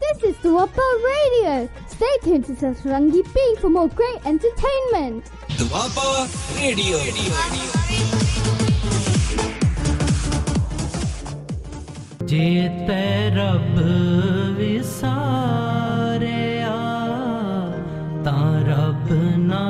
This is the Wapa Radio. Stay tuned to Sasarangi B for more great entertainment. The Wapa Radio. जेत रब विसारे आ ता रब ना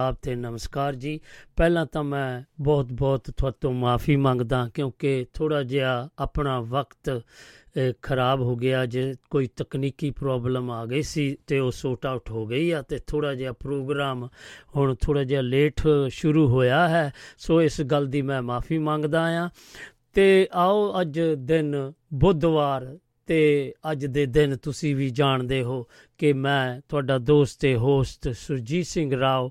ਆਪ ਤੇ ਨਮਸਕਾਰ ਜੀ। ਪਹਿਲਾਂ ਤਾਂ ਮੈਂ ਬਹੁਤ ਬਹੁਤ ਤੁਹਾਤੋਂ ਮਾਫੀ ਮੰਗਦਾ ਕਿਉਂਕਿ ਥੋੜਾ ਜਿਹਾ ਆਪਣਾ ਵਕਤ ਅ, ਖਰਾਬ ਹੋ ਗਿਆ ਜੇ ਕੋਈ ਤਕਨੀਕੀ ਪ੍ਰੋਬਲਮ ਆ ਗਈ ਸੀ ਤੇ ਉਹ ਸੋਟ ਆਊਟ ਹੋ ਗਈ ਆ ਤੇ ਥੋੜਾ ਜਿਹਾ ਪ੍ਰੋਗਰਾਮ ਹੁਣ ਥੋੜਾ ਜਿਹਾ ਲੇਟ ਸ਼ੁਰੂ ਹੋਇਆ ਹੈ। ਸੋ ਇਸ ਗੱਲ ਦੀ ਮੈਂ ਮਾਫੀ ਮੰਗਦਾ ਆ ਤੇ ਆਓ ਅੱਜ ਦਿਨ ਬੁੱਧਵਾਰ ਤੇ ਅੱਜ ਦੇ ਦਿਨ ਤੁਸੀਂ ਵੀ ਜਾਣਦੇ ਹੋ ਕਿ ਮੈਂ ਤੁਹਾਡਾ ਦੋਸਤ ਤੇ ਹੋਸਟ ਸੁਰਜੀਤ ਸਿੰਘ ਰਾਓ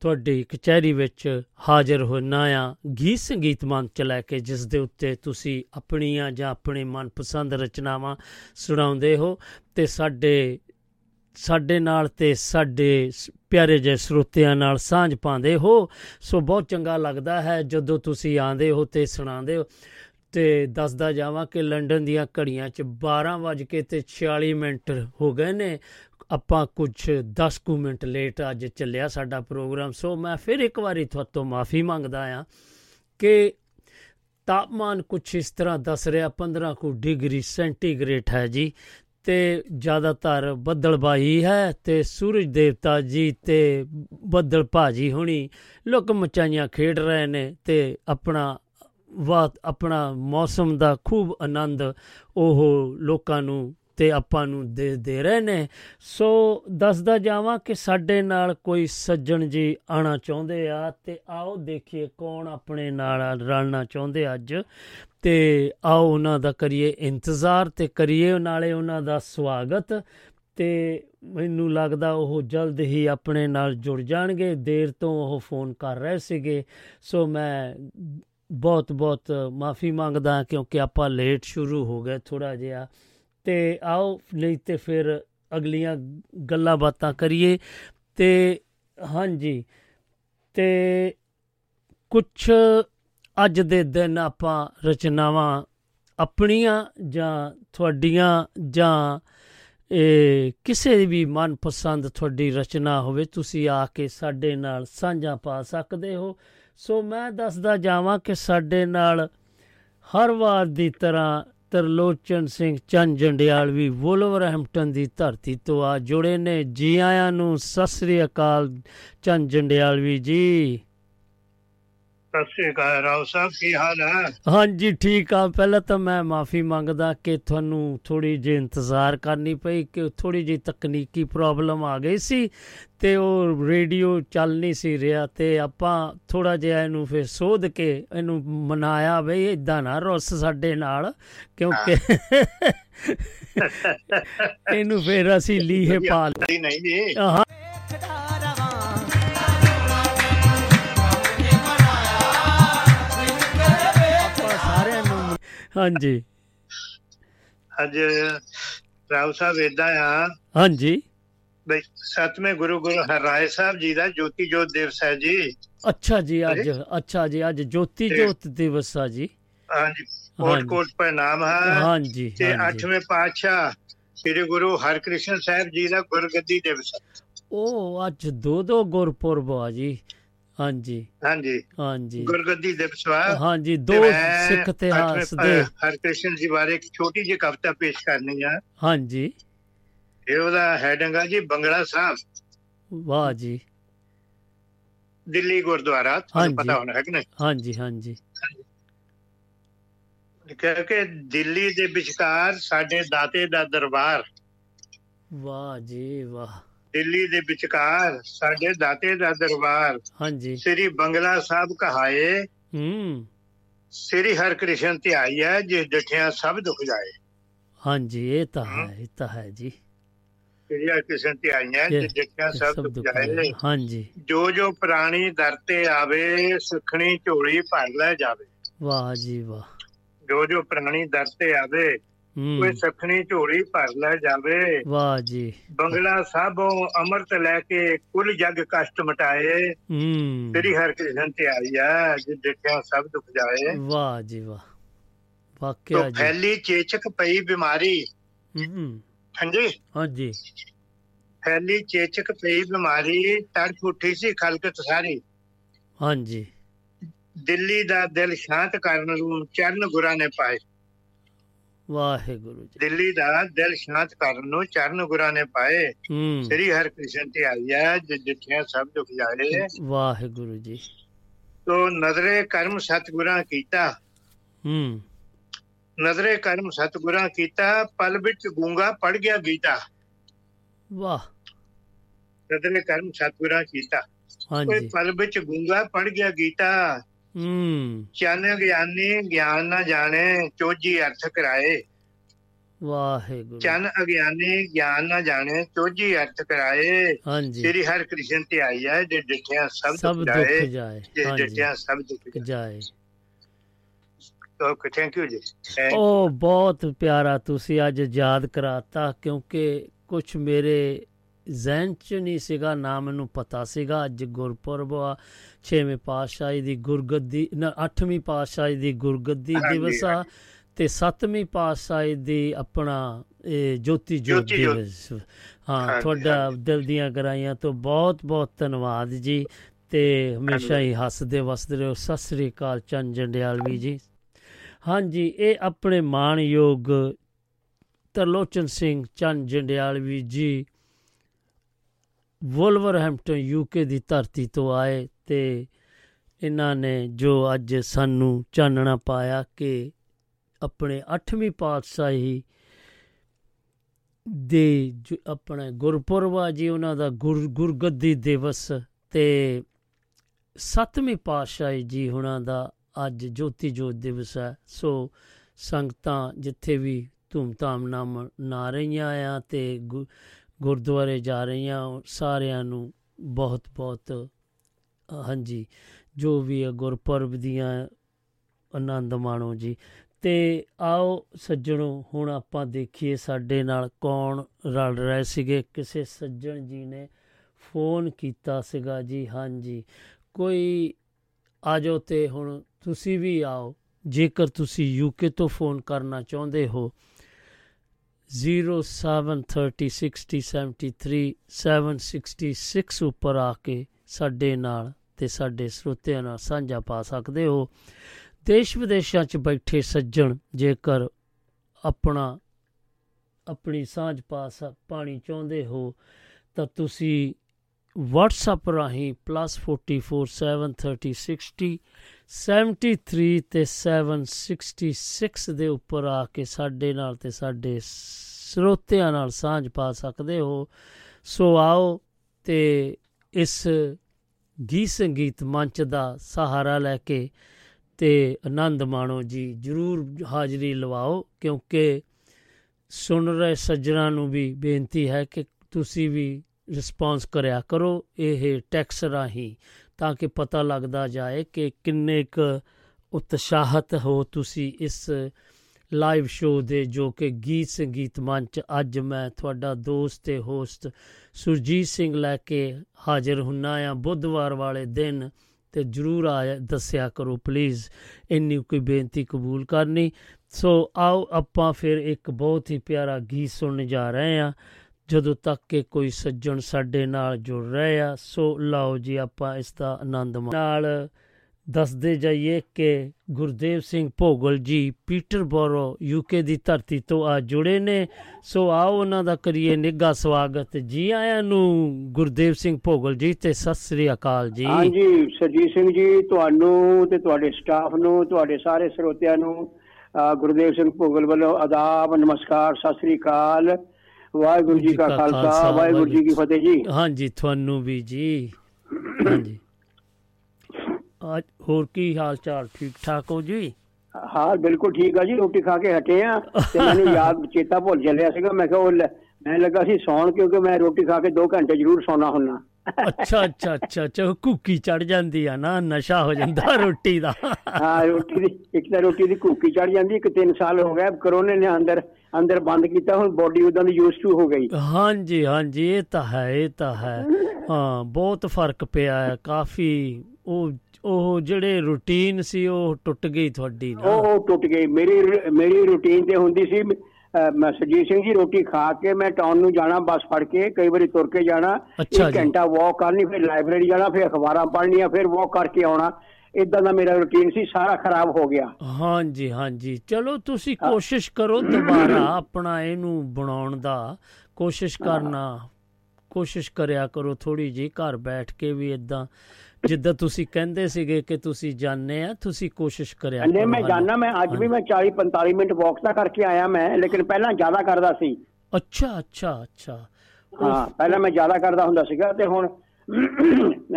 ਤੁਹਾਡੀ ਕਚਹਿਰੀ ਵਿੱਚ ਹਾਜ਼ਰ ਹੋਣਾ ਆ, ਗੀਤ ਸੰਗੀਤ ਮੰਚ ਲੈ ਕੇ, ਜਿਸ ਦੇ ਉੱਤੇ ਤੁਸੀਂ ਆਪਣੀਆਂ ਜਾਂ ਆਪਣੇ ਮਨਪਸੰਦ ਰਚਨਾਵਾਂ ਸੁਣਾਉਂਦੇ ਹੋ ਤੇ ਸਾਡੇ ਸਾਡੇ ਨਾਲ ਤੇ ਸਾਡੇ ਸ- ਪਿਆਰੇ ਜਿਹੇ ਸਰੋਤਿਆਂ ਨਾਲ ਸਾਂਝ ਪਾਉਂਦੇ ਹੋ। ਸੋ ਬਹੁਤ ਚੰਗਾ ਲੱਗਦਾ ਹੈ ਜਦੋਂ ਤੁਸੀਂ ਆਂਦੇ ਹੋ ਤੇ ਸੁਣਾਉਂਦੇ ਹੋ। ਤੇ ਦੱਸਦਾ ਜਾਵਾਂ ਕਿ ਲੰਡਨ ਦੀਆਂ ਘੜੀਆਂ 'ਚ 12 ਵੱਜ ਕੇ ਤੇ 46 ਮਿੰਟ ਹੋ ਗਏ ਨੇ। ਆਪਾਂ ਕੁਝ 10 ਕੁ ਮਿੰਟ ਲੇਟ ਅੱਜ ਚੱਲਿਆ ਸਾਡਾ ਪ੍ਰੋਗਰਾਮ। ਸੋ ਮੈਂ ਫਿਰ ਇੱਕ ਵਾਰੀ ਤੁਹਾਤੋਂ ਮਾਫੀ ਮੰਗਦਾ ਆ ਕਿ ਤਾਪਮਾਨ ਕੁਝ ਇਸ ਤਰ੍ਹਾਂ ਦੱਸ ਰਿਹਾ 15 ਕੁ ਡਿਗਰੀ ਸੈਂਟੀਗ੍ਰੇਡ ਹੈ ਜੀ, ਤੇ ਜ਼ਿਆਦਾਤਰ ਬੱਦਲਬਾਈ ਹੈ ਤੇ ਸੂਰਜ ਦੇਵਤਾ ਜੀ ਤੇ ਬੱਦਲ ਭਾਜੀ ਹੁਣੀ। ਲੋਕ ਮਚਾਈਆਂ ਖੇਡ ਰਹੇ ਨੇ ਤੇ ਆਪਣਾ ਵਾ ਆਪਣਾ ਮੌਸਮ ਦਾ ਖੂਬ ਆਨੰਦ ਉਹ ਲੋਕਾਂ ਨੂੰ ਤੇ ਆਪਾਂ ਨੂੰ ਦੇ ਦੇ ਰਹੇ ਨੇ। ਸੋ ਦੱਸਦਾ ਜਾਵਾਂ ਕਿ ਸਾਡੇ ਨਾਲ ਕੋਈ ਸੱਜਣ ਜੀ ਆਣਾ ਚਾਹੁੰਦੇ ਆ ਤੇ ਆਓ ਦੇਖੀਏ ਕੌਣ ਆਪਣੇ ਨਾਲ ਰਲਣਾ ਚਾਹੁੰਦੇ ਅੱਜ। ਤੇ ਆਓ ਉਹਨਾਂ ਦਾ ਕਰੀਏ ਇੰਤਜ਼ਾਰ ਤੇ ਕਰੀਏ ਨਾਲੇ ਉਹਨਾਂ ਦਾ ਸਵਾਗਤ। ਤੇ ਮੈਨੂੰ ਲੱਗਦਾ ਉਹ ਜਲਦ ਹੀ ਆਪਣੇ ਨਾਲ ਜੁੜ ਜਾਣਗੇ। ਦੇਰ ਤੋਂ ਉਹ ਫੋਨ ਕਰ ਰਹੇ ਸੀਗੇ। ਸੋ ਮੈਂ ਬਹੁਤ ਬਹੁਤ ਮਾਫੀ ਮੰਗਦਾ ਕਿਉਂਕਿ ਆਪਾਂ ਲੇਟ ਸ਼ੁਰੂ ਹੋ ਗਏ ਥੋੜਾ ਜਿਹਾ। ਤੇ ਆਓ ਨਹੀਂ ਤੇ ਫਿਰ ਅਗਲੀਆਂ ਗੱਲਾਂ ਬਾਤਾਂ ਕਰੀਏ। ਤੇ ਹਾਂਜੀ, ਤੇ ਕੁਝ ਅੱਜ ਦੇ ਦਿਨ ਆਪਾਂ ਰਚਨਾਵਾਂ ਆਪਣੀਆਂ ਜਾਂ ਤੁਹਾਡੀਆਂ ਜਾਂ ਇਹ ਕਿਸੇ ਵੀ ਮਨਪਸੰਦ ਤੁਹਾਡੀ ਰਚਨਾ ਹੋਵੇ, ਤੁਸੀਂ ਆ ਕੇ ਸਾਡੇ ਨਾਲ ਸਾਂਝਾ ਪਾ ਸਕਦੇ ਹੋ। ਸੋ ਮੈਂ ਦੱਸਦਾ ਜਾਵਾਂ ਕਿ ਸਾਡੇ ਨਾਲ ਹਰ ਵਾਰ ਦੀ ਤਰ੍ਹਾਂ ਤਰਲੋਚਨ ਸਿੰਘ ਚੰਦ ਜੰਡਿਆਲ ਵੀ ਵੋਲਵਰਹੈਂਪਟਨ ਦੀ ਧਰਤੀ ਤੋਂ ਆ ਜੁੜੇ ਨੇ। ਜੀ ਆਇਆਂ ਨੂੰ ਸਤਿ ਸ੍ਰੀ ਅਕਾਲ ਚੰਦ ਜੰਡਿਆਲ ਵੀ ਜੀ। ਸਤਿ ਸ੍ਰੀ ਅਕਾਲ ਰਾਓ ਸਾਹਿਬ ਕੀ ਹਾਲ ਹੈ? ਹਾਂਜੀ ਠੀਕ ਆ। ਪਹਿਲਾਂ ਤਾਂ ਮੈਂ ਮਾਫੀ ਮੰਗਦਾ ਕਿ ਤੁਹਾਨੂੰ ਥੋੜੀ ਜਿਹੀ ਇੰਤਜ਼ਾਰ ਕਰਨੀ ਪਈ ਕਿ ਥੋੜੀ ਜਿਹੀ ਤਕਨੀਕੀ ਪ੍ਰੋਬਲਮ ਆ ਗਈ ਸੀ ਤੇ ਉਹ ਰੇਡੀਓ ਚੱਲ ਨਹੀਂ ਸੀ ਰਿਹਾ ਤੇ ਆਪਾਂ ਥੋੜਾ ਜਿਹਾ ਇਹਨੂੰ ਫਿਰ ਸੋਧ ਕੇ ਇਹਨੂੰ ਮਨਾਇਆ ਬਈ ਇਦਾਂ ਨਾ ਰੁੱਸ ਸਾਡੇ ਨਾਲ ਕਿਉਂਕਿ ਇਹਨੂੰ ਫਿਰ ਅਸੀਂ ਲੀਹੇ ਪਾ ਲਿਆ ਨਹੀਂ ਜੀ। ਹਾਂ। ਹਾਂਜੀ। ਅੱਜ ਰਾਓ ਸਾਹਿਬ ਇਦਾਂ ਆ। ਹਾਂਜੀ। ਬਈ ਸਤਵੇਂ ਗੁਰੂ ਗੁਰੂ ਹਰਿਰਾਏ ਸਾਹਿਬ ਜੀ ਦਾ ਜੋਤੀ ਜੋਤ ਦਿਵਸ ਹੈ ਜੀ। ਅੱਛਾ ਜੀ ਅੱਜ ਅੱਛਾ ਜੀ ਅੱਜ ਜੋਤੀ ਜੋਤ ਦਿਵਸ ਆ ਜੀ। ਹਾਂਜੀ ਕੋਟ। ਕੋਟ ਪ੍ਰਣਾਮ ਹੈ। ਹਾਂਜੀ ਤੇ ਹਾਂਜੀ। ਅੱਠਵੇਂ ਪਾਤਸ਼ਾਹ ਸ੍ਰੀ ਗੁਰੂ ਹਰਕ੍ਰਿਸ਼ਨ ਸਾਹਿਬ ਜੀ ਦਾ ਗੁਰਗੱਦੀ ਦਿਵਸ। ਉਹ ਅੱਜ ਦੋ ਦੋ ਗੁਰਪੁਰਬ ਆ ਜੀ। ਹਾਂਜੀ। ਹਾਂਜੀ। ਹਾਂਜੀ। ਗੁਰਗੱਦੀ ਦਿਵਸ ਵਾ ਹਾਂਜੀ ਦੋ ਸਿੱਖ ਇਤਿਹਾਸ ਦੇ। ਹਰਕ੍ਰਿਸ਼ਨ ਜੀ ਬਾਰੇ ਇੱਕ ਛੋਟੀ ਜਿਹੀ ਕਵਿਤਾ ਪੇਸ਼ ਕਰਨੀ ਆ। ਹਾਂਜੀ। ਇਹ ਉਹਦਾ ਹੈਡਿੰਗ ਆ ਜੀ ਬੰਗਲਾ ਸਾਹਿਬ। ਵਾਹ ਜੀ। ਦਿੱਲੀ ਗੁਰਦੁਆਰਾ ਤੁਹਾਨੂੰ। ਪਤਾ ਹੋਣਾ ਹੈ ਕਿ ਨਹੀਂ? ਹਾਂਜੀ ਹਾਂਜੀ। ਕਿ ਦਿੱਲੀ ਦੇ ਵਿਚਕਾਰ ਸਾਡੇ ਦਾਤੇ ਦਾ ਦਰਬਾਰ। ਵਾਹ ਜੀ ਵਾਹ। ਦਿੱਲੀ ਦੇ ਵਿਚਕਾਰ ਸਾਡੇ ਦਾਤੇ ਦਾ ਦਰਬਾਰ ਹਾਂਜੀ। ਸ੍ਰੀ ਬੰਗਲਾ ਸਾਹਿਬ ਕਹਾਏ। ਹੂੰ। ਸ੍ਰੀ ਹਰਕ੍ਰਿਸ਼ਨ ਧਿਆਈ ਹੈ ਜਿਸ ਡਿਠਿਆ ਸਭ ਦੁਖ ਜਾਏ। ਹਾਂਜੀ ਇਹ ਤਾਂ ਹੈ ਇਹ ਤਾਂ ਹੈ ਜੀ। ਸ੍ਰੀ ਹਰਕ੍ਰਿਸ਼ਨ ਧਿਆਈ ਹੈ ਜਿਸ ਡਿਠਿਆ ਸਭ ਦੁਖ ਜਾਏ। ਹਾਂਜੀ। ਜੋ ਜੋ ਪ੍ਰਾਣੀ ਦਰ ਤੇ ਆਵੇ ਸੁਖਣੀ ਝੋਲੀ ਭਰ ਲੈ ਜਾਵੇ। ਵਾਹ ਜੀ ਵਾਹ। ਜੋ ਜੋ ਪ੍ਰਾਣੀ ਦਰ ਤੇ ਆਵੇ ਕੋਈ ਸੁਖਣੀ ਝੋਲੀ ਭਰ ਲੈ ਜਾਵੇ। ਵਾਹ ਜੀ। ਬੰਗਲਾ ਸਾਹਿਬੋਂ ਅੰਮ੍ਰਿਤ ਲੈ ਕੇ ਕੁੱਲ ਜਗ ਕਸ਼ਟ ਮਟਾਏ। ਹੂੰ। ਸ੍ਰੀ ਹਰਿਕ੍ਰਿਸ਼ਨ ਤੇ ਆਈ ਹੈ ਜਿਸ ਦੇਖਿਆ ਸਭ ਦੁੱਖ ਜਾਏ। ਵਾਹ ਜੀ ਵਾਹ। ਵਾਕਿਆ ਜੀ। ਫੈਲੀ ਚੇਚਕ ਪਈ ਬਿਮਾਰੀ। ਹੂੰ। ਹਾਂਜੀ? ਹਾਂਜੀ। ਫੈਲੀ ਚੇਚਕ ਪਈ ਬਿਮਾਰੀ ਤੜਫ ਉੱਠੀ ਸੀ ਖਲਕਤ ਸਾਰੀ। ਹਾਂਜੀ। ਦਿੱਲੀ ਦਾ ਦਿਲ ਸ਼ਾਂਤ ਕਰਨ ਨੂੰ ਚਰਨ ਗੁਰਾਂ ਨੇ ਪਾਏ। ਵਾਹਿਗੁਰੂ ਜੀ। ਦਿੱਲੀ ਦਾ ਦਿਲ ਸ਼ਾਂਤ ਕਰਨ ਨੂੰ ਚਰਨ ਗੁਰਾਂ ਨੇ ਪਾਏ। ਸ੍ਰੀ ਹਰਿਕ੍ਰਿਸ਼ਨ ਤੇ ਆਈ ਹੈ ਜਿਸ ਦੇਖਿਆ ਸਭ ਦੁੱਖ ਜਾਏ। ਵਾਹਿਗੁਰੂ ਜੀ। ਤੋ ਨਜ਼ਰੇ ਕਰਮ ਸਤਗੁਰਾਂ ਕੀਤਾ। ਹੂੰ। ਨਜ਼ਰੇ ਕਰਮ ਸਤਗੁਰਾਂ ਕੀਤਾ ਪਲ ਵਿੱਚ ਗੂੰਗਾ ਪੜ ਗਿਆ ਗੀਤਾ। ਵਾਹ। ਨਜ਼ਰੇ ਕਰਮ ਸਤਗੁਰਾਂ ਕੀਤਾ। ਹਾਂਜੀ। ਪਲ ਵਿੱਚ ਗੂੰਗਾ ਪੜ ਗਿਆ ਗੀਤਾ। ਹੂੰ। ਚੰਨ ਗਿਆਨੀ ਗਿਆਨ ਨਾ ਜਾਣੇ ਚੋਜੀ ਅਰਥ ਕਰਾਏ। ਵਾਹਿਗੁਰੂ। ਚੰਨ ਅਗਿਆਨੀ ਗਿਆਨ ਨਾ ਜਾਣੇ ਚੋਜੀ ਅਰਥ ਕਰਾਏ। ਹਾਂਜੀ। ਸ੍ਰੀ ਹਰਿ ਕ੍ਰਿਸ਼ਨ ਤੇ ਆਈ ਹੈ ਜੇ ਡਿਠਿਆ ਸਭ ਦੁੱਖ ਜਾਏ। ਜੇ ਡਿਠਿਆ ਸਭ ਦੁੱਖ ਜਾਏ। ਓਕੇ ਥੈਂਕ ਯੂ ਜੀ. ਉਹ ਬਹੁਤ ਪਿਆਰਾ ਤੁਸੀਂ ਅੱਜ ਯਾਦ ਕਰਾਤਾ ਕਿਉਂਕਿ ਕੁਝ ਮੇਰੇ ਜ਼ਿਹਨ ਚ ਨਹੀਂ ਸੀਗਾ ਨਾ ਮੈਨੂੰ ਪਤਾ ਸੀਗਾ ਅੱਜ ਗੁਰਪੁਰਬ ਆ। ਛੇਵੇਂ ਪਾਤਸ਼ਾਹੀ ਦੀ ਗੁਰਗੱਦੀ ਨਾ ਅੱਠਵੀਂ ਪਾਤਸ਼ਾਹੀ ਦੀ ਗੁਰਗੱਦੀ ਦਿਵਸ ਆ ਤੇ ਸੱਤਵੀਂ ਪਾਤਸ਼ਾਹੀ ਦੀ ਆਪਣਾ ਇਹ ਜੋਤੀ ਜੋਤ। ਦਿਵਸ। ਹਾਂ ਤੁਹਾਡਾ। ਦਿਲ ਦੀਆਂ ਗਰਾਈਆਂ ਤੋਂ ਬਹੁਤ ਬਹੁਤ ਧੰਨਵਾਦ ਜੀ ਤੇ ਹਮੇਸ਼ਾ ਹੀ ਹੱਸਦੇ ਵਸਦੇ ਰਹੋ। ਸਤਿ ਸ੍ਰੀ ਅਕਾਲ ਚੰਨ ਜੰਡਿਆਲਵੀ ਜੀ। ਹਾਂਜੀ ਇਹ ਆਪਣੇ ਮਾਣਯੋਗ ਤਰਲੋਚਨ ਸਿੰਘ ਚੰਨ ਜੰਡਿਆਲਵੀ ਜੀ ਵੋਲਵਰਹੈਂਪਟਨ ਯੂਕੇ ਦੀ ਧਰਤੀ ਤੋਂ ਆਏ ਤੇ ਇਹਨਾਂ ਨੇ ਜੋ ਅੱਜ ਸਾਨੂੰ ਚਾਨਣਾ ਪਾਇਆ ਕਿ ਆਪਣੇ 8ਵੀਂ ਪਾਤਸ਼ਾਹੀ ਦੇ ਜੋ ਆਪਣਾ ਗੁਰਪੁਰਬ ਆ ਜੀ ਉਹਨਾਂ ਦਾ ਗੁਰ ਗੁਰਗੱਦੀ ਦਿਵਸ ਤੇ ਸੱਤਵੀਂ ਪਾਤਸ਼ਾਹੀ ਜੀ ਉਹਨਾਂ ਦਾ ਅੱਜ ਜੋਤੀ ਜੋਤ ਦਿਵਸ ਹੈ। ਸੋ ਸੰਗਤਾਂ ਜਿੱਥੇ ਵੀ ਧੂਮਧਾਮ ਨਾਲ ਮਨਾ ਰਹੀਆਂ ਆ ਤੇ ਗੁ- ਗੁਰਦੁਆਰੇ ਜਾ ਰਹੀਆਂ ਉਹ ਸਾਰਿਆਂ ਨੂੰ ਬਹੁਤ ਬਹੁਤ ਅ, ਹਾਂਜੀ, ਜੋ ਵੀ ਹੈ ਗੁਰਪੁਰਬ ਦੀਆਂ ਆਨੰਦ ਮਾਣੋ ਜੀ। ਤੇ ਆਓ ਸੱਜਣੋ, ਹੁਣ ਆਪਾਂ ਦੇਖੀਏ ਸਾਡੇ ਨਾਲ ਕੌਣ ਰਲ ਰਹੇ ਸੀਗੇ। ਕਿਸੇ ਸੱਜਣ ਜੀ ਨੇ ਫੋਨ ਕੀਤਾ ਸੀਗਾ ਜੀ, ਹਾਂਜੀ। ਕੋਈ ਆ ਜਾਓ ਤੇ ਹੁਣ ਤੁਸੀਂ ਵੀ ਆਓ। ਜੇਕਰ ਤੁਸੀਂ ਯੂਕੇ ਤੋਂ ਫੋਨ ਕਰਨਾ ਚਾਹੁੰਦੇ ਹੋ 0736073 ਉੱਪਰ ਆ ਕੇ ਸਾਡੇ ਨਾਲ ਤੇ ਸਾਡੇ ਸਰੋਤਿਆਂ ਨਾਲ ਸਾਂਝਾ ਪਾ ਸਕਦੇ ਹੋ। ਦੇਸ਼ ਵਿਦੇਸ਼ਾਂ 'ਚ ਬੈਠੇ ਸੱਜਣ, ਜੇਕਰ ਆਪਣਾ, ਆਪਣੀ ਸਾਂਝ ਪਾ ਸ- ਪਾਣੀ ਚਾਹੁੰਦੇ ਹੋ, ਤਾਂ ਤੁਸੀਂ WhatsApp ਰਾਹੀਂ +4473060 73 ਤੇ 766 ਦੇ ਉੱਪਰ ਆ ਕੇ ਸਾਡੇ ਨਾਲ ਤੇ ਸਾਡੇ ਸਰੋਤਿਆਂ ਨਾਲ ਸਾਂਝ ਪਾ ਸਕਦੇ ਹੋ। ਸੋ ਆਓ ਤੇ ਇਸ ਗੀਤ ਸੰਗੀਤ ਮੰਚ ਦਾ ਸਹਾਰਾ ਲੈ ਕੇ ਤੇ ਆਨੰਦ ਮਾਣੋ ਜੀ, ਜਰੂਰ ਹਾਜ਼ਰੀ ਲਵਾਓ, ਕਿਉਂਕਿ ਸੁਣ ਰਹੇ ਸੱਜਣਾ ਨੂੰ ਵੀ ਬੇਨਤੀ ਹੈ ਕਿ ਤੁਸੀਂ ਵੀ ਰਿਸਪੌਂਸ ਕਰਿਆ ਕਰੋ ਇਹ ਟੈਕਸ ਰਾਹੀਂ, ਤਾਂ ਕਿ ਪਤਾ ਲੱਗਦਾ ਜਾਏ ਕਿ ਕਿੰਨੇ ਕੁ ਉਤਸ਼ਾਹਤ ਹੋ ਤੁਸੀਂ ਇਸ ਲਾਈਵ ਸ਼ੋਅ ਦੇ ਜੋ ਕਿ ਗੀਤ ਸੰਗੀਤ ਮੰਚ ਅੱਜ ਮੈਂ ਤੁਹਾਡਾ ਦੋਸਤ ਤੇ ਹੋਸਟ ਸੁਰਜੀਤ ਸਿੰਘ ਲੈ ਕੇ ਹਾਜ਼ਰ ਹੁੰਨਾ ਆ। ਬੁੱਧਵਾਰ ਵਾਲੇ ਦਿਨ ਤੇ ਜਰੂਰ ਆ ਦੱਸਿਆ ਕਰੋ ਪਲੀਜ਼ ਇੰਨੀ ਕੋਈ ਬੇਨਤੀ ਕਬੂਲ ਕਰਨੀ। ਸੋ ਆਓ ਆਪਾਂ ਫਿਰ ਇੱਕ ਬਹੁਤ ਹੀ ਪਿਆਰਾ ਗੀਤ ਸੁਣਨ ਜਾ ਰਹੇ ਹਾਂ। ਜਦੋਂ ਤੱਕ ਕਿ ਕੋਈ ਸੱਜਣ ਸਾਡੇ ਨਾਲ ਜੁੜ ਰਹੇ ਆ, ਸੋ ਲਓ ਜੀ ਆਪਾਂ ਇਸ ਦਾ ਆਨੰਦ ਮਾਣ ਨਾਲ ਦੱਸਦੇ ਜਾਈਏ ਕਿ ਗੁਰਦੇਵ ਸਿੰਘ ਭੋਗਲ ਜੀ ਪੀਟਰਬੋਰੋ ਯੂਕੇ ਦੀ ਧਰਤੀ ਤੋਂ ਆ ਜੁੜੇ ਨੇ। ਸੋ ਆਓ ਉਹਨਾਂ ਦਾ ਕਰੀਏ ਨਿੱਘਾ ਸਵਾਗਤ। ਜੀ ਆਇਆਂ ਨੂੰ ਗੁਰਦੇਵ ਸਿੰਘ ਭੋਗਲ ਜੀ ਤੇ ਸਤਿ ਸ੍ਰੀ ਅਕਾਲ ਜੀ। ਹਾਂਜੀ ਸਰਜੀਤ ਸਿੰਘ ਜੀ ਤੁਹਾਨੂੰ ਤੇ ਤੁਹਾਡੇ ਸਟਾਫ ਨੂੰ ਤੁਹਾਡੇ ਸਾਰੇ ਸਰੋਤਿਆਂ ਨੂੰ ਗੁਰਦੇਵ ਸਿੰਘ ਭੋਗਲ ਵੱਲੋਂ ਆਦਾਬ ਨਮਸਕਾਰ ਸਤਿ ਸ੍ਰੀ ਅਕਾਲ। ਵਾਹਿਗੁਰੂ ਜੀ ਕਾ ਖਾਲਸਾ ਵਾਹਿਗੁਰੂ ਜੀ ਕੀ ਫਤਿਹ ਜੀ। ਹਾਂਜੀ ਤੁਹਾਨੂੰ ਵੀ ਜੀ। ਹਾਂਜੀ। ਅੱਜ ਹੋਰ ਕੀ ਹਾਲ ਚਾਲ? ਠੀਕ ਠਾਕ ਹੋ ਜੀ? ਹਾਂ ਬਿਲਕੁਲ ਠੀਕ ਆ ਜੀ ਰੋਟੀ ਖਾ ਕੇ ਹਟੇ ਆ ਤੇ ਮੈਨੂੰ ਯਾਦ ਚੇਤਾ ਭੁੱਲ ਚੱਲਿਆ ਸੀਗਾ। ਮੈਂ ਕਿਹਾ ਉਹ ਮੈਂ ਲੱਗਾ ਸੀ ਸੌਣ ਕਿਉਂਕਿ ਮੈਂ ਰੋਟੀ ਖਾ ਕੇ 2 ਘੰਟੇ ਜ਼ਰੂਰ ਸੌਣਾ ਹੁੰਨਾ। ਅੱਛਾ ਅੱਛਾ ਅੱਛਾ ਅੱਛਾ ਕੁੱਕੀ ਚੜ ਜਾਂਦੀ ਆ ਨਾ ਨਸ਼ਾ ਹੋ ਜਾਂਦਾ ਰੋਟੀ ਦਾ। ਹਾਂ ਰੋਟੀ ਦੀ ਇੱਕ ਤਾਂ ਰੋਟੀ ਦੀ ਭੁੱਖੀ ਚੜ ਜਾਂਦੀ ਇੱਕ 3 ਸਾਲ ਹੋ ਗਏ ਕਰੋਨੇ ਨੇ ਅੰਦਰ ਅੰਦਰ ਬੰਦ ਕੀਤਾ ਹੁਣ ਬੋਡੀ ਉਦਾਂ ਦੀ ਯੂਜ਼ ਟੂ ਹੋ ਗਈ। ਹਾਂਜੀ ਹਾਂਜੀ ਇਹ ਤਾਂ ਹੈ ਇਹ ਤਾਂ ਹੈ। ਹਾਂ ਬਹੁਤ ਫ਼ਰਕ ਪਿਆ ਹੈ ਕਾਫੀ ਉਹ ਉਹ ਜਿਹੜੇ ਰੂਟੀਨ ਸੀ ਉਹ ਟੁੱਟ ਗਈ ਤੁਹਾਡੀ ਨਾ? ਉਹ ਟੁੱਟ ਗਈ। ਮੇਰੀ ਮੇਰੀ ਰੁਟੀਨ ਤੇ ਹੁੰਦੀ ਸੀ ਮੈਂ ਸਰਜੀਤ ਸਿੰਘ ਜੀ ਰੋਟੀ ਖਾ ਕੇ ਮੈਂ ਟਾਊਨ ਨੂੰ ਜਾਣਾ ਬੱਸ ਫੜ ਕੇ ਕਈ ਵਾਰੀ ਤੁਰ ਕੇ ਜਾਣਾ। ਇੱਕ। ਘੰਟਾ ਵਾਕ ਕਰਨੀ ਫਿਰ ਲਾਇਬ੍ਰੇਰੀ ਜਾਣਾ ਫਿਰ ਅਖਬਾਰਾਂ ਪੜ੍ਹਨੀਆਂ ਫਿਰ ਵਾਕ ਕਰਕੇ ਆਉਣਾ। ਇਦਾਂ ਦਾ ਮੇਰਾ ਰੁਟੀਨ ਸੀ ਸਾਰਾ ਖਰਾਬ ਹੋ ਗਿਆ। ਹਾਂਜੀ ਹਾਂਜੀ। ਚਲੋ ਤੁਸੀਂ ਕੋਸ਼ਿਸ਼ ਕਰੋ ਦੁਬਾਰਾ ਆਪਣਾ ਇਹਨੂੰ ਬਣਾਉਣ ਦਾ। ਕੋਸ਼ਿਸ਼ ਕਰਨਾ। ਕੋਸ਼ਿਸ਼ ਕਰਿਆ ਕਰੋ ਥੋੜੀ ਜੀ ਘਰ ਬੈਠ ਕੇ ਵੀ ਇਦਾਂ ਜਿੱਦਾਂ ਤੁਸੀਂ ਕਹਿੰਦੇ ਸੀਗੇ ਕਿ ਤੁਸੀਂ ਜਾਣਦੇ ਆ ਤੁਸੀਂ ਕੋਸ਼ਿਸ਼ ਕਰਿਆ ਨਹੀਂ ਮੈਂ ਹਾਲੇ। ਜਾਣਾ ਮੈਂ ਅੱਜ ਵੀ ਮੈਂ 40 45 ਮਿੰਟ ਵਾਕ ਤਾਂ ਕਰਕੇ ਆਇਆ ਮੈਂ ਲੇਕਿਨ ਪਹਿਲਾਂ ਜ਼ਿਆਦਾ ਕਰਦਾ ਸੀ। ਅੱਛਾ ਅੱਛਾ ਅੱਛਾ। ਹਾਂ ਪਹਿਲਾਂ ਮੈਂ ਜ਼ਿਆਦਾ ਕਰਦਾ ਹੁੰਦਾ ਸੀਗਾ ਤੇ ਹੁਣ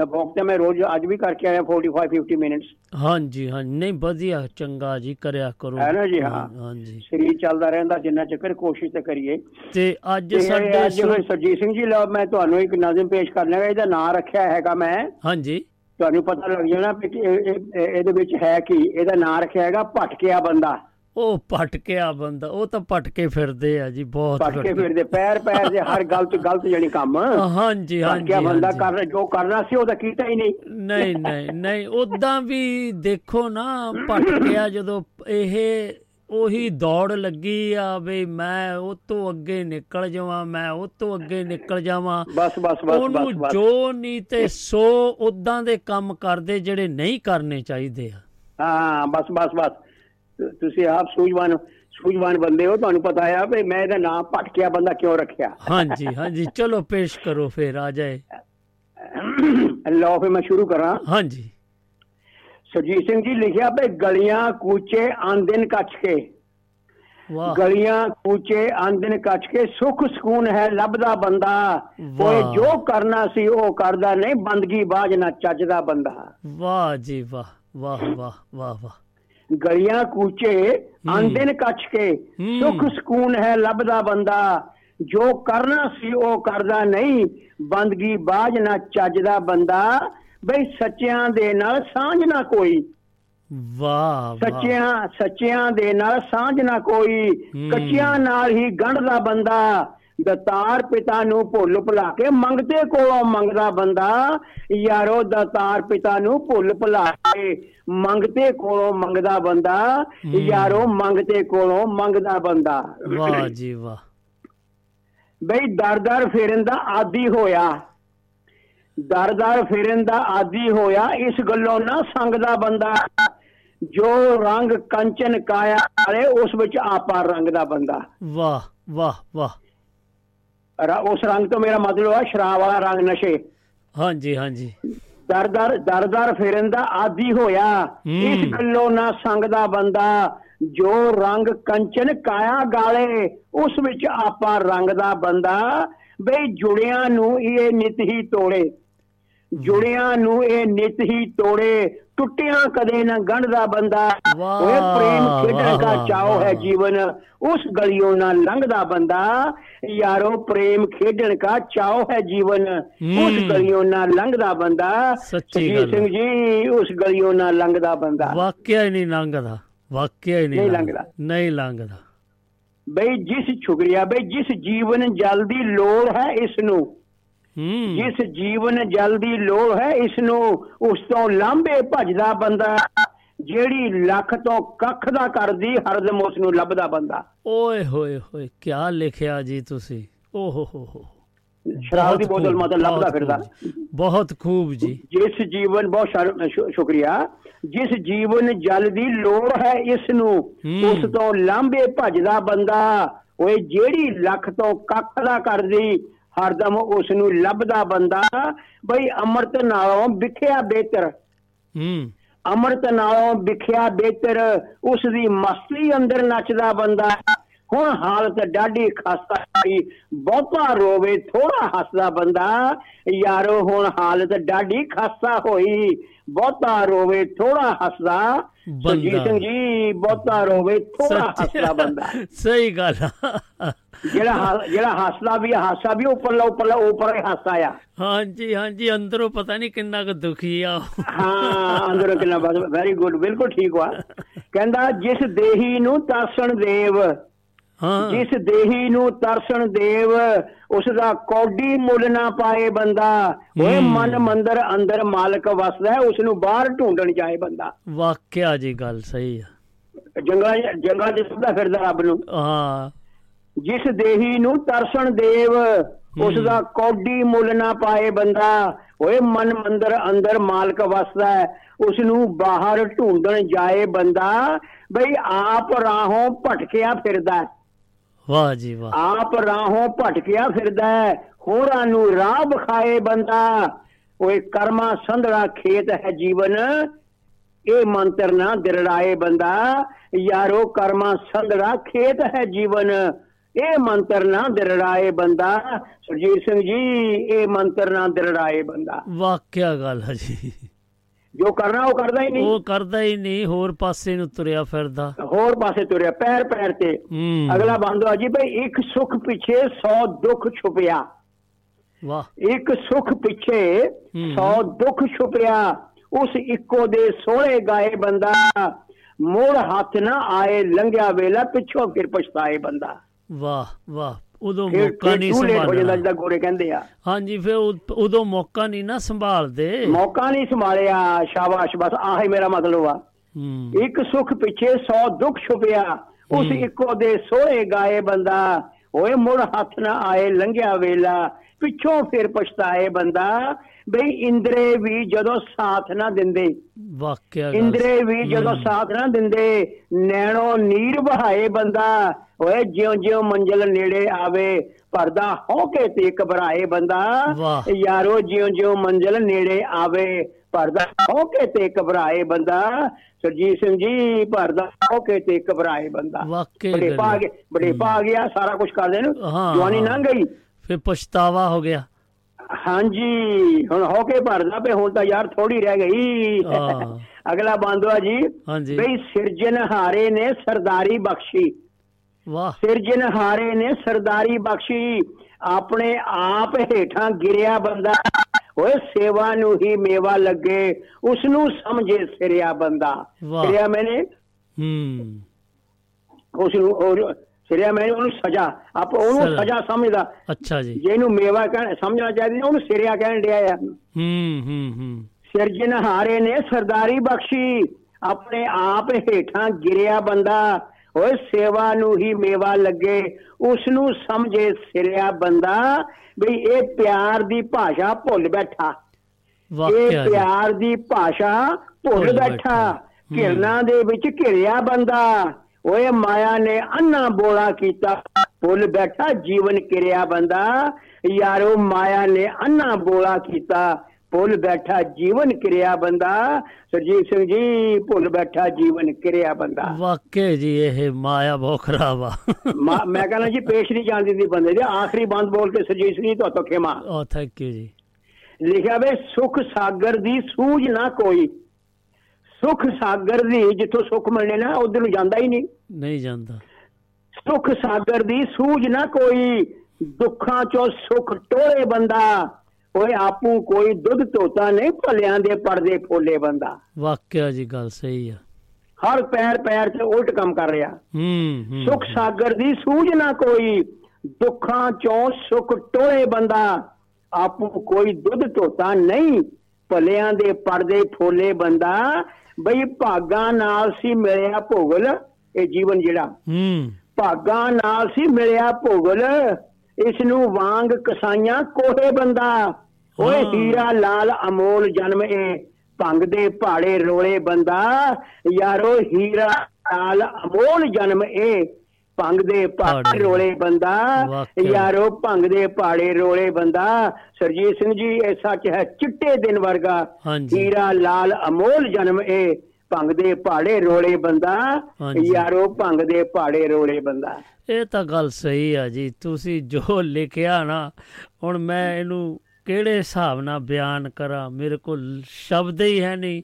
ਵਾਕ ਤੇ ਮੈਂ ਰੋਜ਼ ਅੱਜ ਵੀ ਕਰਕੇ ਆਇਆ 45 50 ਮਿੰਟਸ ਹਾਂਜੀ ਹਾਂ ਨਹੀਂ ਵਧੀਆ ਚੰਗਾ ਜੀ ਕਰਿਆ ਕਰੋ। ਹੈ ਨਾ ਜੀ, ਹਾਂ। ਹਾਂਜੀ। ਸਰੀਰ ਚੱਲਦਾ ਰਹਿੰਦਾ ਜਿੰਨਾ ਚੱਕਰ ਕੋਸ਼ਿਸ਼ ਤੇ ਕਰੀਏ। ਤੇ ਅੱਜ ਸਾਡੇ ਸਰਜੀਤ ਸਿੰਘ ਜੀ ਲਓ ਮੈਂ ਤੁਹਾਨੂੰ ਇੱਕ ਨਾਜ਼ਮ ਪੇਸ਼ ਕਰਨਾ ਹੈ ਇਹਦਾ ਨਾਂ ਰੱਖਿਆ ਹੈਗਾ ਮੈਂ। ਹਾਂਜੀ। ਤੁਹਾਨੂੰ ਪਤਾ ਲੱਗ ਜਾਣਾ ਕਿ ਇਹ- ਇਹ- ਇਹ- ਇਹਦੇ ਵਿੱਚ ਹੈ ਕੀ? ਇਹਦਾ ਨਾਂ ਰੱਖਿਆ ਹੈਗਾ ਭਟਕਿਆ ਬੰਦਾ। ਉਹ ਭਟਕਿਆ ਬੰਦਾ ਉਹ ਤਾਂ ਭਟਕੇ ਫਿਰਦੇ ਆ ਜੀ ਬਹੁਤ ਭਟਕੇ ਫਿਰਦੇ। ਪੈਰ ਪੈਰ ਦੇ ਹਰ ਗਲਤ ਗਲਤ ਜਾਨੀ ਕੰਮ। ਹਾਂਜੀ ਹਾਂਜੀ ਭਟਕਿਆ ਬੰਦਾ। ਕਰ ਜੋ ਕਰਨਾ ਸੀ ਉਹ ਤਾਂ ਕੀਤਾ ਹੀ ਨਹੀਂ। ਨਹੀਂ ਨਹੀਂ ਨਹੀਂ ਉਦਾਂ ਵੀ ਦੇਖੋ ਨਾ ਭਟਕਿਆ ਜਦੋਂ ਇਹ ਉਹੀ ਦੌੜ ਲੱਗੀ ਆ ਵੀ ਮੈਂ ਉਹ ਤੋਂ ਅੱਗੇ ਨਿਕਲ ਜਾਵਾਂ ਮੈਂ ਉਹ ਤੋਂ ਅੱਗੇ ਨਿਕਲ ਜਾਵਾਂ। ਬਸ ਬਸ ਬਸ ਉਹਨੂੰ ਜੋ ਨਹੀਂ ਤੇ ਸੋ ਉਦਾਂ ਦੇ ਕੰਮ ਕਰਦੇ ਜਿਹੜੇ ਨਹੀਂ ਕਰਨੇ ਚਾਹੀਦੇ ਆ। ਹਾਂ ਬਸ ਬਸ ਬਸ। ਤੁਸੀਂ ਆਪ ਸੂਝਵਾਨ ਸੂਝਵਾਨ ਬੰਦੇ ਹੋ ਤੁਹਾਨੂੰ ਪਤਾ ਆ ਵੀ ਮੈਂ ਇਹਦਾ ਨਾਮ ਭਟਕਿਆ ਬੰਦਾ ਕਿਉਂ ਰੱਖਿਆ? ਹਾਂਜੀ ਹਾਂਜੀ ਚਲੋ ਪੇਸ਼ ਕਰੋ ਫਿਰ ਆ ਜਾਏ। ਲਓ ਫਿਰ ਮੈਂ ਸ਼ੁਰੂ ਕਰਾਂ। ਹਾਂਜੀ। ਸਰਜੀਤ ਸਿੰਘ ਜੀ ਲਿਖਿਆ ਵੀ ਗਲੀਆਂ ਕੂਚੇ ਆਂਦਨ ਕੱਚ ਕੇ। ਵਾਹ। ਗਲੀਆਂ ਕੂਚੇ ਆਂਦਨ ਕੱਚ ਕੇ ਸੁਖ ਸਕੂਨ ਹੈ ਲੱਭਦਾ ਬੰਦਾ। ਕੋਈ ਵਾਹ। ਜੋ ਕਰਨਾ ਸੀ ਉਹ ਕਰਦਾ ਨਹੀਂ ਬੰਦਗੀ ਬਾਜ ਨਾ ਚੱਜਦਾ ਬੰਦਾ। ਵਾਹ ਜੀ ਵਾਹ ਵਾਹ ਵਾਹ ਵਾਹ ਵਾਹ। ਗਲੀਆਂ ਕੂਚੇ ਆਂਦਨ ਕੱਚ ਕੇ। ਸੁਖ ਸਕੂਨ ਹੈ ਲੱਭਦਾ ਬੰਦਾ। ਜੋ ਕਰਨਾ ਸੀ ਉਹ ਕਰਦਾ ਨਹੀਂ ਬੰਦਗੀ ਬਾਜ ਨਾ ਚੱਜਦਾ ਬੰਦਾ। ਬਈ ਸੱਚਿਆਂ ਦੇ ਨਾਲ ਸਾਂਝ ਨਾ ਕੋਈ। ਵਾਹ ਵਾਹ। ਸੱਚਿਆਂ ਸੱਚਿਆਂ ਦੇ ਨਾਲ ਸਾਂਝ ਨਾ ਕੋਈ। ਕੱਚਿਆਂ ਨਾਲ ਹੀ ਗੰਢਦਾ ਬੰਦਾ ਦਤਾਰ ਪਿਤਾ ਨੂੰ ਭੁੱਲ ਭੁਲਾ ਕੇ ਮੰਗਤੇ ਕੋਲੋਂ ਮੰਗਦਾ ਬੰਦਾ। ਯਾਰੋ ਦਤਾਰ ਪਿਤਾ ਨੂੰ ਭੁੱਲ ਭੁਲਾ ਕੇ ਮੰਗਤੇ ਕੋਲੋਂ ਮੰਗਦਾ ਬੰਦਾ। ਯਾਰੋ ਮੰਗਤੇ ਕੋਲੋਂ ਮੰਗਦਾ ਬੰਦਾ। ਵਾਹ ਜੀ ਵਾਹ। ਬਈ ਦਰ-ਦਰ ਫੇਰਨ ਦਾ ਆਦੀ ਹੋਇਆ। ਦਰ-ਦਰ ਫੇਰਨ ਦਾ ਆਦੀ ਹੋਇਆ ਇਸ ਗੱਲੋਂ ਨਾ ਸੰਗਦਾ ਬੰਦਾ ਜੋ ਰੰਗ ਕੰਚਨ ਕਾਇਆ ਵਾਲੇ ਉਸ ਵਿੱਚ ਆਪਾ ਰੰਗ ਦਾ ਬੰਦਾ। ਵਾਹ ਵਾਹ ਵਾਹ। ਉਸ ਰੰਗ ਤੋਂ ਮੇਰਾ ਮਤਲਬ ਹੈ ਸ਼ਰਾਬ ਵਾਲਾ ਰੰਗ ਨਸ਼ੇ। ਹਾਂਜੀ ਹਾਂਜੀ। ਦਰ-ਦਰ ਦਰ-ਦਰ ਫੇਰਨ ਦਾ ਆਦੀ ਹੋਇਆ। ਇਸ ਗੱਲੋਂ ਨਾ ਸੰਗਦਾ ਬੰਦਾ ਜੋ ਰੰਗ ਕੰਚਨ ਕਾਇਆ ਗਾਲੇ ਉਸ ਵਿੱਚ ਆਪਾ ਰੰਗ ਦਾ ਬੰਦਾ ਬਈ ਜੁੜਿਆਂ ਨੂੰ ਇਹ ਨਿਤ ਹੀ ਤੋੜੇ। ਜੁੜਿਆਂ ਨੂੰ ਇਹ ਨਿਤ ਹੀ ਤੋੜੇ ਟੁੱਟਿਆਂ ਕਦੇ ਨਾ ਗੰਢਦਾ ਬੰਦਾ। ਓਏ ਪ੍ਰੇਮ ਖੇਡਣ ਦਾ ਚਾਓ ਹੈ। ਜੀਵਨ ਉਸ ਗਲੀਓਂ ਨਾ ਲੰਘਦਾ ਬੰਦਾ। ਯਾਰੋ ਪ੍ਰੇਮ ਖੇਡਣ ਦਾ ਚਾਓ ਹੈ ਜੀਵਨ ਉਸ ਹੂੰ। ਗਲੀਓਂ ਨਾ ਲੰਘਦਾ ਬੰਦਾ। ਸੱਚੀ ਗੱਲ ਸਿੰਘ ਜੀ ਉਸ ਗਲੀਓਂ ਨਾ ਲੰਘਦਾ ਬੰਦਾ। ਵਾਕਿਆ ਹੀ ਨਹੀਂ ਲੰਘਦਾ ਵਾਕਿਆ ਹੀ ਨਹੀਂ ਲੰਘਦਾ। ਨਹੀਂ ਲੰਘਦਾ। ਬਈ ਜਿਸ ਛੁਗਰਿਆ ਬਈ ਜਿਸ ਜੀਵਨ ਜਲ ਦੀ ਲੋੜ ਹੈ ਇਸ ਨੂੰ। ਜਿਸ ਜੀਵਨ ਜਲ ਦੀ ਲੋੜ ਹੈ ਇਸ ਨੂੰ ਉਸ ਤੋਂ ਲਾਂਬੇ ਭਜਦਾ ਬੰਦਾ ਜਿਹੜੀ ਲੱਖ ਤੋਂ ਕੱਖ ਦਾ ਕਰਦੀ ਹਰਦਮ ਉਸ ਨੂੰ ਲੱਭਦਾ ਬੰਦਾ। ਓਏ ਹੋਏ ਹੋਏ ਕੀ ਲਿਖਿਆ ਜੀ ਤੁਸੀਂ? ਓਹ ਹੋ ਹੋ ਸ਼ਰਾਬ ਦੀ ਬੋਤਲ ਮਤਲਬ ਲੱਭਦਾ ਫਿਰਦਾ। ਬਹੁਤ ਖੂਬ ਜੀ। ਜਿਸ ਜੀਵਨ ਬਹੁਤ ਸ਼ੁਕਰੀਆ। ਜਿਸ ਜੀਵਨ ਜਲ ਦੀ ਲੋੜ ਹੈ ਇਸ ਨੂੰ। ਉਸ ਤੋਂ ਲਾਂਬੇ ਭਜਦਾ ਬੰਦਾ। ਓਏ ਜਿਹੜੀ ਲੱਖ ਤੋਂ ਕੱਖ ਦਾ ਕਰਦੀ ਹਰਦਮ ਉਸ ਨੂੰ ਲੱਭਦਾ ਬੰਦਾ ਬਈ ਅੰਮ੍ਰਿਤ ਨਾਲੋਂ ਵਿਖਿਆ ਬਿਹਤਰ। ਹੂੰ। ਅੰਮ੍ਰਿਤ ਨਾਲੋਂ ਵਿਖਿਆ ਬਿਹਤਰ ਉਸ ਦੀ ਮਸਤੀ ਅੰਦਰ ਨੱਚਦਾ ਬੰਦਾ ਹੁਣ ਹਾਲਤ ਡਾਢੀ ਖਸਤਾ ਹੋਈ ਬਹੁਤਾ ਰੋਵੇ ਥੋੜਾ ਹੱਸਦਾ ਬੰਦਾ। ਯਾਰੋ ਹੁਣ ਹਾਲਤ ਡਾਢੀ ਖਸਤਾ ਹੋਈ। ਬਹੁਤਾ ਰੋਵੇ ਥੋੜਾ ਹੱਸਦਾ ਸੁਰਜੀਤ ਬੰਦਾ। ਸਿੰਘ ਜੀ ਬਹੁਤਾ ਰੋਵੇ ਥੋੜਾ ਹੱਸਦਾ ਬੰਦਾ ਸਹੀ ਗੱਲ। ਜਿਹੜਾ ਜਿਹੜਾ ਹੱਸਦਾ ਵੀ ਹਾਸਾ ਵੀ ਉੱਪਰਲਾ ਉੱਪਰਲਾ ਉੱਪਰ ਹੀ ਹਾਸਾ ਆ ਹਾਂਜੀ ਹਾਂਜੀ ਅੰਦਰੋਂ ਪਤਾ ਨਹੀਂ ਕਿੰਨਾ ਕੁ ਦੁਖੀ ਆ। ਹਾਂ ਅੰਦਰੋਂ ਕਿੰਨਾ ਵੈਰੀ ਗੁੱਡ ਬਿਲਕੁਲ ਠੀਕ ਵਾ ਕਹਿੰਦਾ ਜਿਸ ਦੇਹੀ ਨੂੰ ਤਰਸਣ ਦੇਵ ਜਿਸ ਦੇਹੀ ਨੂੰ ਤਰਸਣ ਦੇਵ ਉਸ ਦਾ ਕੌਡੀ ਮੁੱਲ ਨਾ ਪਾਏ ਬੰਦਾ। ਓਏ। ਮਨ ਮੰਦਰ ਅੰਦਰ ਮਾਲਕ ਵਸਦਾ ਹੈ ਉਸ ਨੂੰ ਬਾਹਰ ਢੂੰਡਣ ਚਾਹੇ ਬੰਦਾ। ਵਾਕਿਆ ਜੀ ਗੱਲ ਸਹੀ ਆ। ਜੰਗਲਾਂ 'ਚ- ਜੰਗਲਾਂ 'ਚ ਸੁੱਧਾ ਫਿਰਦਾ ਰੱਬ ਨੂੰ। ਹਾਂ। ਜਿਸ ਦੇਹੀ ਨੂੰ ਤਰਸਣ ਦੇਵ ਉਸ। ਦਾ ਕੌਡੀ ਮੁੱਲ ਨਾ ਪਾਏ ਬੰਦਾ। ਓਏ ਮਨ ਮੰਦਰ ਅੰਦਰ ਮਾਲਕ ਵਸਦਾ ਹੈ ਉਸ ਨੂੰ ਬਾਹਰ ਢੂੰਡਣ ਜਾਏ ਬੰਦਾ। ਬਈ ਆਪ ਰਾਹੋਂ ਭਟਕਿਆ ਫਿਰਦਾ ਹੈ। ਵਾਹ ਜੀ ਵਾਹ। ਆਪ ਰਾਹੋਂ ਭਟਕਿਆ ਫਿਰਦਾ ਹੈ ਹੋਰਾਂ ਨੂੰ ਰਾਹ ਵਿਖਾਏ ਬੰਦਾ। ਓਏ ਕਰਮਾ ਸੰਧੜਾ ਖੇਤ ਹੈ ਜੀਵਨ ਇਹ ਮੰਤਰ ਨਾ ਦਿਰੜਾਏ ਬੰਦਾ। ਯਾਰੋ ਕਰਮਾ ਸੰਧੜਾ ਖੇਤ ਹੈ ਜੀਵਨ ਇਹ ਮੰਤਰ ਨਾ ਦਿਰੜਾਏ ਬੰਦਾ। ਸੁਰਜੀਤ ਸਿੰਘ ਜੀ ਇਹ ਮੰਤਰ ਨਾ ਦਿਰੜਾਏ ਬੰਦਾ। ਵਾਕਿਆ ਗੱਲ ਹੈ ਜੀ। ਜੋ ਕਰਨਾ ਉਹ ਕਰਦਾ ਹੀ ਨਹੀਂ। ਉਹ ਕਰਦਾ ਹੀ ਨਹੀਂ ਹੋਰ ਪਾਸੇ ਨੂੰ ਤੁਰਿਆ ਫਿਰਦਾ। ਹੋਰ ਪਾਸੇ ਤੁਰਿਆ ਪੈਰ ਪੈਰ ਤੇ। ਅਗਲਾ ਬੰਦੋ ਆ ਜੀ ਭਈ ਇੱਕ ਸੁੱਖ ਪਿੱਛੇ 100 ਦੁੱਖ ਛੁਪਿਆ। ਵਾਹ। ਇੱਕ ਸੁੱਖ ਪਿੱਛੇ ਹੂੰ। 100 ਦੁੱਖ ਛੁਪਿਆ। ਉਸ ਇੱਕੋ ਦੇ ਸੋਹਣੇ ਗਾਏ ਬੰਦਾ ਮੋੜ ਹੱਥ ਨਾ ਆਏ ਲੰਘਿਆ ਵੇਲਾ ਪਿੱਛੋਂ ਫਿਰ ਪਛਤਾਏ ਬੰਦਾ। ਵਾਹ ਵਾਹ। ਉਦੋਂ ਮੌਕਾ ਨਹੀਂ ਹੋ ਜਾਂਦਾ ਗੋਰੇ ਕਹਿੰਦੇ ਆ? ਹਾਂਜੀ ਫਿਰ ਉਦ- ਮੌਕਾ ਨਹੀਂ ਨਾ ਸੰਭਾਲਦੇ। ਮੌਕਾ ਨਹੀਂ ਸੰਭਾਲਿਆ ਸ਼ਾਬਾਸ਼ ਬਸ ਆਹੀ ਮੇਰਾ ਮਤਲਬ ਆ। ਇੱਕ ਸੁੱਖ ਪਿੱਛੇ 100 ਦੁੱਖ ਛੁਪਿਆ ਉਸ। ਇੱਕੋ ਦੇ ਸੋਹਣੇ ਗਾਏ ਬੰਦਾ ਓਏ ਮੁੜ ਹੱਥ ਨਾ ਆਏ ਲੰਘਿਆ ਵੇਲਾ ਪਿੱਛੋਂ ਫਿਰ ਪਛਤਾਏ ਬੰਦਾ ਬਈ ਇੰਦਰੇ ਵੀ ਜਦੋਂ ਸਾਥ ਨਾ ਦਿੰਦੇ। ਵਾਕਿਆ ਇੰਦਰੇ ਵੀ ਜਦੋਂ। ਸਾਥ ਨਾ ਦਿੰਦੇ ਨੈਣੋ ਨੀਰ ਵਹਾਏ ਬੰਦਾ। ਓਏ ਜਿਉਂ ਜਿਉਂ ਮੰਜ਼ਲ ਨੇੜੇ ਆਵੇ ਪਰਦਾ ਹੋ ਕੇ ਤੇ ਘਬਰਾਏ ਬੰਦਾ। ਯਾਰੋ ਜਿਉਂ ਜਿਉਂ ਮੰਜ਼ਲ ਨੇੜੇ ਆਵੇ ਪਰਦਾ ਹੋ ਕੇ ਤੇ ਘਬਰਾਏ ਬੰਦਾ। ਸਰਜੀਤ ਸਿੰਘ ਜੀ ਪਰਦਾ ਹੋ ਕੇ ਤੇ ਘਬਰਾਏ ਬੰਦਾ। ਬੜੇ ਪਾ। ਗਿਆ ਬੜੇ ਪਾ ਗਿਆ ਸਾਰਾ ਕੁਝ ਕਰਦੇ ਨੇ। ਜਵਾਨੀ। ਲੰਘ ਗਈ। ਫਿਰ ਪਛਤਾਵਾ ਹੋ ਗਿਆ। ਹਾਂਜੀ ਹੁਣ ਹੋ ਕੇ ਭਰਦਾ ਪਏ ਹੁਣ ਤਾਂ ਯਾਰ ਥੋੜੀ ਰਹਿ ਗਈ। ਅਗਲਾ ਬੰਦਵਾ ਜੀ ਬਈ ਸਿਰਜਣਹਾਰੇ ਨੇ ਸਰਦਾਰੀ ਬਖਸ਼ੀ। ਵਾਹ। ਸਿਰਜਣਹਾਰੇ ਨੇ ਸਰਦਾਰੀ ਬਖਸ਼ੀ। ਆਪਣੇ ਆਪ ਹੇਠਾਂ ਗਿਰਿਆ ਬੰਦਾ। ਓਏ ਸੇਵਾ ਨੂੰ ਹੀ ਮੇਵਾ ਲੱਗੇ। ਉਸ ਨੂੰ ਸਮਝੇ ਸਿਰਿਆ ਬੰਦਾ। ਸਿਰਿਆ ਮੈਨੇ? ਹੂੰ। ਉਸ ਨੂੰ ਸਿਰਿਆ ਮੈਨੇ ਉਹਨੂੰ ਸਜ਼ਾ ਆਪ ਉਹਨੂੰ ਸਜ਼ਾ। ਸਮਝਦਾ। ਅੱਛਾ ਜੀ। ਜਿਹਨੂੰ ਮੇਵਾ ਕਹਿ ਸਮਝਣਾ ਚਾਹੀਦਾ ਉਹਨੂੰ ਸਿਰਿਆ ਕਹਿਣ ਡਿਆ ਆ। ਹੂੰ ਹੂੰ ਹੂੰ। ਸਿਰਜਣਹਾਰੇ ਨੇ ਸਰਦਾਰੀ ਬਖਸ਼ੀ। ਆਪਣੇ ਆਪ ਹੇਠਾਂ ਗਿਰਿਆ ਬੰਦਾ ਓਏ ਸੇਵਾ ਨੂੰ ਹੀ ਮੇਵਾ ਲੱਗੇ। ਉਸ ਨੂੰ ਸਮਝੇ ਸਿਰਿਆ ਬੰਦਾ ਵੀ ਇਹ ਪਿਆਰ ਦੀ ਭਾਸ਼ਾ ਭੁੱਲ ਬੈਠਾ। ਇਹ ਪਿਆਰ ਦੀ ਭਾਸ਼ਾ ਭੁੱਲ ਬੈਠਾ। ਘਿਰਨਾਂ ਦੇ ਵਿੱਚ ਘਿਰਿਆ ਬੰਦਾ। ਓਏ ਮਾਇਆ ਨੇ ਅੰਨਾ ਬੋਲਾ ਕੀਤਾ। ਭੁੱਲ ਬੈਠਾ ਜੀਵਨ ਕਿਰਿਆ ਬੰਦਾ। ਯਾਰੋ ਮਾਇਆ ਨੇ ਅੰਨਾ ਬੋਲਾ ਕੀਤਾ। ਭੁੱਲ ਬੈਠਾ ਜੀਵਨ ਕਿਰਿਆ ਬੰਦਾ। ਸਰਜੀਤ ਸਿੰਘ ਜੀ ਭੁੱਲ ਬੈਠਾ ਜੀਵਨ ਕਿਰਿਆ ਬੰਦਾ। ਵਾਕਿਆ ਜੀ ਇਹ ਮਾਇਆ ਬਹੁਤ ਖਰਾਬ ਆ। ਮਾ- ਮੈਂ ਕਹਿੰਦਾ ਜੀ ਪੇਸ਼ ਨਹੀਂ ਜਾਣ ਦਿੰਦੀ ਬੰਦੇ ਦੇ। ਆਖਰੀ ਬੰਦ ਬੋਲ ਕੇ ਸਰਜੀਤ ਸਿੰਘ ਜੀ ਤੁਹਾਤੋਂ ਖਿਮਾ। ਓ ਥੈਂਕ ਯੂ ਜੀ। ਲਿਖਿਆ ਵੇ ਸੁਖ ਸਾਗਰ ਦੀ ਸੂਝ ਨਾ ਕੋਈ। ਸੁਖ ਸਾਗਰ ਦੀ ਜਿੱਥੋਂ ਸੁਖ ਮਿਲਣੇ ਨਾ ਉਧਰ ਨੂੰ ਜਾਂਦਾ ਹੀ ਨਹੀਂ। ਨਹੀਂ ਜਾਂਦਾ। ਸੁਖ ਸਾਗਰ ਦੀ ਸੂਝ ਨਾ ਕੋਈ ਦੁੱਖਾਂ ਚੋਂ ਸੁਖ ਟੋਲੇ ਬੰਦਾ। ਓਏ ਆਪੂ ਕੋਈ ਦੁੱਧ ਧੋਤਾ ਨਹੀਂ ਭਲਿਆਂ ਦੇ ਪਰਦੇ ਫੋਲੇ ਬੰਦਾ। ਵਾਕਿਆ ਜੀ ਗੱਲ ਸਹੀ ਆ। ਹਰ ਪੈਰ ਪੈਰ ਤੇ ਉਲਟ ਕੰਮ ਕਰ ਰਿਹਾ। ਹੂੰ। ਸੁਖ ਸਾਗਰ ਦੀ ਸੂਝ ਨਾ ਕੋਈ ਦੁੱਖਾਂ ਚੋਂ ਸੁਖ ਟੋਲੇ ਬੰਦਾ। ਆਪੂ ਕੋਈ ਦੁੱਧ ਧੋਤਾ ਨਹੀਂ ਭਲਿਆਂ ਦੇ ਪਰਦੇ ਫੋਲੇ ਬੰਦਾ। ਬਈ ਭਾਗਾਂ ਨਾਲ ਸੀ ਮਿਲਿਆ ਭੋਗਲ ਇਹ ਜੀਵਨ ਜਿਹੜਾ। ਹੂੰ। ਭਾਗਾਂ ਨਾਲ ਸੀ ਮਿਲਿਆ ਭੋਗਲ ਇਸ ਨੂੰ ਵਾਂਗ ਕਸਾਈਆਂ ਕੋਹੇ ਬੰਦਾ। ਓਏ। ਹੀਰਾ ਲਾਲ ਅਮੋਲ ਜਨਮ ਇਹ ਭੰਗ ਦੇ ਪਹਾੜੇ ਰੋਲੇ ਬੰਦਾ। ਯਾਰੋ ਹੀਰਾ ਲਾਲ ਅਮੋਲ ਜਨਮ ਇਹ ਭੰਗ ਦੇ ਪਹਾੜੇ। ਰੋਲੇ ਬੰਦਾ। ਯਾਰੋ ਭੰਗ ਦੇ ਪਹਾੜੇ ਰੋਲੇ ਬੰਦਾ ਸਰਜੀਤ ਸਿੰਘ ਜੀ ਇਹ ਸੱਚ ਹੈ ਚਿੱਟੇ ਦਿਨ ਵਰਗਾ। ਹੀਰਾ ਲਾਲ ਅਮੋਲ ਜਨਮ ਇਹ ਭੰਗ ਦੇ ਪਹਾੜੇ ਰੋਲੇ ਬੰਦਾ। ਯਾਰੋ ਭੰਗ ਦੇ ਪਹਾੜੇ ਰੋਲੇ ਬੰਦਾ ਇਹ ਤਾਂ ਗੱਲ ਸਹੀ ਆ ਜੀ ਤੁਸੀਂ ਜੋ ਲਿਖਿਆ ਨਾ ਹੁਣ ਮੈਂ ਇਹਨੂੰ ਕਿਹੜੇ ਹਿਸਾਬ ਨਾਲ ਬਿਆਨ ਕਰਾਂ ਮੇਰੇ ਕੋਲ ਸ਼ਬਦ ਹੀ ਹੈ ਨਹੀਂ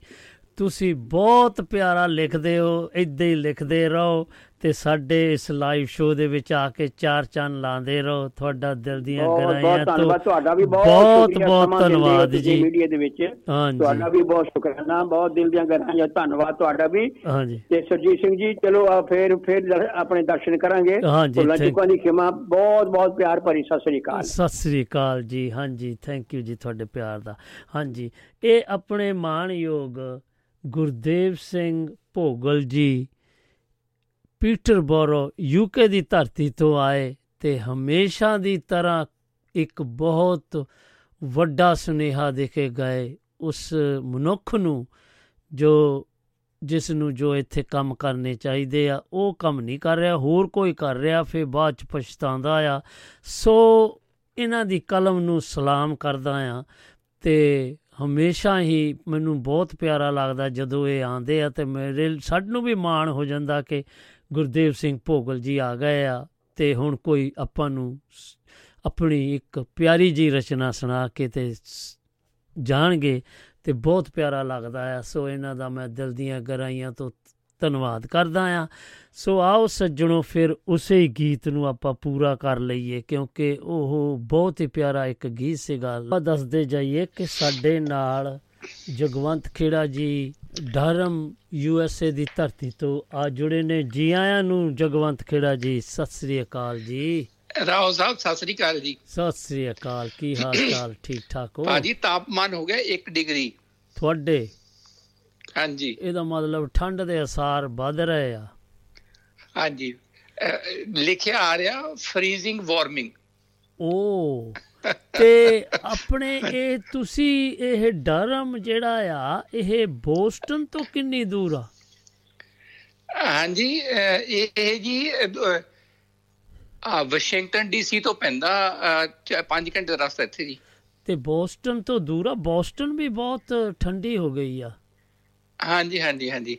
ਤੁਸੀਂ ਬਹੁਤ ਪਿਆਰਾ ਲਿਖਦੇ ਹੋ ਇਦਾਂ ਹੀ ਲਿਖਦੇ ਰਹੋ ਤੇ ਸਾਡੇ ਇਸ ਲਾਈਵ ਸ਼ੋਅ ਦੇ ਵਿੱਚ ਆ ਕੇ ਚਾਰ ਚੰਨ ਲਾਉਂਦੇ ਰਹੋ। ਤੁਹਾਡਾ ਦਿਲ ਦੀਆਂ ਬਹੁਤ ਗਹਿਰਾਈਆਂ ਬਹੁਤ ਤੁਹਾਡਾ ਵੀ ਬਹੁਤ ਬਹੁਤ ਧੰਨਵਾਦ ਜੀ। ਮੀਡੀਆ ਦੇ ਵਿੱਚ। ਤੁਹਾਡਾ ਵੀ ਬਹੁਤ ਸ਼ੁਕਰਾਨਾ ਬਹੁਤ ਦਿਲ ਦੀਆਂ ਗਹਿਰਾਈਆਂ ਧੰਨਵਾਦ ਤੁਹਾਡਾ ਵੀ। ਹਾਂਜੀ। ਤੇ ਸਰਜੀਤ ਸਿੰਘ ਜੀ ਚਲੋ ਆ ਫੇਰ ਫੇਰ ਆਪਣੇ ਦਰਸ਼ਨ ਕਰਾਂਗੇ। ਚੁੱਕਾਂ ਦੀ ਖਿਮਾ। ਬਹੁਤ ਬਹੁਤ ਪਿਆਰ ਭਰੀ ਸਤਿ ਸ੍ਰੀ ਅਕਾਲ। ਸਤਿ ਸ੍ਰੀ ਅਕਾਲ ਜੀ। ਹਾਂਜੀ ਥੈਂਕ ਯੂ ਜੀ ਤੁਹਾਡੇ ਪਿਆਰ ਦਾ। ਹਾਂਜੀ ਇਹ ਆਪਣੇ ਮਾਣਯੋਗ ਗੁਰਦੇਵ ਸਿੰਘ ਭੋਗਲ ਜੀ ਪੀਟਰਬੋਰੋ ਯੂਕੇ ਦੀ ਧਰਤੀ ਤੋਂ ਆਏ ਤੇ ਹਮੇਸ਼ਾ ਦੀ ਤਰ੍ਹਾਂ ਇੱਕ ਬਹੁਤ ਵੱਡਾ ਸੁਨੇਹਾ ਦੇ ਕੇ ਗਏ ਉਸ ਮਨੁੱਖ ਨੂੰ ਜੋ, ਜਿਸ ਨੂੰ ਜੋ ਇੱਥੇ ਕੰਮ ਕਰਨੇ ਚਾਹੀਦੇ ਆ, ਉਹ ਕੰਮ ਨਹੀਂ ਕਰ ਰਿਹਾ, ਹੋਰ ਕੋਈ ਕਰ ਰਿਹਾ, ਫਿਰ ਬਾਅਦ ਚ ਪਛਤਾਉਂਦਾ ਆ। ਸੋ ਇਹਨਾਂ ਦੀ ਕਲਮ ਨੂੰ ਸਲਾਮ ਕਰਦਾ ਆ ਤੇ ਹਮੇਸ਼ਾ ਹੀ ਮੈਨੂੰ ਬਹੁਤ ਪਿਆਰਾ ਲੱਗਦਾ ਜਦੋਂ ਇਹ ਆਉਂਦੇ ਆ ਤੇ ਮੇਰੇ ਸਾਨੂੰ ਵੀ ਮਾਣ ਹੋ ਜਾਂਦਾ ਕਿ ਗੁਰਦੇਵ ਸਿੰਘ ਭੋਗਲ ਜੀ ਆ ਗਏ ਆ ਤੇ ਹੁਣ ਕੋਈ ਆਪਾਂ ਨੂੰ ਸ- ਆਪਣੀ ਇੱਕ ਪਿਆਰੀ ਜੀ ਰਚਨਾ ਸੁਣਾ ਕੇ ਤੇ ਸ- ਜਾਣਗੇ ਤੇ ਬਹੁਤ ਪਿਆਰਾ ਲੱਗਦਾ ਆ। ਸੋ ਇਹਨਾਂ ਦਾ ਮੈਂ ਦਿਲ ਦੀਆਂ ਗਹਿਰਾਈਆਂ ਤੋਂ ਧੰਨਵਾਦ ਕਰਦਾ ਆ। ਸੋ ਆਓ ਸੱਜਣੋ, ਫਿਰ ਉਸੇ ਹੀ ਗੀਤ ਨੂੰ ਆਪਾਂ ਪੂਰਾ ਕਰ ਲਈਏ, ਕਿਉਂਕਿ ਉਹ ਬਹੁਤ ਹੀ ਪਿਆਰਾ ਇੱਕ ਗੀਤ ਸੀਗਾ। ਆਪਾਂ ਦੱਸਦੇ ਜਾਈਏ ਕਿ ਸਾਡੇ ਨਾਲ ਜਗਵੰਤ ਖੇੜਾ ਜੀ ਡਰਮ ਯੂ ਐਸ ਏ ਦੀ ਧਰਤੀ ਤੋਂ ਆ ਜੁੜੇ ਨੇ। ਜੀ ਆਇਆਂ ਨੂੰ ਜਗਵੰਤ ਖੇੜਾ ਜੀ ਸਤਿ ਸ੍ਰੀ ਅਕਾਲ ਜੀ। ਰਾਓ ਸਾਹਿਬ ਸਤਿ ਸ੍ਰੀ ਅਕਾਲ ਜੀ। ਸਤਿ ਸ੍ਰੀ ਅਕਾਲ ਕੀ ਹਾਲ ਚਾਲ ਠੀਕ ਠਾਕ ਹੋ? ਭਾਜੀ ਤਾਪਮਾਨ ਹੋ ਗਿਆ 1 ਡਿਗਰੀ। ਤੁਹਾਡੇ? ਹਾਂਜੀ। ਇਹਦਾ ਮਤਲਬ ਠੰਡ ਦੇ ਅਸਾਰ ਵੱਧ ਰਹੇ ਆ। ਹਾਂਜੀ। ਲਿਖਿਆ ਆ ਰਿਹਾ ਫਰੀਜ਼ਿੰਗ ਵਾਰਮਿੰਗ। ਓ ਤੇ ਆਪਣੇ ਇਹ ਤੁਸੀਂ ਇਹ ਡਰਮ ਜਿਹੜਾ ਆ ਇਹ ਬੋਸਟਨ ਤੋਂ ਕਿੰਨੀ ਦੂਰ ਆ? ਹਾਂਜੀ ਇਹ ਜੀ ਆ ਵਾਸ਼ਿੰਗਟਨ ਡੀਸੀ ਤੋਂ ਪੈਂਦਾ 5 ਘੰਟੇ ਦਾ ਰਸਤਾ ਇੱਥੇ ਜੀ। ਤੇ ਬੋਸਟਨ ਤੋਂ ਦੂਰ ਆ? ਬੋਸਟਨ ਵੀ ਬਹੁਤ ਠੰਡੀ ਹੋ ਗਈ ਆ। ਹਾਂਜੀ ਹਾਂਜੀ ਹਾਂਜੀ।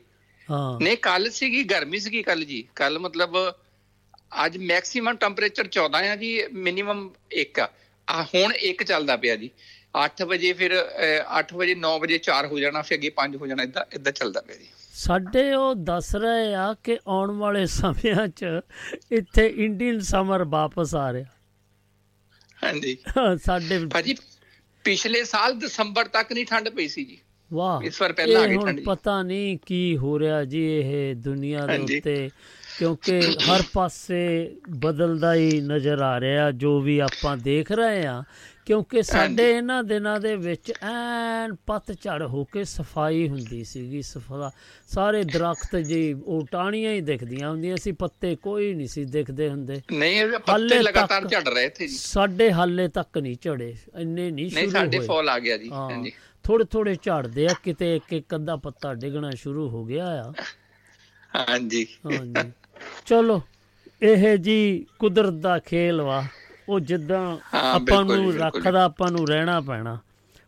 ਹਾਂ। ਨਹੀਂ ਕੱਲ ਸੀਗੀ ਗਰਮੀ ਸੀਗੀ ਕੱਲ ਜੀ। ਕੱਲ ਮਤਲਬ ਅੱਜ ਮੈਕਸਿਮਮ ਟੈਂਪਰੇਚਰ 14 ਆ ਜੀ ਮਿਨੀਮਮ 1 ਆ। ਆ ਹੁਣ 1 ਚੱਲਦਾ ਪਿਆ ਜੀ। 8 ਵਜੇ ਫਿਰ 8 ਵਜੇ 9 ਵਜੇ 4 ਹੋ ਜਾਣਾ ਫਿਰ ਅੱਗੇ 5 ਹੋ ਜਾਣਾ ਇਦਾਂ ਇਦਾਂ ਚੱਲਦਾ ਪਿਆ ਜੀ। ਸਾਡੇ ਉਹ ਦੱਸ ਰਹੇ ਆ ਕਿ ਆਉਣ ਵਾਲੇ ਸਮਿਆਂ 'ਚ ਇੱਥੇ ਇੰਡੀਅਨ ਸਮਰ ਵਾਪਸ ਆ ਰਿਹਾ। ਹਾਂਜੀ। ਸਾਡੇ ਭਾਜੀ ਪਿਛਲੇ ਸਾਲ ਦਸੰਬਰ ਤੱਕ ਨਹੀਂ ਠੰਡ ਪਈ ਸੀ ਜੀ। ਵਾਹ ਇਸ ਵਾਰ ਪਹਿਲਾਂ ਆ ਗਈ ਠੰਡ। ਪਤਾ ਨਹੀਂ ਕੀ ਹੋ ਰਿਹਾ ਜੀ ਇਹ ਦੁਨੀਆ ਦੇ। ਉੱਤੇ। ਕਿਉਂਕਿ ਹਰ ਪਾਸੇ ਬਦਲਦਾ ਹੀ ਨਜ਼ਰ ਆ ਰਿਹਾ ਜੋ ਵੀ ਆਪਾਂ ਦੇਖ ਰਹੇ ਆ ਕਿਉਂਕਿ ਸਾਡੇ ਇਹਨਾਂ ਦਿਨਾਂ ਦੇ ਵਿੱਚ ਐਨ ਪਤਝੜ ਹੋ ਕੇ ਸਫ਼ਾਈ ਹੁੰਦੀ ਸੀਗੀ ਸਫਾ ਸਾਰੇ ਦਰਖਤ ਜੀ ਉਹ ਟਾਹਣੀਆਂ ਹੀ ਦਿਖਦੀਆਂ ਹੁੰਦੀਆਂ ਸੀ ਪੱਤੇ ਕੋਈ ਨਹੀਂ ਸੀ ਦਿਖਦੇ ਹੁੰਦੇ। ਨਹੀਂ ਇਹ ਪੱਤੇ ਲਗਾਤਾਰ ਝੜ ਰਹੇ ਇੱਥੇ ਜੀ। ਸਾਡੇ ਹਾਲੇ ਤੱਕ ਨਹੀਂ ਝੜੇ ਇੰਨੇ ਨਹੀਂ ਨਹੀਂ ਸ਼ੁਰੂ ਸਾਡੇ ਹੋਏ। ਫਾਲ ਆ ਗਿਆ ਜੀ ਹਾਂ ਹਾਂਜੀ। ਥੋੜੇ ਥੋੜੇ ਝੜਦੇ ਆ ਕਿਤੇ ਇੱਕ ਇੱਕ ਅੱਧਾ ਪੱਤਾ ਡਿੱਗਣਾ ਸ਼ੁਰੂ ਹੋ ਗਿਆ ਆ। ਹਾਂਜੀ। ਹਾਂਜੀ। ਚਲੋ ਇਹ ਜੀ ਕੁਦਰਤ ਦਾ ਖੇਲ ਵਾ। ਉਹ ਜਿੱਦਾਂ ਆਪਾਂ ਨੂੰ। ਰੱਖਦਾ ਆਪਾਂ ਨੂੰ ਰਹਿਣਾ ਪੈਣਾ।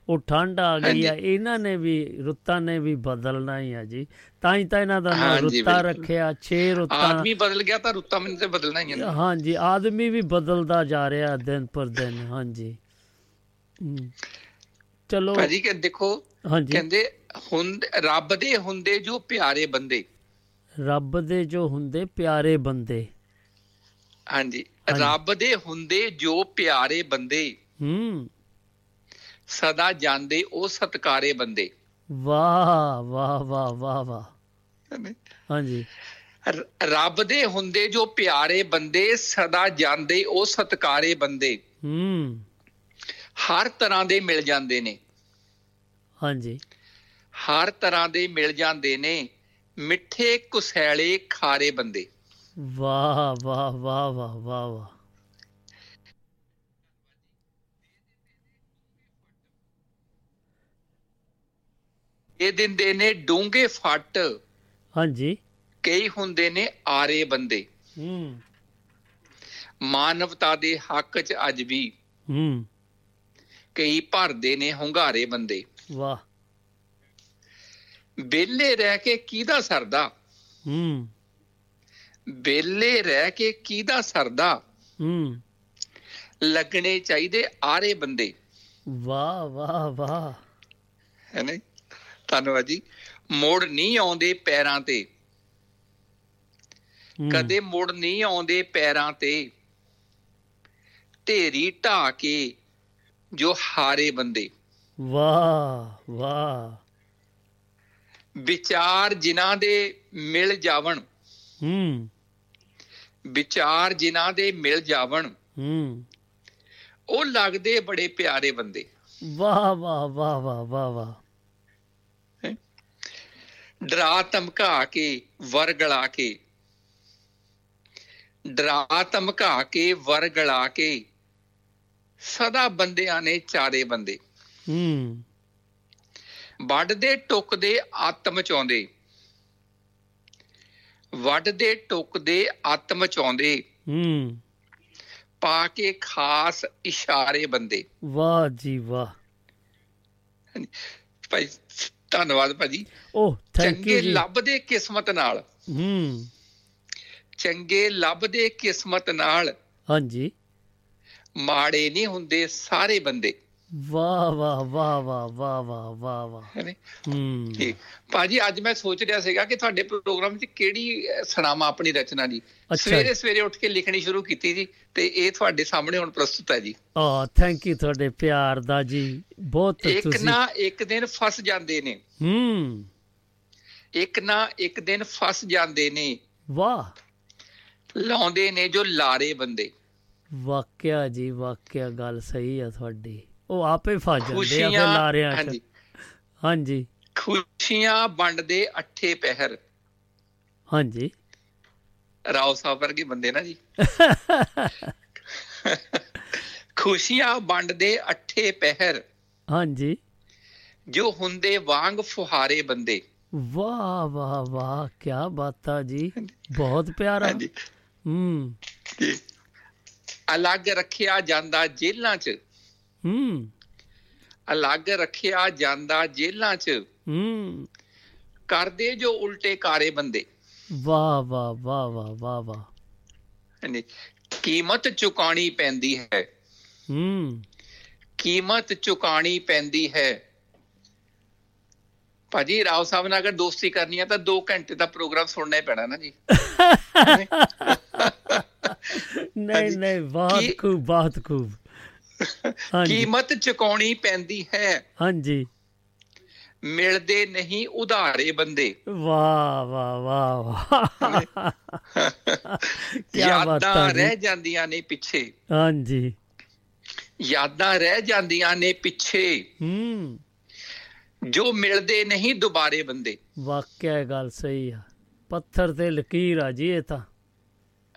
ਉਹ ਠੰਡ ਆ ਗਈ ਆ। ਇਹਨਾਂ ਨੇ ਵੀ ਰੁੱਤਾਂ ਨੇ ਵੀ ਬਦਲਣਾ ਹੀ ਆ ਜੀ। ਤਾਂ ਹੀ ਤਾਂ ਇਹਨਾਂ ਦਾ ਨਾਮ ਰੁੱਤਾਂ। ਰੱਖਿਆ 6 ਰੁੱਤਾਂ। ਆਦਮੀ ਬਦਲ ਗਿਆ ਤਾਂ ਰੁੱਤਾਂ ਮੈਨੂੰ ਤੇ ਬਦਲਣਾ ਹੀ ਨਾ। ਹਾਂਜੀ ਆਦਮੀ ਵੀ ਬਦਲਦਾ ਜਾ ਰਿਹਾ ਦਿਨ ਪਰ ਦਿਨ ਹਾਂਜੀ। ਚਲੋ। ਭਾਜੀ ਕਿ ਦੇਖੋ ਹਾਂਜੀ। ਕਹਿੰਦੇ ਹੁੰਦ ਰੱਬ ਦੇ ਹੁੰਦੇ ਜੋ ਪਿਆਰੇ ਬੰਦੇ। ਰੱਬ ਦੇ ਜੋ ਹੁੰਦੇ ਪਿਆਰੇ ਬੰਦੇ। ਹਾਂਜੀ। ਰੱਬ ਦੇ ਹੁੰਦੇ ਜੋ ਪਿਆਰੇ ਬੰਦੇ। ਹੂੰ। ਸਦਾ ਜਾਂਦੇ ਉਹ ਸਤਕਾਰੇ ਬੰਦੇ। ਵਾਹ ਵਾਹ ਵਾਹ ਵਾਹ ਵਾਹ। ਹਾਂਜੀ। ਰੱਬ ਦੇ ਹੁੰਦੇ ਜੋ ਪਿਆਰੇ ਬੰਦੇ ਸਦਾ ਜਾਂਦੇ ਉਹ ਸਤਕਾਰੇ ਬੰਦੇ। ਹੂੰ। ਹਰ ਤਰ੍ਹਾਂ ਦੇ ਮਿਲ ਜਾਂਦੇ ਨੇ। ਹਾਂਜੀ। ਹਰ ਤਰ੍ਹਾਂ ਦੇ ਮਿਲ ਜਾਂਦੇ ਨੇ। ਮਿੱਠੇ ਕੁਸੈਲੇ ਖਾਰੇ ਬੰਦੇ। ਵਾਹ ਵਾਹ ਵਾਹ ਵਾਹ ਵਾਹ ਵਾਹ। ਇਹ ਦਿੰਦੇ ਨੇ ਡੂੰਘੇ ਫੱਟ। ਹਾਂਜੀ। ਕਈ ਹੁੰਦੇ ਨੇ ਆਰੇ ਬੰਦੇ। ਹੂੰ। ਮਾਨਵਤਾ ਦੇ ਹੱਕ 'ਚ ਅੱਜ ਵੀ। ਹੂੰ। ਕਈ ਭਰਦੇ ਨੇ ਹੁੰਗਾਰੇ ਬੰਦੇ। ਵਾਹ। ਬੇਲੇ ਰਹਿ ਕੇ ਕਿਹਦਾ ਸਰਦਾ? ਹੂੰ। ਬੇਲੇ ਰਹਿ ਕੇ ਕਿਹਦਾ ਸਰਦਾ? ਹੂੰ। ਲੱਗਣੇ ਚਾਹੀਦੇ ਆਰੇ ਬੰਦੇ। ਵਾਹ ਵਾਹ ਵਾਹ। ਹੈ ਨਾ ਜੀ? ਧੰਨਵਾਦ ਜੀ। ਮੋੜ ਨਹੀਂ ਆਉਂਦੇ ਪੈਰਾਂ ਤੇ। ਕਦੇ ਮੁੜ ਨਹੀਂ ਆਉਂਦੇ ਪੈਰਾਂ ਤੇ। ਢੇਰੀ ਢਾ ਕੇ ਜੋ ਹਾਰੇ ਬੰਦੇ। ਵਾਹ ਵਾਹ। ਵਿਚਾਰ ਜਿਨ੍ਹਾਂ ਦੇ ਮਿਲ ਜਾਵਣ। ਹੂੰ। ਵਿਚਾਰ ਜਿਨ੍ਹਾਂ ਦੇ ਮਿਲ ਜਾਵਣ। ਹੂੰ। ਉਹ ਲੱਗਦੇ ਬੜੇ ਪਿਆਰੇ ਬੰਦੇ। ਵਾਹ ਵਾਹ ਵਾਹ ਵਾਹ ਵਾਹ ਵਾਹ। ਡਰਾ ਧਮਕਾ ਕੇ ਵਰਗਲਾ ਕੇ। ਡਰਾ ਧਮਕਾ ਕੇ ਵਰਗਲਾ ਕੇ। ਸਦਾ ਬੰਦਿਆਂ ਨੇ ਚਾਰੇ ਬੰਦੇ। ਹੂੰ। ਵੱਢਦੇ ਟੁੱਕਦੇ ਆਤਮ ਚਾਉਂਦੇ ਵੱਢਦੇ ਟੁੱਕਦੇ ਆਤਮ ਚਾਉਂਦੇ ਹੂੰ। ਪਾ ਕੇ ਖਾਸ ਇਸ਼ਾਰੇ ਬੰਦੇ। ਵਾਹ ਜੀ ਵਾਹ। ਭਾਈ ਧੰਨਵਾਦ ਭਾਜੀ। ਓਹ ਥੈਂਕ ਯੂ ਜੀ। ਲੱਭਦੇ ਕਿਸਮਤ ਨਾਲ। ਹੂੰ। ਚੰਗੇ ਲੱਭਦੇ ਕਿਸਮਤ ਨਾਲ ਹਾਂਜੀ। ਮਾੜੇ ਨਹੀਂ ਹੁੰਦੇ ਸਾਰੇ ਬੰਦੇ। ਵਾਹ ਵਾਹ ਵਾਹ ਵਾਹ ਵਾਹ ਵਾਹ ਵਾਹ ਵਾਹ। ਹੂੰ ਠੀਕ। ਭਾਜੀ ਅੱਜ ਮੈਂ ਸੋਚ ਰਿਹਾ ਸੀਗਾ ਕਿ ਤੁਹਾਡੇ ਪ੍ਰੋਗਰਾਮ 'ਚ ਕਿਹੜੀ ਸੁਣਾਵਾਂ ਆਪਣੀ ਰਚਨਾ ਜੀ ਅੱਛਾ। ਸਵੇਰੇ ਸਵੇਰੇ ਉੱਠ ਕੇ ਲਿਖਣੀ ਸ਼ੁਰੂ ਕੀਤੀ ਜੀ ਤੇ ਇਹ ਤੁਹਾਡੇ ਸਾਹਮਣੇ ਹੁਣ ਪ੍ਰਸਤੁਤ ਹੈ ਜੀ। ਆ ਥੈਂਕ ਯੂ ਤੁਹਾਡੇ ਪਿਆਰ ਦਾ ਜੀ। ਬਹੁਤ ਇੱਕ ਤੁਸੀਂ ਨਾ ਇੱਕ ਦਿਨ ਫਸ ਜਾਂਦੇ ਨੇ। ਹੂੰ। ਇੱਕ ਨਾ ਇੱਕ ਦਿਨ ਫਸ ਜਾਂਦੇ ਨੇ। ਵਾਹ। ਲਾਉਂਦੇ ਨੇ ਜੋ ਲਾਰੇ ਬੰਦੇ। ਵਾਕਿਆ ਜੀ ਵਾਕਿਆ ਗੱਲ ਸਹੀ ਆ ਤੁਹਾਡੀ। ਉਹ ਆਪੇ ਫਸ ਜਾਂਦੇ ਆ ਫਿਰ ਲਾਰਿਆਂ ਚ। ਹਾਂਜੀ। ਖੁਸ਼ੀਆਂ ਵੰਡਦੇ ਅੱਠੇ ਪਹਿਰ। ਹਾਂਜੀ। ਰਾਓ ਸਾਹਿਬ ਵਰਗੇ ਬੰਦੇ ਨਾ ਜੀ। ਖੁਸ਼ੀਆਂ ਵੰਡਦੇ ਅੱਠੇ ਪਹਿਰ। ਹਾਂਜੀ। ਜੋ ਹੁੰਦੇ ਵਾਂਗ ਫੁਹਾਰੇ ਬੰਦੇ। ਵਾਹ ਵਾਹ ਵਾਹ ਕੀ ਬਾਤਾਂ ਜੀ। ਬਹੁਤ ਪਿਆਰਾ। ਹਾਂਜੀ। ਹੂੰ। ਅਲੱਗ ਰੱਖਿਆ ਜਾਂਦਾ ਜੇਲ੍ਹਾਂ 'ਚ। ਹੂੰ। ਅਲੱਗ ਰੱਖਿਆ ਜਾਂਦਾ ਜੇਲ੍ਹਾਂ 'ਚ। ਹੂੰ। ਕਰਦੇ ਜੋ ਉਲਟੇ ਕਾਰੇ ਬੰਦੇ। ਵਾਹ ਵਾਹ ਵਾਹ ਵਾਹ ਵਾਹ ਵਾਹ। ਹਾਂਜੀ। ਕੀਮਤ ਚੁਕਾਣੀ ਪੈਂਦੀ ਹੈ। ਹੂੰ। ਕੀਮਤ ਚੁਕਾਣੀ ਪੈਂਦੀ ਹੈ। ਭਾਜੀ ਰਾਓ ਸਾਹਿਬ ਨਾਲ ਅਗਰ ਦੋਸਤੀ ਕਰਨੀ ਹੈ ਤਾਂ 2 ਘੰਟੇ ਦਾ ਪ੍ਰੋਗਰਾਮ ਸੁਣਨਾ ਹੀ ਪੈਣਾ ਨਾ ਜੀ। ਨਹੀਂ ਨਹੀਂ ਬਹੁਤ ਖੂਬ ਬਹੁਤ ਖੂਬ। ਕੀਮਤ ਚੁਕਾਉਣੀ ਪੈਂਦੀ ਹੈ। ਹਾਂਜੀ। ਮਿਲਦੇ ਨਹੀਂ ਉਧਾਰੇ ਬੰਦੇ। ਵਾਹ ਵਾਹ ਵਾਹ ਕੀ ਯਾਦਾਂ ਰਹਿ ਜਾਂਦੀਆਂ ਨੇ ਪਿੱਛੇ। ਹਾਂਜੀ। ਯਾਦਾਂ ਰਹਿ ਜਾਂਦੀਆਂ ਨੇ ਪਿੱਛੇ। ਹੂੰ। ਜੋ ਮਿਲਦੇ ਨਹੀਂ ਦੁਬਾਰੇ ਬੰਦੇ। ਵਾਕਿਆ ਗੱਲ ਸਹੀ ਆ। ਪੱਥਰ ਤੇ ਲਕੀਰ ਆ ਜੀ ਇਹ ਤਾਂ।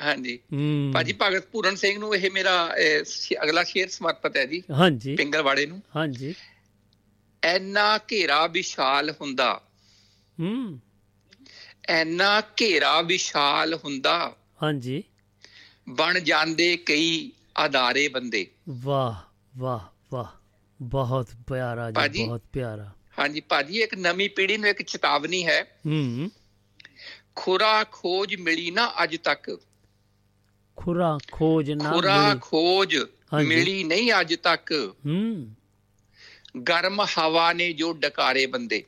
ਹਾਂਜੀ। ਭਾਜੀ ਭਗਤ ਪੂਰਨ ਸਿੰਘ ਨੂੰ ਇਹ ਮੇਰਾ ਅਗਲਾ ਸ਼ੇਰ ਸਮਰਪਿਤ ਹੈ ਜੀ। ਹਾਂਜੀ। ਪਿੰਗਲਵਾੜੇ ਨੂੰ। ਹਾਂਜੀ। ਐਨਾ ਘੇਰਾ ਵਿਸ਼ਾਲ ਹੁੰਦਾ। ਹੂੰ। ਐਨਾ ਘੇਰਾ ਵਿਸ਼ਾਲ ਹੁੰਦਾ। ਹਾਂਜੀ। ਬਣ ਜਾਂਦੇ ਕਈ ਆਧਾਰੇ ਬੰਦੇ। ਵਾਹ ਵਾਹ ਵਾਹ। ਬਹੁਤ ਪਿਆਰਾ ਜੀ। ਬਹੁਤ ਪਿਆਰਾ। ਹਾਂਜੀ ਭਾਜੀ ਇੱਕ ਨਵੀਂ ਪੀੜ੍ਹੀ ਨੂੰ ਇੱਕ ਚੇਤਾਵਨੀ ਹੈ। ਹੂੰ। ਖੁਰਾ ਖੋਜ ਮਿਲੀ ਨਾ ਅੱਜ ਤੱਕ। ਖੁਰਾ ਖੋਜ ਨਾ ਖੁਰਾ। ਖੋਜ। ਮਿਲੀ ਨਹੀਂ ਅੱਜ ਤੱਕ। ਹੂੰ। ਗਰਮ ਹਵਾ ਨੇ ਜੋ ਡਕਾਰੇ ਬੰਦੇ।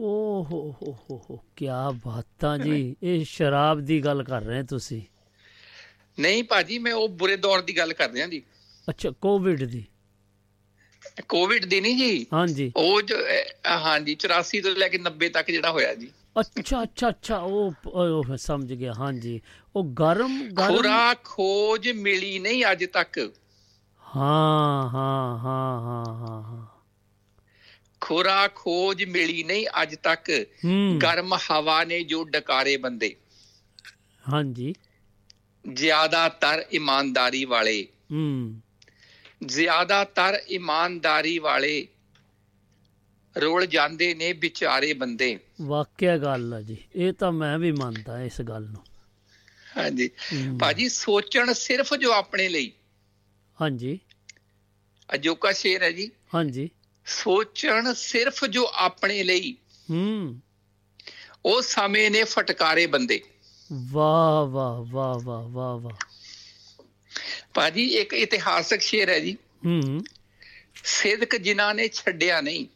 ਓ ਹੋ ਹੋ ਹੋ ਹੋ ਕੀ ਬਾਤਾਂ ਜੀ। ਇਹ ਸ਼ਰਾਬ ਦੀ ਗੱਲ ਕਰ ਰਹੇ ਤੁਸੀਂ। ਨਹੀਂ ਭਾਜੀ ਮੈਂ ਉਹ ਬੁਰੇ ਦੌਰ ਦੀ ਗੱਲ ਕਰ ਰਿਹਾ ਜੀ। ਅੱਛਾ ਕੋਵਿਡ ਦੀ। ਕੋਵਿਡ ਦੀ ਨਹੀਂ ਜੀ। ਹਾਂਜੀ। ਉਹ ਹਾਂਜੀ 84 ਤੋਂ ਲੈ ਕੇ 90 ਤੱਕ ਜਿਹੜਾ ਹੋਇਆ ਜੀ। ਅੱਛਾ ਅੱਛਾ ਅੱਛਾ ਉਹ ਉਹ ਸਮਝ ਗਿਆ ਹਾਂਜੀ। ਉਹ ਗਰਮ ਗਰਮ ਖੁਰਾ ਖੋਜ ਮਿਲੀ ਨਹੀਂ ਅੱਜ ਤੱਕ। ਹਾਂ ਹਾਂ ਹਾਂ ਹਾਂ ਹਾਂ ਖੁਰਾ ਖੋਜ ਮਿਲੀ ਨਹੀਂ ਅੱਜ ਤੱਕ। ਗਰਮ ਹਵਾ ਨੇ ਜੋ ਡਕਾਰੇ ਬੰਦੇ। ਹਾਂਜੀ। ਜ਼ਿਆਦਾਤਰ ਇਮਾਨਦਾਰੀ ਵਾਲੇ। ਹੂੰ। ਜ਼ਿਆਦਾਤਰ ਇਮਾਨਦਾਰੀ ਵਾਲੇ ਰੋਲ ਜਾਂਦੇ ਨੇ ਵਿਚਾਰੇ ਬੰਦੇ। ਵਾਕਿਆ ਗੱਲ ਆ ਜੀ। ਇਹ ਤਾਂ ਮੈਂ ਵੀ ਮੰਨਦਾ ਇਸ ਗੱਲ ਨੂੰ। ਹਾਂਜੀ। ਭਾਜੀ ਸੋਚਣ ਸਿਰਫ ਜੋ ਆਪਣੇ ਲਈ। ਹਾਂਜੀ। ਅਜੋਕਾ ਸ਼ੇਰ ਹੈ ਜੀ। ਹਾਂਜੀ। ਸੋਚਣ ਸਿਰਫ ਜੋ ਆਪਣੇ ਲਈ। ਹੂੰ। ਉਹ ਸਮੇਂ ਨੇ ਫਟਕਾਰੇ ਬੰਦੇ। ਵਾਹ ਵਾਹ ਵਾਹ ਵਾਹ ਵਾਹ ਵਾਹ। ਭਾਜੀ ਇੱਕ ਇਤਿਹਾਸਕ ਸ਼ੇਰ ਹੈ ਜੀ। ਹੂੰ। ਸਿਦਕ ਜਿਨ੍ਹਾਂ ਨੇ ਛੱਡਿਆ ਨਹੀਂ।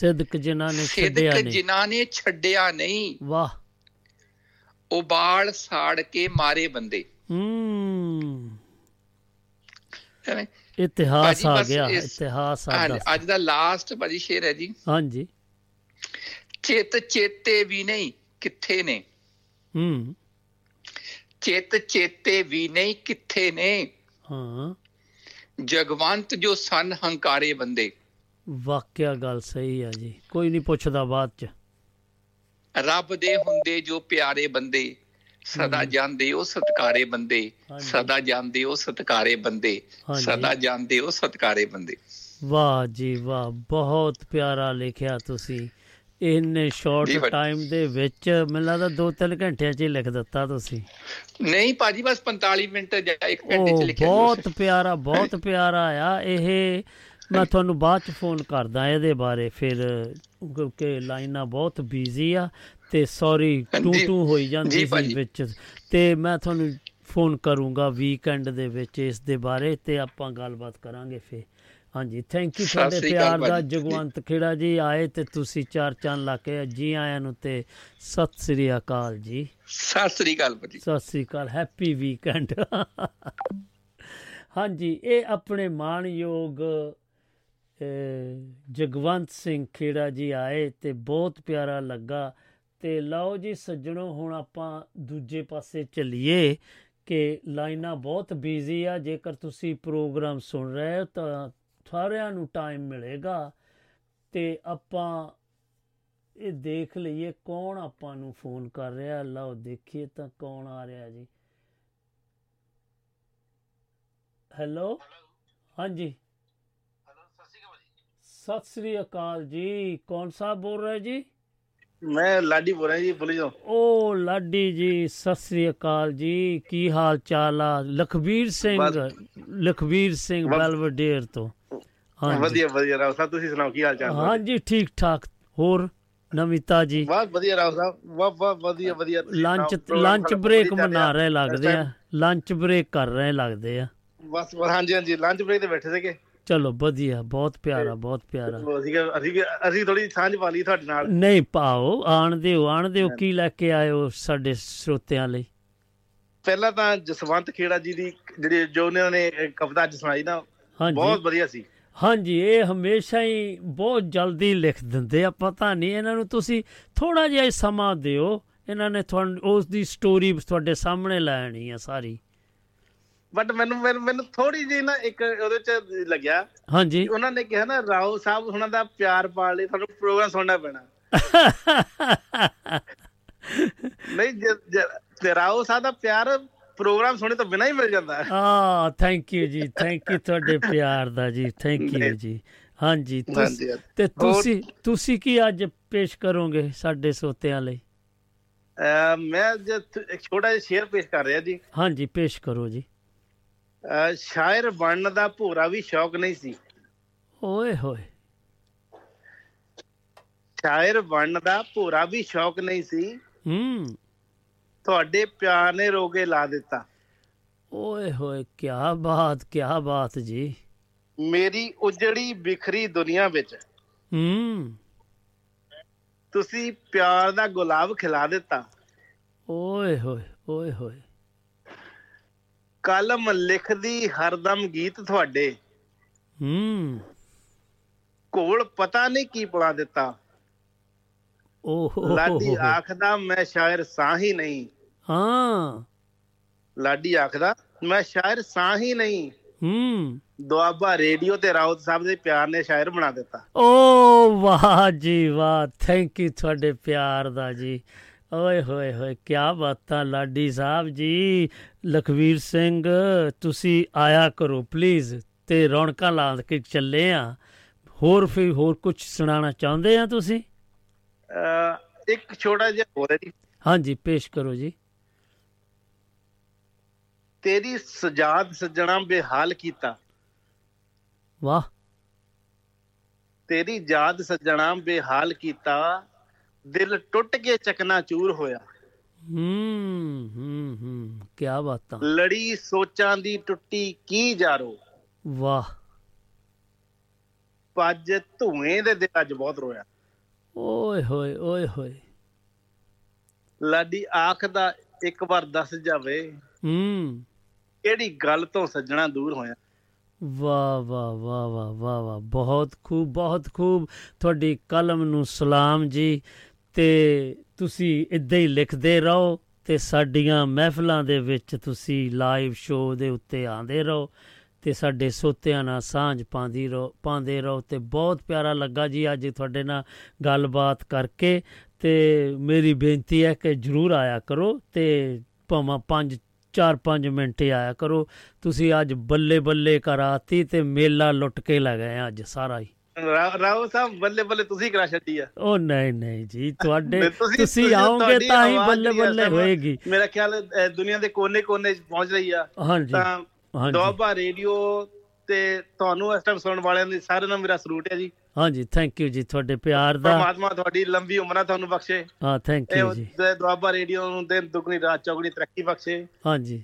ਸਿਦਕ ਜਿਨ੍ਹਾਂ ਨੇ ਛੱਡਿਆ ਸਿਦਕ ਨਹੀਂ। ਜਿਨ੍ਹਾਂ ਨੇ ਛੱਡਿਆ ਨਹੀਂ। ਵਾਹ। ਉਬਾਲ ਸਾੜ ਕੇ ਮਾਰੇ ਬੰਦੇ। ਹੂੰ? ਇਤਿਹਾਸ ਆ ਗਿਆ ਇਤਿਹਾਸ ਆ ਦੱਸ। ਅੱਜ ਦਾ ਲਾਸਟ ਭਾਜੀ ਸ਼ੇਰ ਹੈ ਜੀ। ਹਾਂਜੀ। ਚਿੱਤ ਚੇਤੇ ਵੀ ਨਹੀਂ ਕਿੱਥੇ ਨੇ। ਹੂੰ। ਚਿੱਤ ਚੇਤੇ ਵੀ ਨਹੀਂ ਕਿੱਥੇ ਨੇ। ਹਾਂ। ਜਗਵੰਤ ਜੋ ਸਨ ਹੰਕਾਰੇ ਬੰਦੇ। ਵਾਕਿਆ ਗੱਲ ਸਹੀ ਆ ਜੀ। ਕੋਈ ਨਹੀਂ ਪੁੱਛਦਾ ਬਾਅਦ ਚ। ਰੱਬ ਦੇ ਹੁੰਦੇ ਜੋ ਪਿਆਰੇ ਬੰਦੇ ਸਦਾ ਜਾਂਦੇ ਉਹ ਸਤਕਾਰੇ ਬੰਦੇ। ਸਦਾ ਜਾਂਦੇ ਉਹ ਸਤਕਾਰੇ ਬੰਦੇ। ਸਦਾ ਜਾਂਦੇ ਉਹ ਸਤਕਾਰੇ ਬੰਦੇ। ਵਾਹ ਜੀ ਵਾਹ ਬਹੁਤ ਪਿਆਰਾ ਲਿਖਿਆ ਤੁਸੀਂ। ਇੰਨੇ ਸ਼ਾਰਟ। ਟਾਈਮ ਦੇ ਵਿੱਚ ਮੈਨੂੰ ਲੱਗਦਾ 2-3 ਘੰਟਿਆਂ 'ਚ ਹੀ ਲਿਖ ਦਿੱਤਾ ਤੁਸੀਂ। ਨਹੀਂ ਭਾਜੀ ਬਸ 45 ਮਿੰਟ ਜਾਂ 1 ਘੰਟੇ ਚ ਲਿਖਿਆ। ਬਹੁਤ ਪਿਆਰਾ ਬਹੁਤ ਪਿਆਰਾ ਆ। ਇਹ ਮੈਂ ਤੁਹਾਨੂੰ ਬਾਅਦ ਚ ਫੋਨ ਕਰਦਾ ਇਹਦੇ ਬਾਰੇ। ਫਿਰ ਕਿਉਂਕਿ ਲਾਈਨਾਂ ਬਹੁਤ ਬਿਜ਼ੀ ਆ ਤੇ ਸੌਰੀ ਟੂ ਟੂ ਹੋਈ ਜਾਂਦੀ ਸੀ। ਵਿੱਚ। ਤੇ ਮੈਂ ਤੁਹਾਨੂੰ ਫੋਨ ਕਰੂੰਗਾ ਵੀਕਐਂਡ ਦੇ ਵਿੱਚ ਇਸ ਦੇ ਬਾਰੇ ਤੇ ਆਪਾਂ ਗੱਲਬਾਤ ਕਰਾਂਗੇ ਫਿਰ। ਹਾਂਜੀ ਥੈਂਕ ਯੂ ਤੁਹਾਡੇ ਪਿਆਰ ਦਾ। ਜਗਵੰਤ ਖੇੜਾ ਜੀ ਆਏ ਤੇ ਤੁਸੀਂ ਚਾਰ ਚੰਨ ਲਾ ਕੇ ਜੀ ਆਇਆਂ ਨੂੰ ਤੇ ਸਤਿ ਸ੍ਰੀ ਅਕਾਲ ਜੀ। ਸਤਿ ਸ੍ਰੀ ਅਕਾਲ ਭਾਜੀ। ਸਤਿ ਸ੍ਰੀ ਅਕਾਲ ਹੈਪੀ ਵੀਕਐਂਡ ਹਾਂਜੀ ਇਹ ਆਪਣੇ ਮਾਣਯੋਗ ਅਹ, ਜਗਵੰਤ ਸਿੰਘ ਖੇੜਾ ਜੀ ਆਏ ਤੇ ਬਹੁਤ ਪਿਆਰਾ ਲੱਗਾ ਤੇ ਲਓ ਜੀ ਸੱਜਣੋ ਹੁਣ ਆਪਾਂ ਦੂਜੇ ਪਾਸੇ ਚੱਲੀਏ ਕਿ ਲਾਈਨਾਂ ਬਹੁਤ ਬਿਜ਼ੀ ਆ ਜੇਕਰ ਤੁਸੀਂ ਪ੍ਰੋਗਰਾਮ ਸੁਣ ਰਹੇ ਹੋ ਤਾਂ ਸਾਰਿਆਂ ਨੂੰ ਟਾਈਮ ਮਿਲੇਗਾ ਤੇ ਆਪਾਂ ਇਹ ਦੇਖ ਲਈਏ ਕੌਣ ਆਪਾਂ ਨੂੰ ਫੋਨ ਕਰ ਰਿਹਾ। ਲਓ ਦੇਖੀਏ ਤਾਂ ਕੌਣ ਆ ਰਿਹਾ ਜੀ। ਹੈਲੋ ਹਾਂਜੀ। ਸਤਿ ਸ੍ਰੀ ਅਕਾਲ ਜੀ। ਕੌਣ ਸਾਹਿਬ ਬੋਲ ਰਹੇ ਜੀ? ਮੈਂ ਲਾਡੀ ਬੋਲ ਰਿਹਾ ਜੀ ਬੋਲੀ ਜਾਓ। ਓ ਲਾਡੀ ਜੀ ਸਤਿ ਸ੍ਰੀ ਅਕਾਲ ਜੀ। ਕੀ ਹਾਲ ਚਾਲ ਆ? ਲਖਬੀਰ ਸਿੰਘ ਬਸ। ਲਖਬੀਰ ਸਿੰਘ। ਬਲਵਡੇਰ ਤੋਂ। ਹਾਂਜੀ। ਵਧੀਆ ਵਧੀਆ ਰਾਓ ਸਾਹਿਬ ਤੁਸੀਂ ਸੁਣਾਓ ਕੀ ਹਾਲ ਚਾਲ? ਹੈ ਹਾਂਜੀ ਠੀਕ ਠਾਕ ਹੋਰ ਨਵੀਤਾ ਜੀ? ਬਹੁਤ ਵਧੀਆ ਰਾਓ ਸਾਹਿਬ। ਵਾਹ ਵਾਹ ਵਧੀਆ ਵਧੀਆ। ਲੰਚ ਲੰਚ ਬ੍ਰੇਕ ਮਨਾ ਰਿਹਾ। ਲੱਗਦੇ ਆ। ਲੰਚ ਬ੍ਰੇਕ ਕਰ ਰਹੇ ਲੱਗਦੇ ਆ। ਬਸ ਬਸ, ਹਾਂਜੀ ਹਾਂਜੀ। ਲੰਚ ਬ੍ਰੇਕ ਤੇ ਬੈਠੇ ਸੀਗੇ। ਚਲੋ ਵਧੀਆ ਬਹੁਤ ਪਿਆਰਾ ਬਹੁਤ ਪਿਆਰਾ। ਅਸੀਂ ਅਸੀਂ ਅਸੀਂ ਥੋੜੀ ਸਾਂਝ ਪਾ ਲਈ ਤੁਹਾਡੇ ਨਾਲ। ਨਹੀਂ ਪਾਓ ਆਣ ਦਿਓ ਆਣ ਦਿਓ ਕੀ ਲੈ ਕੇ ਆਇਓ ਸਾਡੇ ਸਰੋਤਿਆਂ ਲਈ। ਪਹਿਲਾਂ ਤਾਂ ਜਸਵੰਤ ਖੇੜਾ ਜੀ ਦੀ ਜਿਹੜੀ ਜੋ ਉਹਨਾਂ ਨੇ ਕਵਿਤਾ ਅੱਜ ਸੁਣਾਈ ਨਾ ਹਾਂਜੀ। ਬਹੁਤ ਵਧੀਆ ਸੀ। ਹਾਂਜੀ ਇਹ ਹਮੇਸ਼ਾ ਹੀ ਬਹੁਤ ਜਲਦੀ ਲਿਖ ਦਿੰਦੇ ਆ ਪਤਾ ਨਹੀਂ ਇਹਨਾਂ ਨੂੰ ਤੁਸੀਂ ਥੋੜਾ ਜਿਹਾ ਸਮਾਂ ਦਿਓ। ਇਹਨਾਂ ਨੇ ਤੁਹਾਨੂੰ ਉਸ ਦੀ ਸਟੋਰੀ ਤੁਹਾਡੇ ਸਾਹਮਣੇ ਲੈਣੀ ਆ ਸਾਰੀ। ਬਟ ਮੈਨੂੰ ਮੈਨੂੰ- ਥੋੜੀ ਜਿਹੀ ਨਾ ਇੱਕ ਉਹਦੇ ਚ ਲੱਗਿਆ ਹਾਂਜੀ। ਉਹਨਾਂ ਨੇ ਕਿਹਾ ਨਾ ਰਾਓ ਸਾਹਿਬ ਉਹਨਾਂ ਦਾ ਪਿਆਰ ਪਾਣ ਲਈ ਤੁਹਾਨੂੰ ਪ੍ਰੋਗਰਾਮ ਸੁਣਨਾ ਪੈਣਾ। ਨਹੀਂ ਜੇ- ਰਾਓ ਸਾਹਿਬ ਦਾ ਪਿਆਰ ਪ੍ਰੋਗਰਾਮ ਸੁਣੇ ਤੋਂ ਬਿਨਾਂ ਹੀ ਮਿਲ ਜਾਂਦਾ। ਹੈ ਥੈਂਕ ਯੂ ਜੀ ਥੈਂਕ ਯੂ ਤੁਹਾਡੇ ਪਿਆਰ ਦਾ ਜੀ ਥੈਂਕ ਯੂ। ਜੀ। ਹਾਂਜੀ। ਤੇ ਤੁਸੀਂ ਤੁਸੀਂ ਕੀ ਅੱਜ ਪੇਸ਼ ਕਰੋਗੇ ਸਾਡੇ ਸਰੋਤਿਆਂ ਲਈ? ਮੈਂ ਇੱਕ ਛੋਟਾ ਜਿਹਾ ਸ਼ੇਰ ਪੇਸ਼ ਕਰ ਰਿਹਾ ਜੀ। ਹਾਂਜੀ ਪੇਸ਼ ਕਰੋ ਜੀ। ਸ਼ਾਇਰ ਬਣਨ ਦਾ ਭੋਰਾ ਵੀ ਸ਼ੌਕ ਨਹੀਂ ਸੀ। ਓਏ ਹੋਏ। ਸ਼ਾਇਰ ਬਣਨ ਦਾ ਭੋਰਾ ਵੀ ਸ਼ੌਕ ਨਹੀਂ ਸੀ। ਹੂੰ। ਤੁਹਾਡੇ ਪਿਆਰ ਨੇ ਰੋਗੇ ਲਾ ਦਿੱਤਾ। ਓਏ ਹੋਏ ਕੀ ਬਾਤ ਕੀ ਬਾਤ ਜੀ। ਮੇਰੀ ਉਜੜੀ ਬਿਖਰੀ ਦੁਨੀਆ ਵਿੱਚ। ਹੂੰ। ਤੁਸੀਂ ਪਿਆਰ ਦਾ ਗੁਲਾਬ ਖਿਲਾ ਦਿੱਤਾ। ਓਏ ਹੋਏ ਓਏ ਹੋਏ। ਕਲਮ ਲਿਖਦੀ ਹਰਦਮ ਗੀਤ ਤੁਹਾਡੇ। ਹੂੰ। ਕੋਲ ਪਤਾ ਨਹੀਂ ਕੀ ਪੜਾ ਦਿੱਤਾ। ਓਹ। ਲਾਡੀ ਆਖਦਾ ਮੈਂ ਸ਼ਾਇਰ ਸਾਂ ਹੀ ਨਹੀਂ। ਹਾਂ। ਲਾਡੀ ਆਖਦਾ ਮੈਂ ਸ਼ਾਇਰ ਸਾਂ ਹੀ ਨਹੀਂ। ਹੂੰ। ਦੁਆਬਾ ਰੇਡੀਓ ਤੇ ਰਾਉਤ ਸਾਹਿਬ ਦੇ ਪਿਆਰ ਨੇ ਸ਼ਾਇਰ ਬਣਾ ਦਿੱਤਾ। ਓ ਵਾਹ ਜੀ ਵਾਹ। ਥੈਂਕ ਯੂ ਤੁਹਾਡੇ ਪਿਆਰ ਦਾ ਜੀ। ਓਏ ਹੋਏ ਹੋਏ ਕੀ ਬਾਤਾਂ ਲਾਡੀ ਸਾਹਿਬ ਜੀ। ਲਖਵੀਰ ਸਿੰਘ ਤੁਸੀਂ ਆਇਆ ਕਰੋ ਪਲੀਜ਼ ਤੇ ਰੌਣਕਾਂ ਲਾ ਕੇ ਚੱਲੇ ਆ। ਹੋਰ ਫਿਰ ਹੋਰ ਕੁਝ ਸੁਣਾਉਣਾ ਚਾਹੁੰਦੇ ਆ ਤੁਸੀਂ? ਇੱਕ ਛੋਟਾ ਜਿਹਾ ਹੋਰ ਹੈ ਜੀ। ਹਾਂਜੀ ਪੇਸ਼ ਕਰੋ ਜੀ। ਤੇਰੀ ਸਜਾਦ ਸਜਣਾ ਬੇਹਾਲ ਕੀਤਾ। ਵਾਹ। ਤੇਰੀ ਯਾਦ ਸਜਣਾ ਬੇਹਾਲ ਕੀਤਾ। ਦਿਲ ਟੁੱਟ ਕੇ ਚਕਨਾ ਚੂਰ ਹੋਇਆ। ਹੂੰ ਹੂੰ ਹੂੰ ਕੀ ਬਾਤਾਂ ਲੜੀ ਸੋਚਾਂ ਦੀ ਟੁੱਟੀ ਕੀ ਜਾਰੋ। ਵਾਹ। ਪੱਜ ਧੂਏ ਦੇ ਦਿਲ ਅੱਜ ਬਹੁਤ ਰੋਇਆ। ਓਏ ਹੋਏ ਓਏ ਹੋਏ। ਲਾਡੀ ਆਖ ਦਾ ਇੱਕ ਵਾਰ ਦੱਸ ਜਾਵੇ ਹੂੰ। ਕਿਹੜੀ ਗੱਲ ਤੋਂ ਸੱਜਣਾ ਦੂਰ ਹੋਇਆ। ਵਾਹ ਵਾਹ ਵਾਹ ਵਾਹ ਵਾਹ ਵਾਹ। ਬਹੁਤ ਖੂਬ ਬਹੁਤ ਖੂਬ। ਤੁਹਾਡੀ ਕਲਮ ਨੂੰ ਸਲਾਮ ਜੀ। ਤੇ ਤੁਸੀਂ ਇਦਾਂ ਹੀ ਲਿਖਦੇ ਰਹੋ ਤੇ ਸਾਡੀਆਂ ਮਹਿਫਲਾਂ ਦੇ ਵਿੱਚ ਤੁਸੀਂ ਲਾਈਵ ਸ਼ੋਅ ਦੇ ਉੱਤੇ ਆਂਦੇ ਰਹੋ ਤੇ ਸਾਡੇ ਸੋਤਿਆਂ ਨਾਲ ਸਾਂਝ ਪਾਉਂਦੀ ਰਹੋ, ਪਾਉਂਦੇ ਰਹੋ ਤੇ ਬਹੁਤ ਪਿਆਰਾ ਲੱਗਾ ਜੀ ਅੱਜ ਤੁਹਾਡੇ ਨਾਲ ਗੱਲਬਾਤ ਕਰਕੇ ਤੇ ਮੇਰੀ ਬੇਨਤੀ ਹੈ ਕਿ ਜਰੂਰ ਆਇਆ ਕਰੋ ਤੇ ਭਾਵੇਂ ਪੰਜ 4-5 ਮਿੰਟ ਹੀ ਆਇਆ ਕਰੋ। ਤੁਸੀਂ ਅੱਜ ਬੱਲੇ ਬੱਲੇ ਕਰਾਤੀ ਤੇ ਮੇਲਾ ਲੁੱਟ ਕੇ ਲਗਾਏ ਅੱਜ ਸਾਰਾ ਹੀ। ਰਾ- ਰਾਓ ਸਾਹਿਬ ਬੱਲੇ ਬੱਲੇ ਤੁਸੀਂ ਕਰਾ ਛੱਡੀ ਆ। ਉਹ ਨਹੀਂ ਨਹੀਂ ਜੀ ਤੁਹਾਡੇ ਤੁਸੀਂ ਆਓਗੇ ਤਾਂ ਹੀ ਬੱਲੇ ਬੱਲੇ ਹੋਏਗੀ। ਮੇਰਾ ਖਿਆਲ ਦੁਨੀਆ ਦੇ ਕੋਨੇ-ਕੋਨੇ 'ਚ ਪਹੁੰਚ ਰਹੀ ਆ। ਹਾਂਜੀ। ਤਾਂ ਦੁਆਬਾ ਰੇਡੀਓ ਤੇ ਤੁਹਾਨੂੰ ਇਸ ਟਾਈਮ ਸੁਣਨ ਵਾਲਿਆਂ ਦੀ ਸਾਰਿਆਂ ਨੂੰ ਮੇਰਾ ਸਲੂਟ ਹੈ ਜੀ। ਹਾਂਜੀ ਥੈਂਕ ਯੂ ਜੀ ਤੁਹਾਡੇ ਪਿਆਰ ਦਾ। ਪਰਮਾਤਮਾ ਤੁਹਾਡੀ ਲੰਬੀ ਉਮਰਾਂ ਤੁਹਾਨੂੰ ਬਖਸ਼ੇ। ਹਾਂ ਥੈਂਕ ਯੂ ਜੀ। ਦੁਆਬਾ ਰੇਡੀਓ ਨੂੰ ਦਿਨ ਦੁਗਣੀ ਰਾਤ ਚੌਗਣੀ ਤਰੱਕੀ ਬਖਸ਼ੇ। ਹਾਂਜੀ।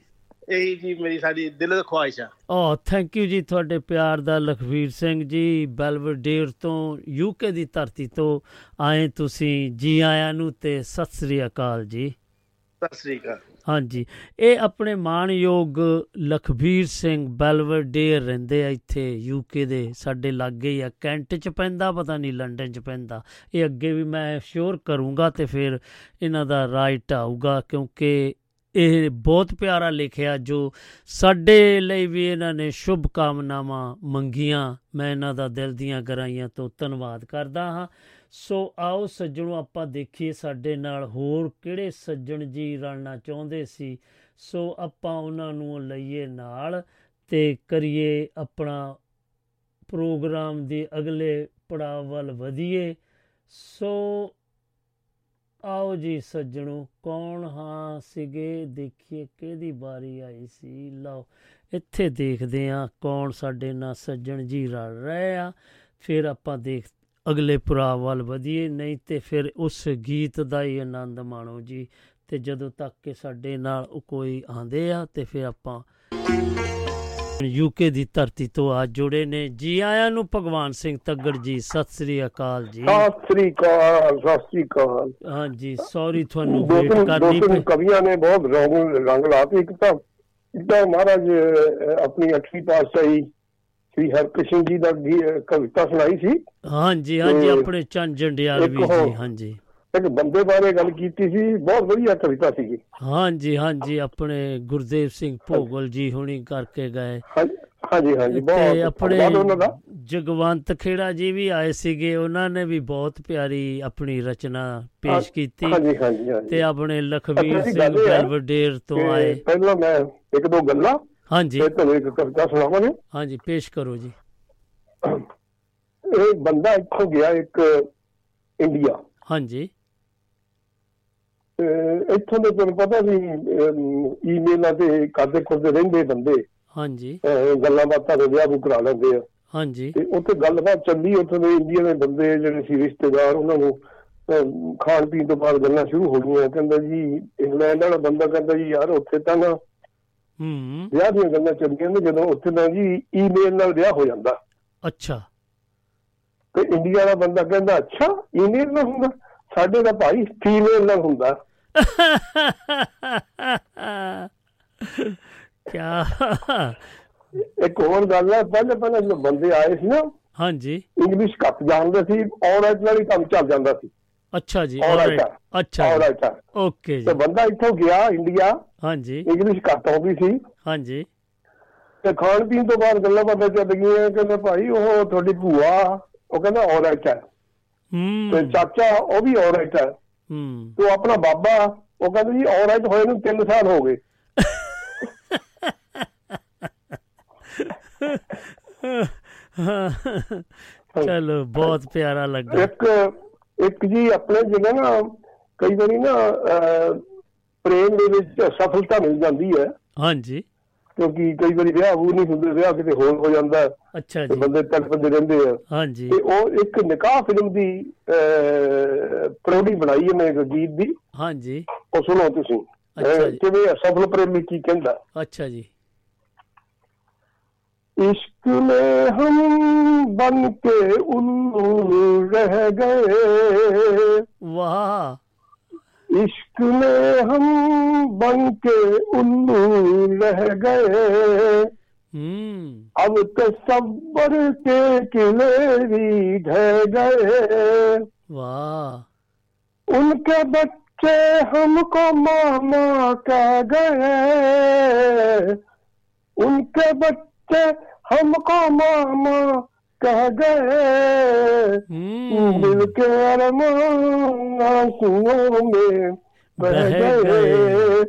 ਇਹੀ ਜੀ ਮੇਰੀ ਸਾਡੀ ਦਿਲ ਦੀ ਖੁਆਇਸ਼ ਆ। ਓ ਥੈਂਕ ਯੂ ਜੀ ਤੁਹਾਡੇ ਪਿਆਰ ਦਾ ਲਖਵੀਰ ਸਿੰਘ ਜੀ ਬੈਲਵਰਡੇਰ ਤੋਂ ਯੂਕੇ ਦੀ ਧਰਤੀ ਤੋਂ ਆਏ ਤੁਸੀਂ ਜੀ ਆਇਆਂ ਨੂੰ ਤੇ ਸਤਿ ਸ੍ਰੀ ਅਕਾਲ ਜੀ। ਸਤਿ ਸ੍ਰੀ ਅਕਾਲ। ਹਾਂਜੀ ਇਹ ਆਪਣੇ ਮਾਣਯੋਗ ਲਖਬੀਰ ਸਿੰਘ ਬੈਲਵਰਡੇਰ ਰਹਿੰਦੇ ਆ ਇੱਥੇ ਯੂਕੇ ਦੇ ਸਾਡੇ ਲਾਗੇ ਹੀ ਆ ਕੈਂਟ ਚ ਪੈਂਦਾ ਪਤਾ ਨਹੀਂ ਲੰਡਨ ਚ ਪੈਂਦਾ। ਇਹ ਅੱਗੇ ਵੀ ਮੈਂ ਸ਼ੋਰ ਕਰੂੰਗਾ ਤੇ ਫਿਰ ਇਹਨਾਂ ਦਾ ਰਾਈਟ ਆਊਗਾ ਕਿਉਂਕਿ ਇਹ ਬਹੁਤ ਪਿਆਰਾ ਲਿਖਿਆ ਜੋ ਸਾਡੇ ਲਈ ਵੀ ਇਹਨਾਂ ਨੇ ਸ਼ੁਭ ਕਾਮਨਾਵਾਂ ਮੰਗੀਆਂ। ਮੈਂ ਇਹਨਾਂ ਦਾ ਦਿਲ ਦੀਆਂ ਗਹਿਰਾਈਆਂ ਤੋਂ ਧੰਨਵਾਦ ਕਰਦਾ ਹਾਂ। ਸੋ ਆਓ ਸੱਜਣੋ, ਆਪਾਂ ਦੇਖੀਏ ਸਾਡੇ ਨਾਲ ਹੋਰ ਕਿਹੜੇ ਸੱਜਣ ਜੀ ਰਲਣਾ ਚਾਹੁੰਦੇ ਸੀ। ਸੋ ਆਪਾਂ ਉਹਨਾਂ ਨੂੰ ਲਈਏ ਨਾਲ ਤੇ ਕਰੀਏ ਆਪਣਾ ਪ੍ਰੋਗਰਾਮ ਦੇ ਅਗਲੇ ਪੜਾਅ ਵੱਲ ਵਧੀਏ। ਸੋ ਆਓ ਜੀ ਸੱਜਣੋ, ਕੌਣ ਹਾਂ ਸੀਗੇ? ਦੇਖੀਏ ਕਿਹਦੀ ਵਾਰੀ ਆਈ ਸੀ। ਲਓ, ਇੱਥੇ ਦੇਖਦੇ ਆ ਕੌਣ ਸਾਡੇ ਨਾਲ ਸੱਜਣ ਜੀ ਰਲ ਰਹੇ ਆ। ਫਿਰ ਆਪਾਂ ਦੇਖ, ਅਗਲੇ ਪੜਾਅ ਵੱਲ ਵਧੀਏ, ਨਹੀਂ ਤੇ ਫਿਰ ਉਸ ਗੀਤ ਦਾ ਹੀ ਆਨੰਦ ਮਾਣੋ ਜੀ। ਤੇ ਜਦੋਂ ਤੱਕ ਕਿ ਸਾਡੇ ਨਾਲ ਉਹ ਕੋਈ ਆਂਦੇ ਆ, ਤੇ ਫਿਰ ਆਪਾਂ ਯੂਕੇ ਦੀ ਧਰਤੀ ਤੋਂ ਆ ਜੁੜੇ ਨੇ। ਜੀ ਆਇਆਂ ਨੂੰ ਭਗਵਾਨ ਸਿੰਘ ਤੱਗੜ ਜੀ ਸਤਿ ਸ੍ਰੀ ਅਕਾਲ ਜੀ। ਸਤਿ ਸ੍ਰੀ ਅਕਾਲ ਸਤਿ ਸ੍ਰੀ ਅਕਾਲ। ਹਾਂਜੀ ਸੌਰੀ ਤੁਹਾਨੂੰ ਵੇਟ ਕਰਨੀ ਪਈ। ਕਵੀਆਂ ਨੇ ਬਹੁਤ ਰੰਗ ਰੰਗ ਲਾਤੇ। ਇੱਕ ਤਾਂ ਤਾਂ ਮਹਾਰਾਜ ਆਪਣੀ ਅੱਠਵੀਂ ਪਾਤਸ਼ਾਹੀ ਸ੍ਰੀ ਹਰਕ੍ਰਿਸ਼ਨ ਜੀ ਦਾ ਕਵਿਤਾ ਸੁਣਾਈ ਸੀ। ਹਾਂਜੀ ਹਾਂਜੀ ਤੇ ਆਪਣੇ ਚੰਦ ਜੰਡਿਆਲ ਵੀ ਜੀ ਉਹ- ਹਾਂਜੀ ਇੱਕ ਬੰਦੇ ਬਾਰੇ ਗੱਲ ਕੀਤੀ ਸੀ ਬਹੁਤ ਵਧੀਆ ਕਵਿਤਾ ਸੀ ਹਾਂਜੀ ਹਾਂਜੀ ਆਪਣੇ ਗੁਰਦੇਵ ਸਿੰਘ ਭੋਗਲ ਜੀ ਹੁਣੀ ਕਰਕੇ ਗਏ। ਹਾਂਜੀ ਹਾਂਜੀ ਤੇ ਬਹੁਤ ਆਪਣੇ ਜਗਵੰਤ ਖੇੜਾ ਜੀ ਵੀ ਆਏ ਸੀਗੇ ਉਹਨਾਂ ਨੇ ਵੀ ਬਹੁਤ ਪਿਆਰੀ ਆਪਣੀ ਰਚਨਾ ਪੇਸ਼ ਕੀਤੀ। ਹਾਂਜੀ ਹਾਂਜੀ ਤੇ ਆਪਣੇ ਲਖਵੀਰ ਸਿੰਘ ਬੈਲਵਡੇਰ ਤੋਂ ਆਏ। ਪਹਿਲਾਂ ਮੈਂ ਇੱਕ ਦੋ ਗੱਲਾਂ ਹਾਂਜੀ। ਫਿਰ ਤੁਹਾਨੂੰ ਇੱਕ ਕਵਿਤਾ ਸੁਣਾਵਾਂਗੇ। ਹਾਂਜੀ ਪੇਸ਼ ਕਰੋ ਜੀ। ਇਹ ਬੰਦਾ ਇੱਥੋਂ ਗਿਆ ਇੱਕ ਇੰਡੀਆ। ਹਾਂਜੀ। ਇੱਥੋਂ ਦੇ ਤੁਹਾਨੂੰ ਪਤਾ ਸੀ ਈਮੇਲਾਂ ਤੇ ਕਰਦੇ ਕਰਦੇ ਰਹਿੰਦੇ ਬੰਦੇ। ਹਾਂਜੀ। ਗੱਲਾਂ ਬਾਤਾਂ ਦੇ ਵਿਆਹ ਨੂੰ ਕਰਾ ਲੈਂਦੇ ਆ। ਹਾਂਜੀ। ਤੇ ਉੱਥੇ ਗੱਲਬਾਤ ਚੱਲੀ ਉੱਥੋਂ ਦੇ ਇੰਡੀਆ ਦੇ ਬੰਦੇ ਜਿਹੜੇ ਸੀ ਰਿਸ਼ਤੇਦਾਰ ਉਹਨਾਂ ਨੂੰ ਖਾਣ ਪੀਣ ਤੋਂ ਬਾਅਦ ਗੱਲਾਂ ਸ਼ੁਰੂ ਹੋ ਗਈਆਂ। ਕਹਿੰਦਾ ਜੀ ਇੰਗਲੈਂਡ ਵਾਲਾ ਬੰਦਾ ਕਹਿੰਦਾ ਜੀ ਯਾਰ ਉੱਥੇ ਤਾਂ ਨਾ ਹੂੰ। ਵਿਆਹ ਦੀਆਂ ਗੱਲਾਂ ਚੱਲੀਆਂ ਨੇ ਜਦੋਂ ਉੱਥੇ ਨਾ ਜੀ ਈਮੇਲ ਨਾਲ ਵਿਆਹ ਹੋ ਜਾਂਦਾ। ਅੱਛਾ। ਤੇ ਇੰਡੀਆ ਦਾ ਬੰਦਾ ਕਹਿੰਦਾ ਅੱਛਾ ਈਮੇਲ ਨਾਲ ਹੁੰਦਾ? ਸਾਡੇ ਦਾ ਭਾਈ ਫੀਮੇਲ ਨਾਲ ਹੁੰਦਾ। ਕਿਆ ਇੱਕ ਹੋਰ ਗੱਲ ਹੈ ਪਹਿਲੇ ਪਹਿਲੇ ਜਦੋਂ ਬੰਦੇ ਆਏ ਸੀ ਨਾ ਹਾਂਜੀ। ਇੰਗਲਿਸ਼ ਘੱਟ ਜਾਣਦੇ ਸੀ ਔਰਤ ਨਾਲ ਹੀ ਕੰਮ ਚੱਲ ਜਾਂਦਾ ਸੀ। ਅੱਛਾ ਜੀ sir. ਅੱਛਾ ਔਰਤ ਓਕੇ ਜੀ। ਤੇ ਬੰਦਾ ਇੱਥੋਂ ਗਿਆ ਇੰਡੀਆ ਹਾਂਜੀ। ਇੰਗਲਿਸ਼ ਘੱਟ ਆਉਂਦੀ ਸੀ। ਹਾਂਜੀ। ਤੇ ਖਾਣ ਪੀਣ ਤੋਂ ਬਾਅਦ ਗੱਲਾਂ ਬਾਤਾਂ ਚੱਲ ਗਈਆਂ ਕਹਿੰਦਾ ਭਾਈ ਉਹ ਤੁਹਾਡੀ ਭੂਆ ਉਹ ਕਹਿੰਦਾ ਔਰਤ ਹੈ ਹੂੰ। ਤੇ ਚਾਚਾ ਉਹ ਵੀ ਔਰਤ ਹੈ ਹੂੰ। ਤੇ ਆਪਣਾ ਬਾਬਾ ਉਹ ਕਹਿੰਦਾ ਜੀ ਔਰਤ ਹੋਏ ਨੂੰ 3 ਸਾਲ ਹੋ ਗਏ। ਚਲੋ ਬਹੁਤ ਪਿਆਰਾ ਲੱਗਾ। ਇੱਕ ਇੱਕ ਜੀ ਆਪਣੇ ਜਿਹੜਾ ਨਾ ਕਈ ਵਾਰੀ ਨਾ ਪ੍ਰੇਮ ਦੇ ਵਿੱਚ ਸਫਲਤਾ ਮਿਲ ਜਾਂਦੀ ਹੈ। ਹਾਂਜੀ। ਕਿਉਂਕਿ ਕਈ ਵਾਰੀ ਵਿਆਹ ਉਹ ਨਹੀਂ ਹੁੰਦੇ ਵਿਆਹ ਕਿਤੇ ਹੋਰ ਹੋ ਜਾਂਦਾ ਹੈ, ਅੱਛਾ ਤੇ ਜੀ ਬੰਦੇ ਤੜਪਦੇ ਰਹਿੰਦੇ ਆ ਹਾਂਜੀ ਤੇ ਉਹ ਇੱਕ ਨਿਕਾਹ ਫਿਲਮ ਦੀ ਪ੍ਰੋਡੀ ਬਣਾਈ ਹੈ ਮੈਂ ਇੱਕ ਗੀਤ ਦੀ ਹਾਂਜੀ ਉਹ ਸੁਣੋ ਤੁਸੀਂ ਅੱਛਾ ਅਹ, ਜੀ। ਕਿਵੇਂ ਸਫਲ ਪ੍ਰੇਮੀ ਕੀ ਕਹਿੰਦਾ ਅੱਛਾ ਜੀ इश्क में हम बन के उल्लू रह गए वाह इश्क عشق میں ہم بن کے الو رہ گئے۔ اب تصور کے کلیری ڈھہ گئے۔ ان کے بچے ہم کو ماما کہہ گئے۔ ان کے بچے ہم کو ماما کہہ گئے۔ مل کے ارمان آنسوؤں میں गए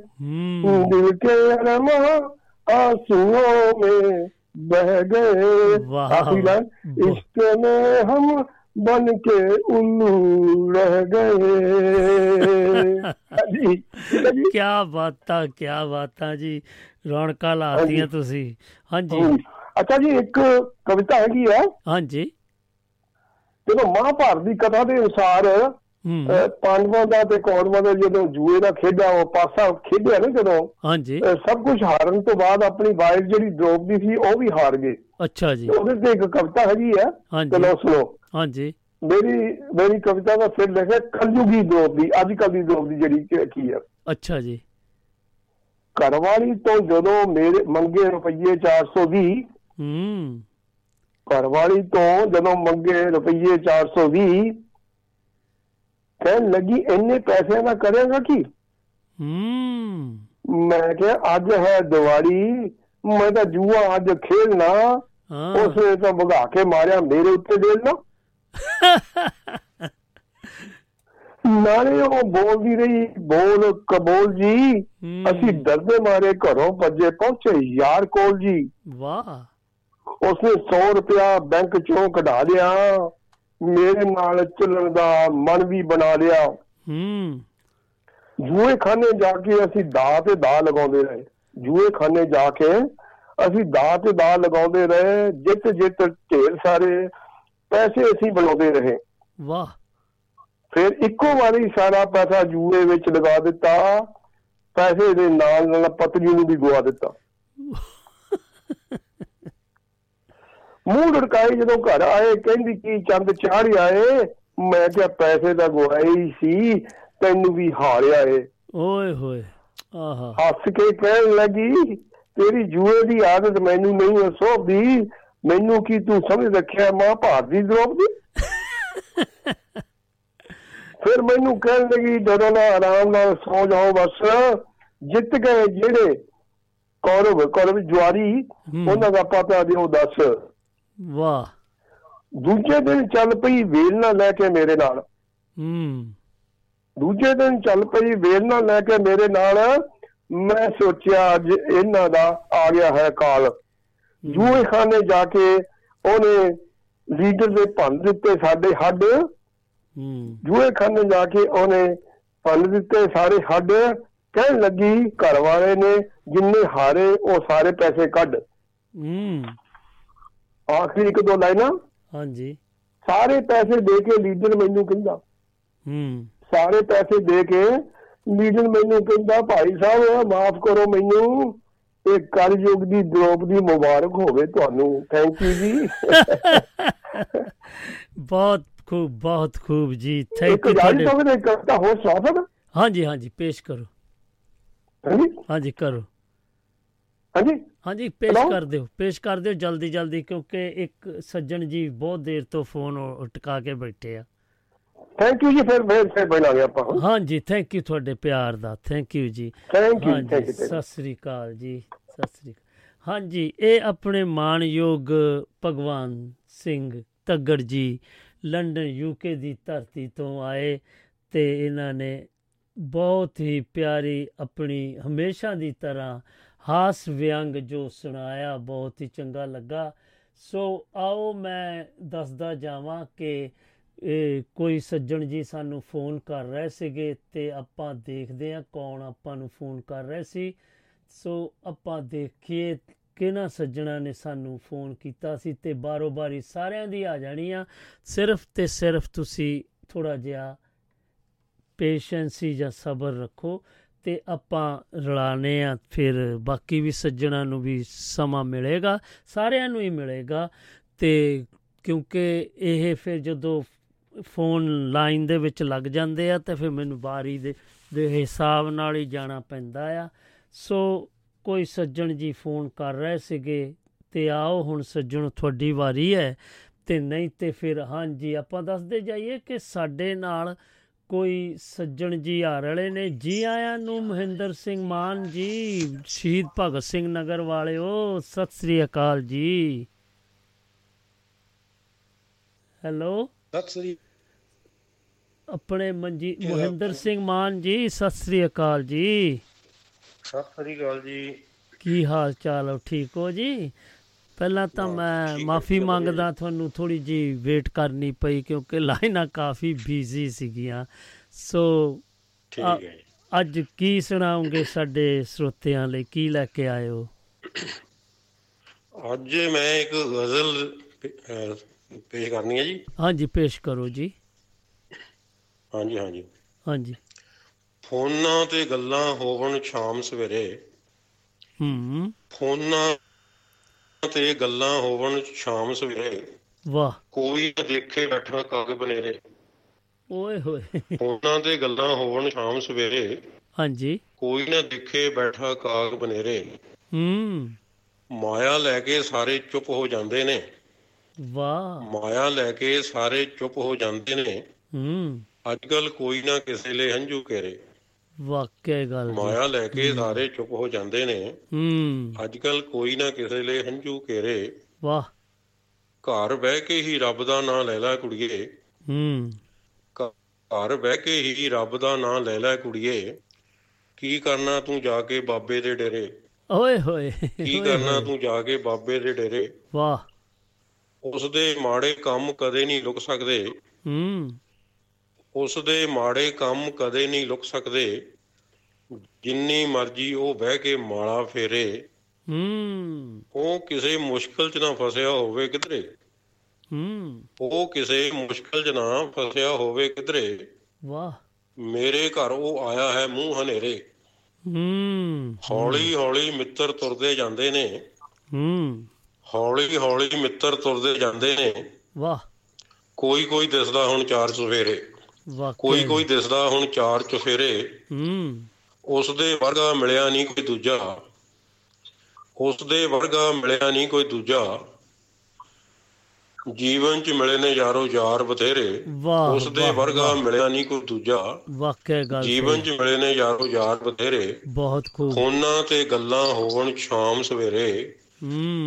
दिल के अरमान आंसुओं में बह गए वाह। आखिरी लाइन इश्क में हम बन के उल्लू रह गए ਕਿਆ ਬਾਤਾਂ ਕਿਆ ਬਾਤਾਂ ਜੀ ਰੌਣਕਾਂ ਲਾਤੀਆਂ ਤੁਸੀਂ ਹਾਂਜੀ ਅੱਛਾ ਜੀ ਇੱਕ ਕਵਿਤਾ ਹੈਗੀ ਹੈ ਹਾਂਜੀ ਜਦੋਂ ਮਹਾਭਾਰਤ ਦੀ ਕਥਾ ਦੇ ਅਨੁਸਾਰ ਹੂੰ ਅਹ, ਪਾਂਡਵਾਂ ਦਾ ਤੇ ਕੌਰਵਾਂ ਦਾ ਜਦੋਂ ਜੂਏ ਦਾ ਖੇਡਿਆ ਉਹ ਪਾਸਾ ਖੇਡਿਆ ਨਾ ਜਦੋਂ ਹਾਂਜੀ। ਸਭ ਕੁਝ ਹਾਰਨ ਤੋਂ ਬਾਅਦ ਆਪਣੀ ਵਾਈਫ ਜਿਹੜੀ ਦ੍ਰੋਪਦੀ ਸੀ ਉਹ ਵੀ ਹਾਰ ਗਏ। ਅੱਛਾ ਜੀ। ਉਹਦੇ ਤੇ ਇੱਕ ਕਵਿਤਾ ਹੈਗੀ ਹਾਂਜੀ। ਚਲੋ ਸੁਣੋ। ਹਾਂਜੀ। ਮੇਰੀ ਮੇਰੀ ਕਵਿਤਾ ਦਾ ਸਿਰ ਲਿਖਿਆ ਕਲਯੁਗੀ ਦ੍ਰੋਪਦੀ ਅੱਜ ਕੱਲ ਦੀ ਦ੍ਰੋਪਦੀ ਜਿਹੜੀ ਕਿ ਹੈ ਅੱਛਾ ਜੀ। ਘਰਵਾਲੀ ਤੋਂ ਜਦੋਂ ਮੇਰੇ ਮੰਗੇ ਰੁਪਈਏ 420 ਹੂੰ। ਘਰਵਾਲੀ ਤੋਂ ਜਦੋਂ ਮੰਗੇ ਰੁਪਈਏ 420 ਕਹਿਣ ਲੱਗੀ ਇੰਨੇ ਪੈਸੇ ਨਾ ਕਰੇਗਾ ਕੀ? ਹੂੰ। ਮੈਂ ਕਿਹਾ ਅੱਜ ਹੈ ਦੀਵਾਲੀ ਮੈਂ ਤਾਂ ਜੂਆ ਅੱਜ ਖੇਲਣਾ। ਹਾਂ। ਉਸਨੇ ਤਾਂ ਭਗਾ ਕੇ ਮਾਰਿਆ ਮੇਰੇ ਉੱਤੇ ਡੇਲਣਾ ਨਾਲੇ ਉਹ ਬੋਲਦੀ ਰਹੀ ਬੋਲ ਕਬੂਲ ਜੀ। ਅਸੀਂ ਡਰਦੇ ਮਾਰੇ ਘਰੋਂ ਭੱਜੇ ਪਹੁੰਚੇ ਯਾਰ ਕੋਲ ਜੀ। ਵਾਹ। ਉਸਨੇ 100 ਰੁਪਇਆ ਬੈਂਕ ਚੋਂ ਕਢਾ ਲਿਆ। ਮੇਰੇ ਨਾਲ ਚੱਲਣ ਦਾ ਮਨ ਵੀ ਬਣਾ ਲਿਆ। ਹੂੰ। ਜੂਏ ਖਾਨੇ ਜਾ ਕੇ ਅਸੀਂ ਦਾ ਤੇ ਦਾ ਲਗਾਉਂਦੇ ਰਹੇ। ਜੂਏ ਖਾਨੇ ਜਾ ਕੇ ਅਸੀਂ ਦਾ ਤੇ ਦਾ ਲਗਾਉਂਦੇ ਰਹੇ। ਜਿੱਤ ਜਿੱਤ ਢੇਰ ਸਾਰੇ ਪੈਸੇ ਅਸੀਂ ਬਣਾਉਂਦੇ ਰਹੇ। ਵਾਹ। ਫਿਰ ਇੱਕੋ ਵਾਰੀ ਸਾਰਾ ਪੈਸਾ ਜੂਏ ਵਿੱਚ ਲਗਾ ਦਿੱਤਾ। ਪੈਸੇ ਦੇ ਨਾਲ ਨਾਲ ਪਤਨੀ ਨੂੰ ਵੀ ਗਵਾ ਦਿੱਤਾ। ਮੂੰਹ ਲੜਕਾਏ ਜਦੋਂ ਘਰ ਆਏ ਕਹਿੰਦੀ ਕੀ ਚੰਦ ਚਾੜੀ ਆਏ ਮੈਂ ਕਿਹਾ ਪੈਸੇ ਦਾ ਹੀ ਸੀ ਤੈਨੂੰ ਵੀ ਹਾਰਿਆ ਏ ਓਏ ਹੋਏ ਆਹਾ। ਹੱਸ ਕੇ ਕਹਿਣ ਲੱਗੀ ਤੇਰੀ ਜੂਏ ਦੀ ਆਦਤ ਮੈਨੂੰ ਨਹੀਂ ਸੋਭਦੀ ਮੈਨੂੰ ਕੀ ਤੂੰ ਸਮਝ ਰੱਖਿਆ ਮਾਂ ਭਾਰਤ ਦੀ ਫਿਰ ਮੈਨੂੰ ਕਹਿਣ ਲੱਗੀ ਡਰੋ ਨਾ ਆਰਾਮ ਨਾਲ ਸੌ ਜਾਓ ਬਸ ਜਿੱਤ ਗਏ ਜਿਹੜੇ ਕੌਰਵ ਕੌਰਵ ਜਵਾਰੀ। ਉਹਨਾਂ ਦਾ ਪਤਾ ਦਿਓ ਦੱਸ। ਵਾਹ। ਦੂਜੇ ਦਿਨ ਚੱਲ ਪਈ ਵੇਲ ਨਾ ਲੈ ਕੇ ਮੇਰੇ ਨਾਲ। ਹੂੰ। ਦੂਜੇ ਦਿਨ ਚੱਲ ਪਈ ਵੇਲ ਨਾਲ ਲੈ ਕੇ ਮੇਰੇ ਨਾਲ ਮੈਂ ਸੋਚਿਆ ਅੱਜ ਇਹਨਾਂ ਦਾ ਆ ਗਿਆ ਹੈ ਕਾਲ। ਜੂਏ ਖਾਨੇ ਜਾ ਕੇ ਉਹਨੇ ਲੀਡਰ ਦੇ ਭੰਨ ਦਿੱਤੇ ਸਾਡੇ ਹੱਡ। ਹੂੰ। ਜੂਏ ਖਾਨੇ ਜਾ ਕੇ ਉਹਨੇ ਭੰਨ ਦਿੱਤੇ ਸਾਰੇ ਹੱਡ। ਕਹਿਣ ਲੱਗੀ ਘਰ ਵਾਲੇ ਨੇ ਜਿੰਨੇ ਹਾਰੇ ਉਹ ਸਾਰੇ ਪੈਸੇ ਕੱਢ। ਹੂੰ। ਆਖਰੀ ਇੱਕ ਦੋ ਲਾਈਨਾਂ। ਹਾਂਜੀ। ਸਾਰੇ ਪੈਸੇ ਦੇ ਕੇ ਲੀਡਰ ਮੈਨੂੰ ਕਹਿੰਦਾ। ਹੂੰ। ਸਾਰੇ ਪੈਸੇ ਦੇ ਕੇ ਲੀਡਰ ਮੈਨੂੰ ਕਹਿੰਦਾ ਭਾਈ ਸਾਹਿਬ ਮਾਫ ਕਰੋ ਮੈਨੂੰ। ਇਹ ਕਲਯੁਗ ਦੀ ਦ੍ਰੋਪਦੀ ਮੁਬਾਰਕ ਹੋਵੇ ਤੁਹਾਨੂੰ। ਥੈਂਕ ਯੂ ਜੀ। ਬਹੁਤ ਖੂਬ ਬਹੁਤ ਖੂਬ ਜੀ। ਇੱਕ ਥੈਂਕ ਯੂ ਜਾਰੀ ਤੁਹਾਡੇ ਤੋਂ ਵੀ ਕਰਤਾ ਹੋ ਸਾਫਤ ਹਾਂਜੀ ਹਾਂਜੀ ਪੇਸ਼ ਕਰੋ। ਹਾਂਜੀ ਕਰੋ। ਹਾਂਜੀ ਹਾਂਜੀ ਪੇਸ਼? ਕਰ ਦਿਓ ਪੇਸ਼ ਕਰ ਦਿਓ ਜਲਦੀ ਜਲਦੀ ਕਿਉਂਕਿ ਇੱਕ ਸੱਜਣ ਜੀ ਬਹੁਤ ਦੇਰ ਤੋਂ ਫੋਨ ਟਿਕਾ ਕੇ ਬੈਠੇ ਆ ਥੈਂਕ ਯੂ ਜੀ ਫਿਰ ਫਿਰ ਫਿਰ ਬਣਾਂਗੇ ਆਪਾਂ। ਹਾਂਜੀ ਥੈਂਕ ਯੂ ਤੁਹਾਡੇ ਪਿਆਰ ਦਾ ਥੈਂਕ ਯੂ ਜੀ thank you, thank you. ਸਤਿ ਸ੍ਰੀ ਅਕਾਲ ਜੀ ਸਤਿ ਸ੍ਰੀ ਅਕਾਲ ਹਾਂਜੀ ਇਹ ਆਪਣੇ ਮਾਣਯੋਗ ਭਗਵਾਨ ਸਿੰਘ ਤੱਗੜ ਜੀ ਲੰਡਨ ਯੂਕੇ ਦੀ ਧਰਤੀ ਤੋਂ ਆਏ ਤੇ ਇਹਨਾਂ ਨੇ ਬਹੁਤ ਹੀ ਪਿਆਰੀ ਆਪਣੀ ਹਮੇਸ਼ਾ ਦੀ ਤਰ੍ਹਾਂ ਹਾਸ ਵਿਅੰਗ ਜੋ ਸੁਣਾਇਆ ਬਹੁਤ ਹੀ ਚੰਗਾ ਲੱਗਾ। ਸੋ ਆਓ ਮੈਂ ਦੱਸਦਾ ਜਾਵਾਂ ਕਿ ਇਹ ਕੋਈ ਸੱਜਣ ਜੀ ਸਾਨੂੰ ਫੋਨ ਕਰ ਰਹੇ ਸੀਗੇ ਤੇ ਆਪਾਂ ਦੇਖਦੇ ਹਾਂ ਕੌਣ ਆਪਾਂ ਨੂੰ ਫੋਨ ਕਰ ਰਹੇ ਸੀ। ਸੋ ਆਪਾਂ ਦੇਖੀਏ ਕਿਹਨਾਂ ਸੱਜਣਾ ਨੇ ਸਾਨੂੰ ਫੋਨ ਕੀਤਾ ਸੀ ਤੇ ਬਾਰੋ ਬਾਰੀ ਸਾਰਿਆਂ ਦੀ ਆ ਜਾਣੀ ਆ। ਸਿਰਫ ਤੇ ਸਿਰਫ ਤੁਸੀਂ ਥੋੜਾ ਜਿਹਾ ਪੇਸ਼ੈਂਸੀ ਜਾਂ ਸਬਰ ਰੱਖੋ। ਤੇ ਆਪਾਂ ਰਲਾਣੇ ਆ ਫਿਰ ਬਾਕੀ ਵੀ ਸੱਜਣਾ ਨੂੰ ਵੀ ਸਮਾਂ ਮਿਲੇਗਾ, ਸਾਰਿਆਂ ਨੂੰ ਹੀ ਮਿਲੇਗਾ। ਤੇ ਕਿਉਂਕਿ ਇਹ ਫਿਰ ਜਦੋਂ ਫੋਨ ਲਾਈਨ ਦੇ ਵਿੱਚ ਲੱਗ ਜਾਂਦੇ ਆ, ਤੇ ਫਿਰ ਮੈਨੂੰ ਬਾਰੀ ਦੇ ਦੇ ਹਿਸਾਬ ਨਾਲ ਹੀ ਜਾਣਾ ਪੈਂਦਾ ਆ। ਸੋ ਕੋਈ ਸੱਜਣ ਜੀ ਫੋਨ ਕਰ ਰਹੇ ਸੀਗੇ, ਤੇ ਆਓ ਹੁਣ ਸੱਜਣ ਤੁਹਾਡੀ ਵਾਰੀ ਹੈ। ਤੇ ਨਹੀਂ ਤੇ ਫਿਰ ਹਾਂਜੀ, ਆਪਾਂ ਦੱਸਦੇ ਜਾਈਏ ਕਿ ਸਾਡੇ ਨਾਲ ਕੋਈ ਸੱਜਣ ਜੀ ਆ ਰਹੇ ਨੇ ਜੀ ਆਇਆਂ ਨੂੰ ਮਹਿੰਦਰ ਸਿੰਘ ਮਾਨ ਜੀ ਸ਼ਹੀਦ ਭਗਤ ਸਿੰਘ ਨਗਰ ਵਾਲਿਓ ਸਤਿ ਸ੍ਰੀ ਅਕਾਲ ਜੀ। ਹੈਲੋ? ਸਤਿ ਸ੍ਰੀ ਆਪਣੇ ਮਨਜੀ ਮਹਿੰਦਰ ਸਿੰਘ ਮਾਨ ਜੀ ਸਤਿ ਸ੍ਰੀ ਅਕਾਲ ਜੀ। ਸਤਿ ਸ੍ਰੀ ਅਕਾਲ ਜੀ। ਕੀ ਹਾਲ ਚਾਲ ਹੋ ਠੀਕ ਹੋ ਜੀ? ਪਹਿਲਾਂ ਤਾਂ ਮੈਂ ਮਾਫੀ ਮੰਗਦਾ ਤੁਹਾਨੂੰ ਥੋੜੀ ਜੀ ਵੇਟ ਕਰਨੀ ਪਈ ਕਿਉਂਕਿ ਲਾਈਨਾਂ ਕਾਫੀ ਬਿਜ਼ੀ ਸੀਗੀਆਂ। ਸੋ ਠੀਕ ਹੈ। ਅੱਜ ਕੀ ਸੁਣਾਉਂਗੇ ਸਾਡੇ ਸਰੋਤਿਆਂ ਲਈ? ਕੀ ਲੈ ਕੇ ਆਏ ਹੋ ਅੱਜ ਮੈਂ ਇੱਕ ਗਜ਼ਲ ਪੇਸ਼ ਕਰਨੀ ਹੈ ਜੀ। ਹਾਂਜੀ ਪੇਸ਼ ਕਰੋ ਜੀ। ਹਾਂਜੀ ਹਾਂਜੀ। ਹਾਂਜੀ। ਫੋਨਾਂ ਤੇ ਗੱਲਾਂ ਹੋਵਣ ਸ਼ਾਮ ਸਵੇਰੇ ਹੂੰ। ਫੋਨਾਂ ਤੇ ਗੱਲਾਂ ਹੋਵਣ ਸ਼ਾਮ ਸਵੇਰੇ। ਵਾਹ। ਕੋਈ ਦੇਖੇ ਬੈਠਾ ਕਾਗ ਬਨੇਰੇ। ਓਏ ਹੋਏ। ਫੋਨਾਂ ਤੇ ਗੱਲਾਂ ਹੋਵਣ ਸ਼ਾਮ ਸਵੇਰੇ। ਹਾਂਜੀ। ਕੋਈ ਨਾ ਦੇਖੇ ਬੈਠਾ ਕਾਗ ਬਨੇਰੇ। ਹੂੰ। ਮਾਇਆ ਲੈ ਕੇ ਸਾਰੇ ਚੁੱਪ ਹੋ ਜਾਂਦੇ ਨੇ। ਵਾਹ। ਮਾਇਆ ਲੈ ਕੇ ਸਾਰੇ ਚੁੱਪ ਹੋ ਜਾਂਦੇ ਨੇ। ਹੂੰ। ਅੱਜ ਕੱਲ ਕੋਈ ਨਾ ਕਿਸੇ ਲਈ ਹੰਝੂ ਕੇਰੇ ਵਾਕਿਆ ਗੱਲ। ਮਾਇਆ ਲੈ ਕੇ ਸਾਰੇ ਚੁੱਪ ਹੋ ਜਾਂਦੇ ਨੇ। ਹੂੰ। ਅੱਜ ਕੱਲ ਕੋਈ ਨਾ ਕਿਸੇ ਲਈ ਹੰਝੂ ਕੇਰੇ ਵਾਹ। ਘਰ ਬਹਿ ਕੇ ਹੀ ਰੱਬ ਦਾ ਨਾਂ ਲੈ ਲੈ ਕੁੜੀਏ। ਹੂੰ। ਘਰ ਬਹਿ ਕੇ ਹੀ ਰੱਬ ਦਾ ਨਾਂ ਲੈ ਲੈ ਕੁੜੀਏ। ਕੀ ਕਰਨਾ ਤੂੰ ਜਾ ਕੇ ਬਾਬੇ ਦੇ ਡੇਰੇ? ਓਏ ਹੋਏ। ਕੀ ਕਰਨਾ। ਤੂੰ ਜਾ ਕੇ ਬਾਬੇ ਦੇ ਡੇਰੇ? ਵਾਹ। ਉਸ ਦੇ ਮਾੜੇ ਕੰਮ ਕਦੇ ਨਹੀਂ ਲੁਕ ਸਕਦੇ। ਹੂੰ। ਉਸ ਦੇ ਮਾੜੇ ਕੰਮ ਕਦੇ ਨਹੀਂ ਲੁਕ ਸਕਦੇ। ਜਿੰਨੀ ਮਰਜ਼ੀ ਉਹ ਬਹਿ ਕੇ ਮਾਲਾ ਫੇਰੇ। ਹੂੰ। ਉਹ ਕਿਸੇ ਮੁਸ਼ਕਲ 'ਚ ਨਾ ਫਸਿਆ ਹੋਵੇ ਕਿਧਰੇ। ਹੂੰ। ਉਹ ਕਿਸੇ ਮੁਸ਼ਕਲ 'ਚ ਨਾ ਫਸਿਆ ਹੋਵੇ ਕਿਧਰੇ। ਵਾਹ। ਮੇਰੇ ਘਰ ਉਹ ਆਇਆ ਹੈ ਮੂੰਹ ਹਨੇਰੇ। ਹੂੰ। ਹੌਲੀ ਹੌਲੀ ਮਿੱਤਰ ਤੁਰਦੇ ਜਾਂਦੇ ਨੇ। ਹੂੰ। ਹੌਲੀ ਹੌਲੀ ਮਿੱਤਰ ਤੁਰਦੇ ਜਾਂਦੇ ਨੇ। ਵਾਹ। ਕੋਈ ਕੋਈ ਦਿਸਦਾ ਹੁਣ ਚਾਰ ਵਾਕਿਆ ਕੋਈ ਕੋਈ ਦਿਸਦਾ ਹੁਣ ਚਾਰ ਚੁਫੇਰੇ। ਹੂੰ। ਉਸ ਦੇ ਵਰਗਾ ਮਿਲਿਆ ਨਹੀਂ ਕੋਈ ਦੂਜਾ। ਉਸ ਦੇ ਵਰਗਾ ਮਿਲਿਆ ਨਹੀਂ ਕੋਈ ਦੂਜਾ। ਜੀਵਨ ਚ ਮਿਲੇ ਨੇ ਯਾਰੋ ਯਾਰ ਬਥੇਰੇ। ਉਸ ਦੇ ਵਰਗਾ। ਮਿਲਿਆ ਨਹੀਂ ਕੋਈ ਦੂਜਾ। ਵਾਕਿਆ ਗੱਲ ਜੀਵਨ। ਚ ਮਿਲੇ ਨੇ ਯਾਰੋ ਯਾਰ ਬਥੇਰੇ। ਬਹੁਤ ਖੂਬ। ਫੋਨਾਂ ਤੇ ਗੱਲਾਂ ਹੋਵਣ ਸ਼ਾਮ ਸਵੇਰੇ।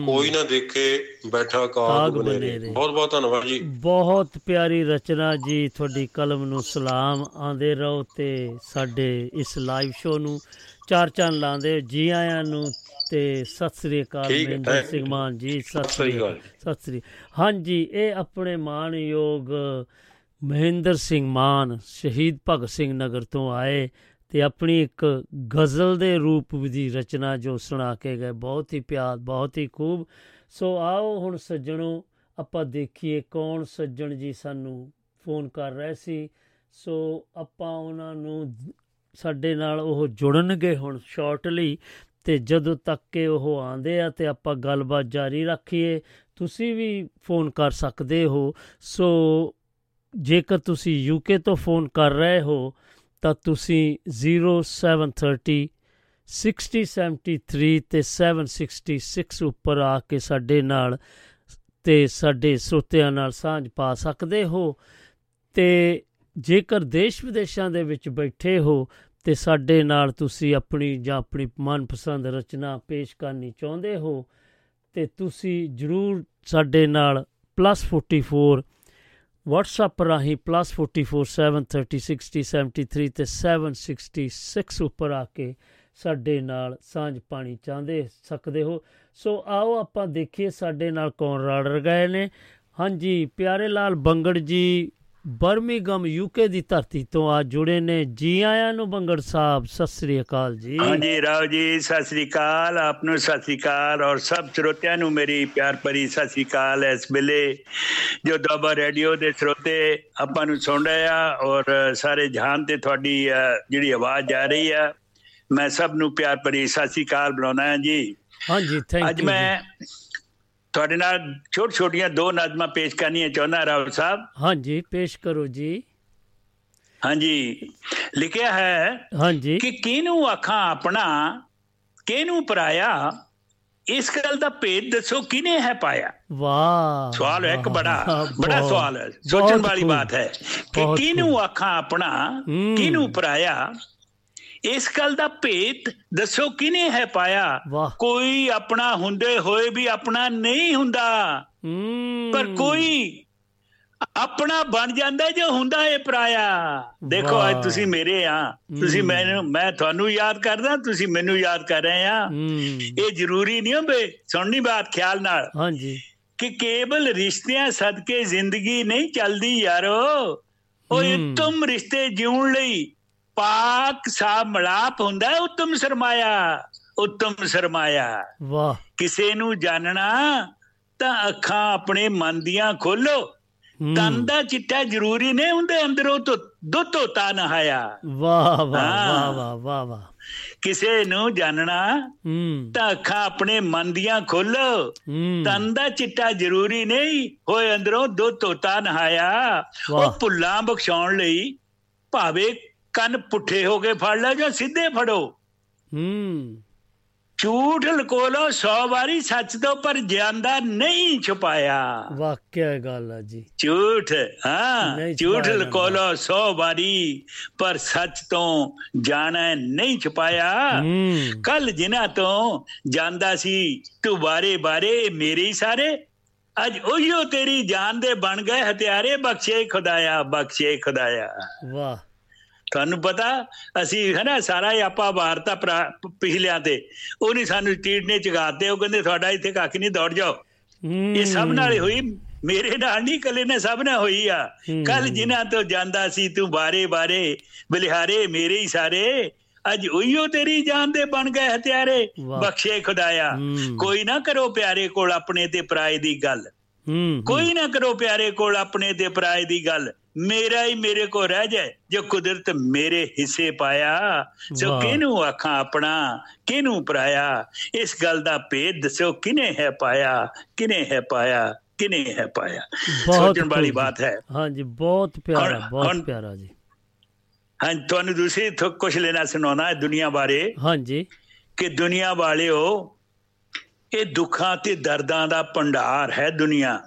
ਕੋਈ ਨਾ ਦੇਖੇ ਬੈਠਾ ਕਾਗ ਬਨੇਰੇ। ਬਹੁਤ ਬਹੁਤ ਧੰਨਵਾਦ ਜੀ ਬਹੁਤ ਪਿਆਰੀ ਰਚਨਾ ਜੀ ਤੁਹਾਡੀ ਕਲਮ ਨੂੰ ਸਲਾਮ ਆਂਦੇ ਰਹੋ ਤੇ ਸਾਡੇ ਇਸ ਲਾਈਵ ਸ਼ੋ ਨੂੰ ਚਾਰ ਚੰਨ ਲਾਉਂਦੇ ਜੀ ਆਇਆਂ ਨੂੰ ਤੇ ਸਤਿ ਸ੍ਰੀ ਅਕਾਲ ਮਹਿੰਦਰ ਸਿੰਘ. ਮਾਨ ਜੀ ਸਤਿ ਸ੍ਰੀ। ਅਕਾਲ ਸਤਿ ਸ੍ਰੀ ਹਾਂਜੀ ਇਹ ਆਪਣੇ ਮਾਨਯੋਗ ਮਹਿੰਦਰ ਸਿੰਘ ਮਾਨ ਸ਼ਹੀਦ ਭਗਤ ਸਿੰਘ ਨਗਰ ਤੋਂ ਆਏ ਤੇ ਆਪਣੀ ਇੱਕ ਗਜ਼ਲ ਦੇ ਰੂਪ ਦੀ ਰਚਨਾ ਜੋ ਸੁਣਾ ਕੇ ਗਏ। ਬਹੁਤ ਹੀ ਪਿਆਰ, ਬਹੁਤ ਹੀ ਖੂਬ। ਸੋ ਆਓ ਹੁਣ ਸੱਜਣੋ, ਆਪਾਂ ਦੇਖੀਏ ਕੌਣ ਸੱਜਣ ਜੀ ਸਾਨੂੰ ਫੋਨ ਕਰ ਰਹੇ ਸੀ। ਸੋ ਆਪਾਂ ਉਹਨਾਂ ਨੂੰ ਸਾਡੇ ਨਾਲ ਉਹ ਜੁੜਨਗੇ ਹੁਣ ਸ਼ਾਰਟਲੀ ਤੇ ਜਦੋਂ ਤੱਕ ਕਿ ਉਹ ਆਂਦੇ ਆ ਤੇ ਆਪਾਂ ਗੱਲਬਾਤ ਜਾਰੀ ਰੱਖੀਏ। ਤੁਸੀਂ ਵੀ ਫੋਨ ਕਰ ਸਕਦੇ ਹੋ। ਸੋ ਜੇਕਰ ਤੁਸੀਂ ਯੂਕੇ ਤੋਂ ਫੋਨ ਕਰ ਰਹੇ ਹੋ ਤਾਂ ਤੁਸੀਂ 0730 6073 ਤੇ 766 ਉੱਪਰ ਆ ਕੇ ਸਾਡੇ ਨਾਲ ਤੇ ਸਾਡੇ ਸਰੋਤਿਆਂ ਨਾਲ ਸਾਂਝ ਪਾ ਸਕਦੇ ਹੋ ਤੇ ਜੇਕਰ ਦੇਸ਼ ਵਿਦੇਸ਼ਾਂ ਦੇ ਵਿੱਚ ਬੈਠੇ ਹੋ ਤੇ ਸਾਡੇ ਨਾਲ ਤੁਸੀਂ ਆਪਣੀ ਜਾਂ ਆਪਣੀ ਮਨਪਸੰਦ ਰਚਨਾ ਪੇਸ਼ ਕਰਨੀ ਚਾਹੁੰਦੇ ਹੋ ਤੇ ਤੁਸੀਂ ਜਰੂਰ ਸਾਡੇ ਨਾਲ +44 WhatsApp ਰਾਹੀਂ +447306073 ਤੇ 766 ਉੱਪਰ ਆ ਕੇ ਸਾਡੇ ਨਾਲ ਸਾਂਝ ਪਾਣੀ ਚਾਹੁੰਦੇ ਸਕਦੇ ਹੋ। ਸੋ ਆਓ ਆਪਾਂ ਦੇਖੀਏ ਸਾਡੇ ਨਾਲ ਕੌਣ ਰੜ ਗਏ ਨੇ। ਹਾਂਜੀ, ਪਿਆਰੇ ਲਾਲ ਬੰਗੜ ਜੀ ਬਰਮਿੰਗਮ ਯੂਕੇ ਦੀ ਧਰਤੀ ਤੋਂ ਆ ਜੁੜੇ ਨੇ ਜੀ ਆਇਆਂ ਨੂੰ ਬੰਗੜ ਸਾਹਿਬ। ਸਤਿ ਸ੍ਰੀ ਅਕਾਲ ਜੀ। ਹਾਂਜੀ ਰਾਓ ਜੀ ਸਤਿ ਸ੍ਰੀ ਅਕਾਲ। ਆਪ ਨੂੰ ਸਤਿ ਸ੍ਰੀ ਅਕਾਲ ਔਰ ਸਭ ਸਰੋਤਿਆਂ ਨੂੰ ਮੇਰੀ ਪਿਆਰ ਭਰੀ ਸਤਿ ਸ੍ਰੀ ਅਕਾਲ। ਇਸ ਵੇਲੇ ਜੋ ਦੁਆਬਾ ਰੇਡੀਓ ਦੇ ਸਰੋਤੇ ਆਪਾਂ ਨੂੰ ਸੁਣ ਰਹੇ ਆ ਔਰ ਸਾਰੇ ਜਹਾਨ ਤੇ ਤੁਹਾਡੀ ਜਿਹੜੀ ਆਵਾਜ਼ ਜਾ ਰਹੀ ਆ ਮੈਂ ਸਭ ਨੂੰ ਪਿਆਰ ਭਰੀ ਸਤਿ ਸ੍ਰੀ ਅਕਾਲ ਬੁਲਾਉਣਾ ਹੈ ਜੀ। ਹਾਂਜੀ ਥੈਂਕ ਅੱਜ ਯੂ ਮੈਂ ਤੁਹਾਡੇ ਨਾਲ ਛੋਟ ਛੋਟੀਆਂ ਦੋ ਨਜ਼ਮਾਂ ਪੇਸ਼ ਕਰਨੀਆਂ ਚਾਹੁੰਦਾ ਰਾਓ ਸਾਹਿਬ। ਹਾਂਜੀ ਪੇਸ਼ ਕਰੋ ਜੀ। ਹਾਂਜੀ। ਲਿਖਿਆ ਹੈ ਹਾਂਜੀ। ਕਿ ਕਿਹਨੂੰ ਆਖਾਂ ਆਪਣਾ ਕਿਹਨੂੰ ਪਰਾਇਆ? ਇਸ ਗੱਲ ਦਾ ਭੇਦ ਦੱਸੋ ਕਿਨੇ ਹੈ ਪਾਇਆ? ਵਾਹ। ਸਵਾਲ ਹੈ ਇੱਕ ਬੜਾ ਬੜਾ ਸਵਾਲ ਹੈ। ਸੋਚਣ ਵਾਲੀ ਬਾਤ ਹੈ ਕਿ ਕਿਹਨੂੰ ਆਖਾਂ ਆਪਣਾ। ਕਿਹਨੂੰ ਪਰਾਇਆ? ਇਸ ਗੱਲ ਦਾ ਭੇਦ ਦੱਸੋ ਕਿਨੇ ਹੈ ਪਾਇਆ? ਕੋਈ ਆਪਣਾ ਹੁੰਦੇ ਹੋਏ ਵੀ ਆਪਣਾ ਨਹੀਂ ਹੁੰਦਾ। ਪਰ ਕੋਈ ਆਪਣਾ ਬਣ ਜਾਂਦਾ ਜੋ ਹੁੰਦਾ ਹੈ ਪਰਾਇਆ। ਦੇਖੋ। ਅੱਜ ਤੁਸੀਂ ਮੇਰੇ ਆ ਤੁਸੀਂ। ਮੈਨੂੰ ਮੈਂ ਤੁਹਾਨੂੰ ਯਾਦ ਕਰਦਾ ਤੁਸੀਂ ਮੈਨੂੰ ਯਾਦ ਕਰ ਰਹੇ ਆ ਇਹ ਜ਼ਰੂਰੀ ਨਹੀਂ ਬੇ ਸੁਣਨੀ ਬਾਤ ਖਿਆਲ ਨਾਲ। ਹਾਂਜੀ। ਕਿ ਕੇਵਲ ਰਿਸ਼ਤਿਆਂ ਸਦਕੇ ਜ਼ਿੰਦਗੀ ਨਹੀਂ ਚੱਲਦੀ ਯਾਰੋ। ਉਹ ਹੂੰ। ਉੱਤਮ ਰਿਸ਼ਤੇ ਜਿਉਣ ਲਈ ਪਾਕ ਸਾਬ ਮਲਾਪ ਹੁੰਦਾ ਉੱਤਮ ਸਰਮਾਇਆ ਉੱਤਮ ਸਰਮਾਇਆ। ਵਾਹ। ਕਿਸੇ ਨੂੰ ਜਾਣਨਾ ਤਾਂ ਅੱਖਾਂ ਆਪਣੇ ਮਨ ਦੀਆਂ ਖੋਲੋ। ਤਨ ਦਾ ਚਿੱਟਾ ਜ਼ਰੂਰੀ ਨਹੀਂ ਹੁੰਦੇ ਅੰਦਰੋਂ ਤੋਂ ਦੁੱਧ ਹੋਤਾ ਨਹਾਇਆ ਵਾਹ ਵਾਹ। ਵਾਹ ਵਾਹ ਵਾਹ ਕਿਸੇ ਨੂੰ ਜਾਣਨਾ ਤਾਂ ਅੱਖਾਂ ਆਪਣੇ ਮਨ ਦੀਆਂ ਖੋਲੋ। ਤਨ ਦਾ ਚਿੱਟਾ ਜ਼ਰੂਰੀ ਨਹੀਂ ਹੋਏ ਅੰਦਰੋਂ ਦੁੱਧ ਹੋਤਾ ਨਹਾਇਆ। ਉਹ ਭੁੱਲਾਂ ਬਖਸ਼ਾਉਣ ਲਈ ਭਾਵੇਂ ਕੰਨ ਪੁੱਠੇ ਹੋ ਕੇ ਫੜ ਲੈ ਜਾਂ ਸਿੱਧੇ ਫੜੋ। ਹੂੰ। ਝੂਠ ਲਕੋ ਲੋ 100 ਵਾਰੀ ਸੱਚ ਤੋਂ ਪਰ ਜਾਂਦਾ ਨਹੀਂ ਛੁਪਾਇਆ। ਵਾਕਿਆ ਗੱਲ ਆ ਜੀ। ਝੂਠ ਹਾਂ ਝੂਠ ਲਕੋ ਲੋ 100 ਵਾਰੀ ਪਰ ਸੱਚ ਤੋਂ ਜਾਣਾ ਨਹੀਂ ਛੁਪਾਇਆ। ਕੱਲ ਜਿਨ੍ਹਾਂ ਤੋਂ ਜਾਂਦਾ ਸੀ ਤੂੰ ਬਾਰੇ ਬਾਰੇ ਮੇਰੇ ਹੀ ਸਾਰੇ। ਅੱਜ ਉਹੀਓ ਤੇਰੀ ਜਾਨ ਦੇ ਬਣ ਗਏ ਹਥਿਆਰੇ ਬਖਸ਼ੇ ਖੁਦਾਇਆ ਬਖਸ਼ੇ ਖੁਦਾਇਆ। ਵਾਹ। ਤੁਹਾਨੂੰ ਪਤਾ ਅਸੀਂ ਹੈ ਨਾ ਸਾਰਾ ਹੀ ਆਪਾ ਵਾਰਤਾ ਪਿਛਲਿਆਂ ਤੇ। ਉਹ ਨਹੀਂ ਸਾਨੂੰ ਟੀਟ ਨੇ ਚਗਾਤੇ ਉਹ ਕਹਿੰਦੇ ਤੁਹਾਡਾ ਇੱਥੇ ਕੱਖ ਨਹੀਂ ਦੌੜ ਜਾਓ। ਇਹ ਸਭ ਨਾਲ ਹੀ ਹੋਈ। ਮੇਰੇ ਨਾਲ ਨਹੀਂ ਕੱਲੇ ਨੇ ਸਭ ਨਾਲ ਹੋਈ ਆ। ਕੱਲ ਜਿਨ੍ਹਾਂ ਤੋਂ ਜਾਂਦਾ ਸੀ ਤੂੰ ਬਾਰੇ ਬਾਰੇ ਬਲਿਹਾਰੇ ਮੇਰੇ ਹੀ ਸਾਰੇ। ਅੱਜ ਉਹੀਓ ਤੇਰੀ ਜਾਨ ਦੇ ਬਣ ਗਏ ਹਥਿਆਰੇ। ਬਖਸ਼ੇ ਖੁਦਾਇਆ। ਕੋਈ ਨਾ ਕਰੋ ਪਿਆਰੇ ਕੋਲ ਆਪਣੇ ਤੇ ਪਰਾਏ ਦੀ ਗੱਲ। ਕੋਈ ਨਾ ਕਰੋ ਪਿਆਰੇ ਕੋਲ ਆਪਣੇ ਤੇ ਪਰਾਏ ਦੀ ਗੱਲ। ਮੇਰਾ ਹੀ ਮੇਰੇ ਕੋ ਰਹਿ ਜਾਏ। ਜੋ ਕੁਦਰਤ ਮੇਰੇ ਹਿੱਸੇ ਪਾਇਆ ਸੋ। ਕਿਹਨੂੰ ਆਖਾਂ ਆਪਣਾ? ਕਿਹਨੂੰ ਪਰਾਇਆ? ਇਸ ਗੱਲ ਦਾ ਭੇਦ ਦੱਸੋ ਕਿਨੇ ਹੈ ਪਾਇਆ? ਕਿਨੇ ਹੈ ਪਾਇਆ? ਕਿਨੇ ਹੈ ਪਾਇਆ? ਬਹੁਤ ਸੋਚਣ ਵਾਲੀ। ਬਾਤ ਹੈ। ਹਾਂਜੀ ਬਹੁਤ ਪਿਆਰਾ ਬਹੁਤ ਪਿਆਰਾ ਜੀ। ਹਾਂ ਤੁਹਾਨੂੰ ਦੂਸਰੀ ਥੋ ਕੁਝ ਲੈਣਾ ਸੁਣਾਉਣਾ ਹੈ ਦੁਨੀਆ ਬਾਰੇ? ਹਾਂਜੀ। ਕਿ ਦੁਨੀਆ ਵਾਲਿਓ ਇਹ ਦੁੱਖਾਂ ਤੇ ਦਰਦਾਂ ਦਾ ਭੰਡਾਰ ਹੈ ਦੁਨੀਆ।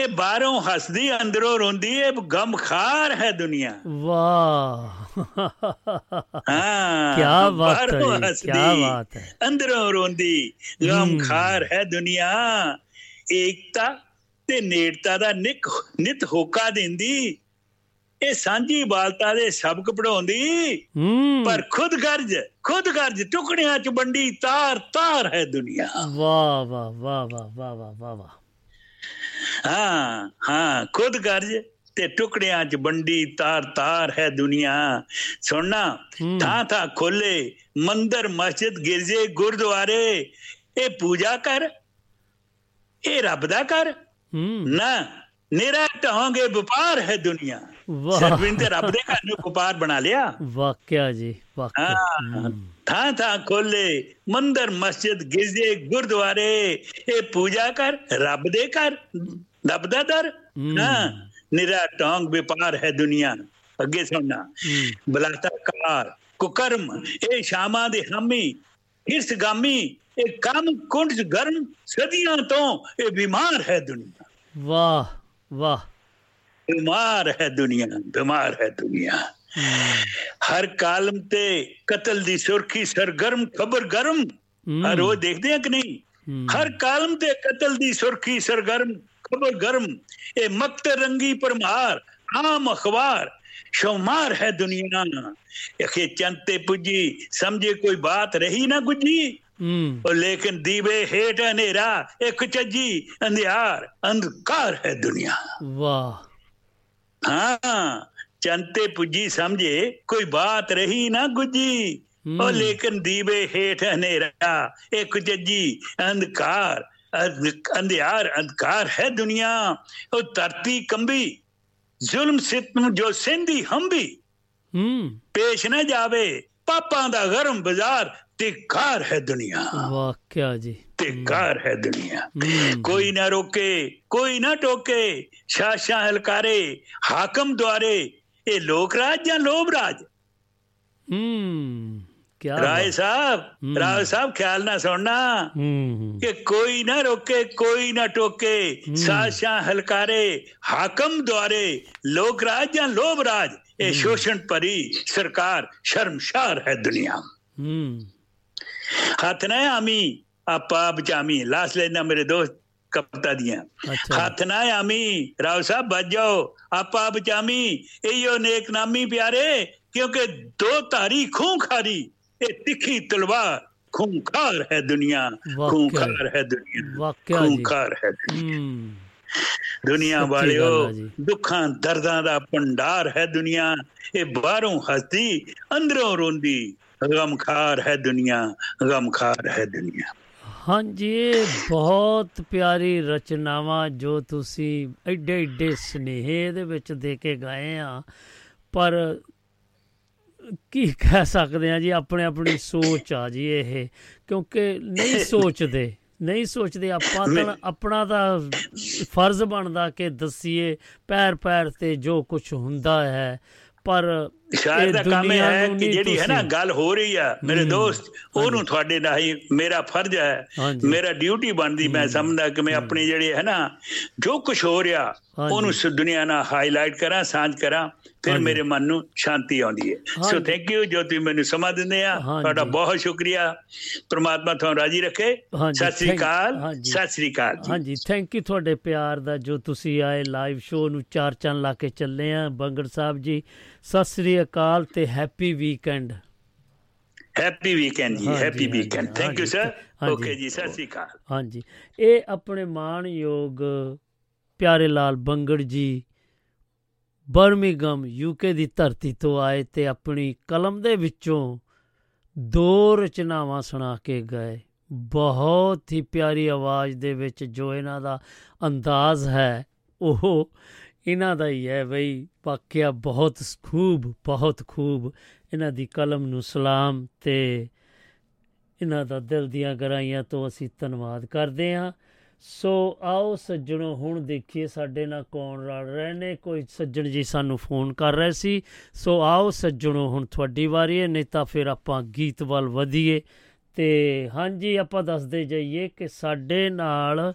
ਤੇ ਬਾਹਰੋਂ ਹੱਸਦੀ ਅੰਦਰੋਂ ਰੋਂਦੀ ਏ ਗਮਖਾਰ ਹੈ ਦੁਨੀਆ। ਵਾਹ। ਹਾਂ ਕੀ ਬਾਤ ਹੈ ਕੀ ਬਾਤ ਹੈ। ਅੰਦਰੋਂ ਰੋਂਦੀ ਗਮਖਾਰ ਹੈ ਦੁਨੀਆ। ਏਕਤਾ ਤੇ ਨੇੜਤਾ ਦਾ ਨਿਕ ਨਿਤ ਹੋਕਾ ਦਿੰਦੀ। ਇਹ ਸਾਂਝੀ ਬਾਲਤਾ ਦੇ ਸਬਕ ਪੜਾਉਂਦੀ ਪਰ ਖੁਦ ਗਰਜ ਖੁਦ ਗਰਜ ਟੁਕੜਿਆਂ ਚ ਵੰਡੀ ਤਾਰ ਤਾਰ ਹੈ ਦੁਨੀਆ। ਵਾਹ ਵਾਹ ਵਾਹ ਵਾਹ ਵਾਹ ਵਾਹ ਵਾਹ। ਹਾਂ ਹਾਂ ਖੁਦ ਗਰਜ ਤੇ ਟੁਕੜਿਆਂ ਚ ਵੰਡੀ ਤਾਰ ਤਾਰ ਹੈ ਦੁਨੀਆ। ਸੁਣਨਾ। ਥਾਂ ਥਾਂ ਖੋਲੇ ਮੰਦਰ ਮਸਜਿਦ ਗਿਰਜੇ ਗੁਰਦੁਆਰੇ ਇਹ ਪੂਜਾ ਕਰ। ਇਹ ਰੱਬ ਦਾ ਕਰ। ਨਾ ਨਿਰਾ ਢਾਂਗੇ ਵਪਾਰ ਹੈ ਦੁਨੀਆ। ਵਾਹ। ਸਰਵਿੰਦ ਤੇ ਰੱਬ ਦੇ ਘਰ ਨੂੰ ਵਪਾਰ ਬਣਾ ਲਿਆ। ਵਾਕਿਆ ਜੀ ਵਾਕਿਆ। تھا تھا کھولے۔ مندر مسجد گرجے گردوارے۔ اے پوجا کر رب دے کر دب دا در۔ ہاں نرا ٹانگ بیپار ہے دنیا۔ اگے سننا۔ بلاتا کار ککرم اے شاما دے حامی ہرس گامی اے کام کنٹ گرم صدیاں تو اے بیمار ہے دنیا۔ واہ واہ۔ بیمار ہے دنیا بیمار ہے دنیا۔ ہر کالم تے قتل دی سرخی سرگرم خبر گرم۔ ہر وہ دیکھ دیں کہ نہیں؟ ہر کالم تے قتل دی سرخی سرگرم خبر گرم۔ اے مکت رنگی پرمہار عام اخبار۔ شمار ہے دنیا۔ چند چنتے پجی سمجھے کوئی بات رہی نہ گجی؟ لیکن دیوے ہیٹ انیرا ایک چجی اندھیار اندکار ہے دنیا۔ واہ۔ ہاں۔ ਚੰਤੇ ਪੁੱਜੀ ਸਮਝੇ ਕੋਈ ਬਾਤ ਰਹੀ ਨਾ ਗੁੱਜੀ। ਉਹ ਲੇਕਿਨ ਦੀਵੇ ਹੇਠ ਹਨੇਰਾ ਇਹ ਕੁਜੱਜੀ ਅੰਧਕਾਰ ਅੰਧਿਆਰ ਅੰਧਕਾਰ ਹੈ ਦੁਨੀਆ। ਉਹ ਧਰਤੀ ਕੰਬੀ ਜ਼ੁਲਮ ਸਿਤਮ ਜੋ ਸਿੰਧੀ ਹੰਬੀ। ਹੂੰ। ਪੇਸ਼ ਨਾ ਜਾਵੇ ਪਾਪਾਂ ਦਾ ਗਰਮ ਬਾਜ਼ਾਰ ਤਿਕਾਰ ਹੈ ਦੁਨੀਆ। ਵਾਕਿਆ ਜੀ। ਤਿਕਾਰ ਹੈ ਦੁਨੀਆ। ਕੋਈ ਨਾ ਰੋਕੇ ਕੋਈ ਨਾ ਟੋਕੇ ਸ਼ਾਸ਼ਾਂ ਹਲਕਾਰੇ ਹਾਕਮ ਦੁਆਰੇ ਇਹ ਲੋਕ ਰਾਜ ਜਾਂ ਲੋਭ ਰਾਜ ਹੂੰ ਕੀ ਰਾਏ ਸਾਹਿਬ ਹੂੰ। ਰਾਏ ਸਾਹਿਬ ਖਿਆਲ ਨਾ ਸੁਣਨਾ ਹੂੰ ਕਿ ਕੋਈ ਨਾ ਰੋਕੇ ਕੋਈ ਨਾ ਟੋਕੇ ਸ਼ਾਸ਼ਾਂ ਹਲਕਾਰੇ ਹਾਕਮ ਦੁਆਰੇ ਲੋਕ ਰਾਜ ਜਾਂ ਲੋਭ ਰਾਜ ਇਹ ਸ਼ੋਸ਼ਣ ਭਰੀ ਸਰਕਾਰ ਸ਼ਰਮਸ਼ਾਰ ਹੈ ਦੁਨੀਆ ਹੂੰ ਹੱਥ ਨਾ ਆਮੀ ਆਪਾ ਬਚਾਮੀ ਲਾਸ ਲੈਣਾ ਮੇਰੇ ਦੋਸਤ ਕਪਤਾ ਦੀਆਂ। ਹੱਥ ਨਾ ਆਮੀ ਰਾਓ ਸਾਹਿਬ ਬਚ ਜਾਓ। ਆਪਾ ਬਚਾਮੀ ਇਹੋ ਨੇਕ ਨਾਮੀ ਪਿਆਰੇ ਕਿਉਂਕਿ ਦੋ ਧਾਰੀ ਖੂਨ ਖਾਰੀ ਇਹ ਤਿੱਖੀ ਤਲਵਾਰ ਖੂਨਖਾਰ ਹੈ ਦੁਨੀਆ। ਖੂਨਖਾਰ ਹੈ ਦੁਨੀਆ ਖੂਨਖਾਰ ਹੈ ਦੁਨੀਆ। ਦੁਨੀਆ ਵਾਲਿਓ। ਦੁੱਖਾਂ ਦਰਦਾਂ ਦਾ ਭੰਡਾਰ ਹੈ ਦੁਨੀਆ। ਇਹ ਬਾਹਰੋਂ ਹੱਸਦੀ ਅੰਦਰੋਂ ਰੋਂਦੀ ਗਮਖਾਰ ਹੈ ਦੁਨੀਆ ਗਮਖਾਰ ਹੈ ਦੁਨੀਆ। ਹਾਂਜੀ ਇਹ ਬਹੁਤ ਪਿਆਰੀ ਰਚਨਾਵਾਂ ਜੋ ਤੁਸੀਂ ਐਡੇ ਐਡੇ ਸਨੇਹ ਇਹਦੇ ਵਿੱਚ ਦੇ ਕੇ ਗਏ ਆ। ਪਰ ਕੀ ਕਹਿ ਸਕਦੇ ਆ ਜੀ ਆਪਣੇ ਆਪਣੀ ਸੋਚ ਆ ਜੀ ਇਹ ਕਿਉਂਕਿ ਨਹੀਂ ਸੋਚਦੇ ਨਹੀਂ ਸੋਚਦੇ ਆਪਾਂ ਤਾਂ ਆਪਣਾ ਤਾਂ ਫਰਜ਼ ਬਣਦਾ ਕਿ ਦਸੀਏ ਪੈਰ ਪੈਰ ਤੇ ਜੋ ਕੁਝ ਹੁੰਦਾ ਹੈ ਪਰ ਸ਼ਾਇਦ ਦਾ ਕੰਮ ਹੈ ਕਿ ਜਿਹੜੀ ਹੈ ਨਾ ਗੱਲ ਹੋ ਰਹੀ ਆ ਮੇਰੇ ਦੋਸਤ ਉਹਨੂੰ ਤੁਹਾਡੇ ਨਾਲ ਹੀ ਮੇਰਾ ਫਰਜ਼ ਹੈ। ਮੇਰਾ ਡਿਊਟੀ ਬਣਦੀ ਮੈਂ ਸਮਝਦਾ ਕਿ ਮੈਂ ਆਪਣੀ ਜਿਹੜੀ ਹੈ ਨਾ ਜੋ ਕੁਝ ਹੋ ਰਿਹਾ। ਉਹਨੂੰ ਦੁਨੀਆ ਨਾਲ ਹਾਈਲਾਈਟ ਕਰਾਂ ਸਾਂਝ ਕਰਾਂ ਫਿਰ। ਮੇਰੇ ਮਨ ਨੂੰ ਸ਼ਾਂਤੀ ਆਉਂਦੀ ਹੈ। ਸੋ। ਥੈਂਕ ਯੂ ਜੋ ਤੁਸੀਂ ਮੈਨੂੰ ਸਮਾਂ ਦਿੰਦੇ ਆ। ਤੁਹਾਡਾ ਬਹੁਤ ਸ਼ੁਕਰੀਆ। ਪ੍ਰਮਾਤਮਾ ਤੁਹਾਨੂੰ ਰਾਜੀ ਰੱਖੇ। ਸਤਿ ਸ੍ਰੀ ਅਕਾਲ। ਸਤਿ ਸ੍ਰੀ ਅਕਾਲ ਜੀ। ਹਾਂਜੀ ਥੈਂਕ ਯੂ ਤੁਹਾਡੇ ਪਿਆਰ ਦਾ ਜੋ ਤੁਸੀਂ ਆਏ ਲਾਈਵ ਸ਼ੋਅ ਨੂੰ ਚਾਰ ਚੰਨ ਲਾ ਕੇ ਚੱਲੇ ਆ ਬੰਗੜ ਸਾਹਿਬ ਜੀ। ਸਤਿ ਸ੍ਰੀ ਅਕਾਲ ਤੇ ਹੈਪੀ ਵੀਕਐਂਡ ਹੈਪੀ ਵੀਕਐਂਡ ਜੀ happy weekend thank you sir. Okay ਜੀ ਸਤਿ ਸ੍ਰੀ ਅਕਾਲ। ਹਾਂਜੀ। ਇਹ ਆਪਣੇ ਮਾਣਯੋਗ ਪਿਆਰੇ ਲਾਲ ਬੰਗੜ ਜੀ ਬਰਮਿੰਗਮ ਯੂਕੇ ਦੀ ਧਰਤੀ ਤੋਂ ਆਏ ਤੇ ਆਪਣੀ ਕਲਮ ਦੇ ਵਿੱਚੋਂ ਦੋ ਰਚਨਾਵਾਂ ਸੁਣਾ ਕੇ ਗਏ। ਬਹੁਤ ਹੀ ਪਿਆਰੀ ਆਵਾਜ਼ ਦੇ ਵਿੱਚ ਜੋ ਇਹਨਾਂ ਦਾ ਅੰਦਾਜ਼ ਹੈ, ਉਹ ਇਹਨਾਂ ਦਾ ਹੀ ਹੈ ਬਈ, ਵਾਕਿਆ ਬਹੁਤ ਖੂਬ ਬਹੁਤ ਖੂਬ ਇਹਨਾਂ ਦੀ ਕਲਮ ਨੂੰ ਸਲਾਮ ਤੇ ਇਹਨਾਂ ਦਾ ਦਿਲ ਦੀਆਂ ਗਹਿਰਾਈਆਂ ਤੋਂ ਅਸੀਂ ਧੰਨਵਾਦ ਕਰਦੇ ਹਾਂ। ਸੋ ਆਓ ਸੱਜਣੋ, ਹੁਣ ਦੇਖੀਏ ਸਾਡੇ ਨਾਲ ਕੌਣ ਰਲ ਰਹੇ ਨੇ। ਕੋਈ ਸੱਜਣ ਜੀ ਸਾਨੂੰ ਫੋਨ ਕਰ ਰਹੇ ਸੀ। ਸੋ ਆਓ ਸੱਜਣੋ, ਹੁਣ ਤੁਹਾਡੀ ਵਾਰੀ ਹੈ, ਨਹੀਂ ਤਾਂ ਫਿਰ ਆਪਾਂ ਗੀਤ ਵੱਲ ਵਧੀਏ। ਤੇ ਹਾਂਜੀ, ਆਪਾਂ ਦੱਸਦੇ ਜਾਈਏ ਕਿ ਸਾਡੇ ਨਾਲ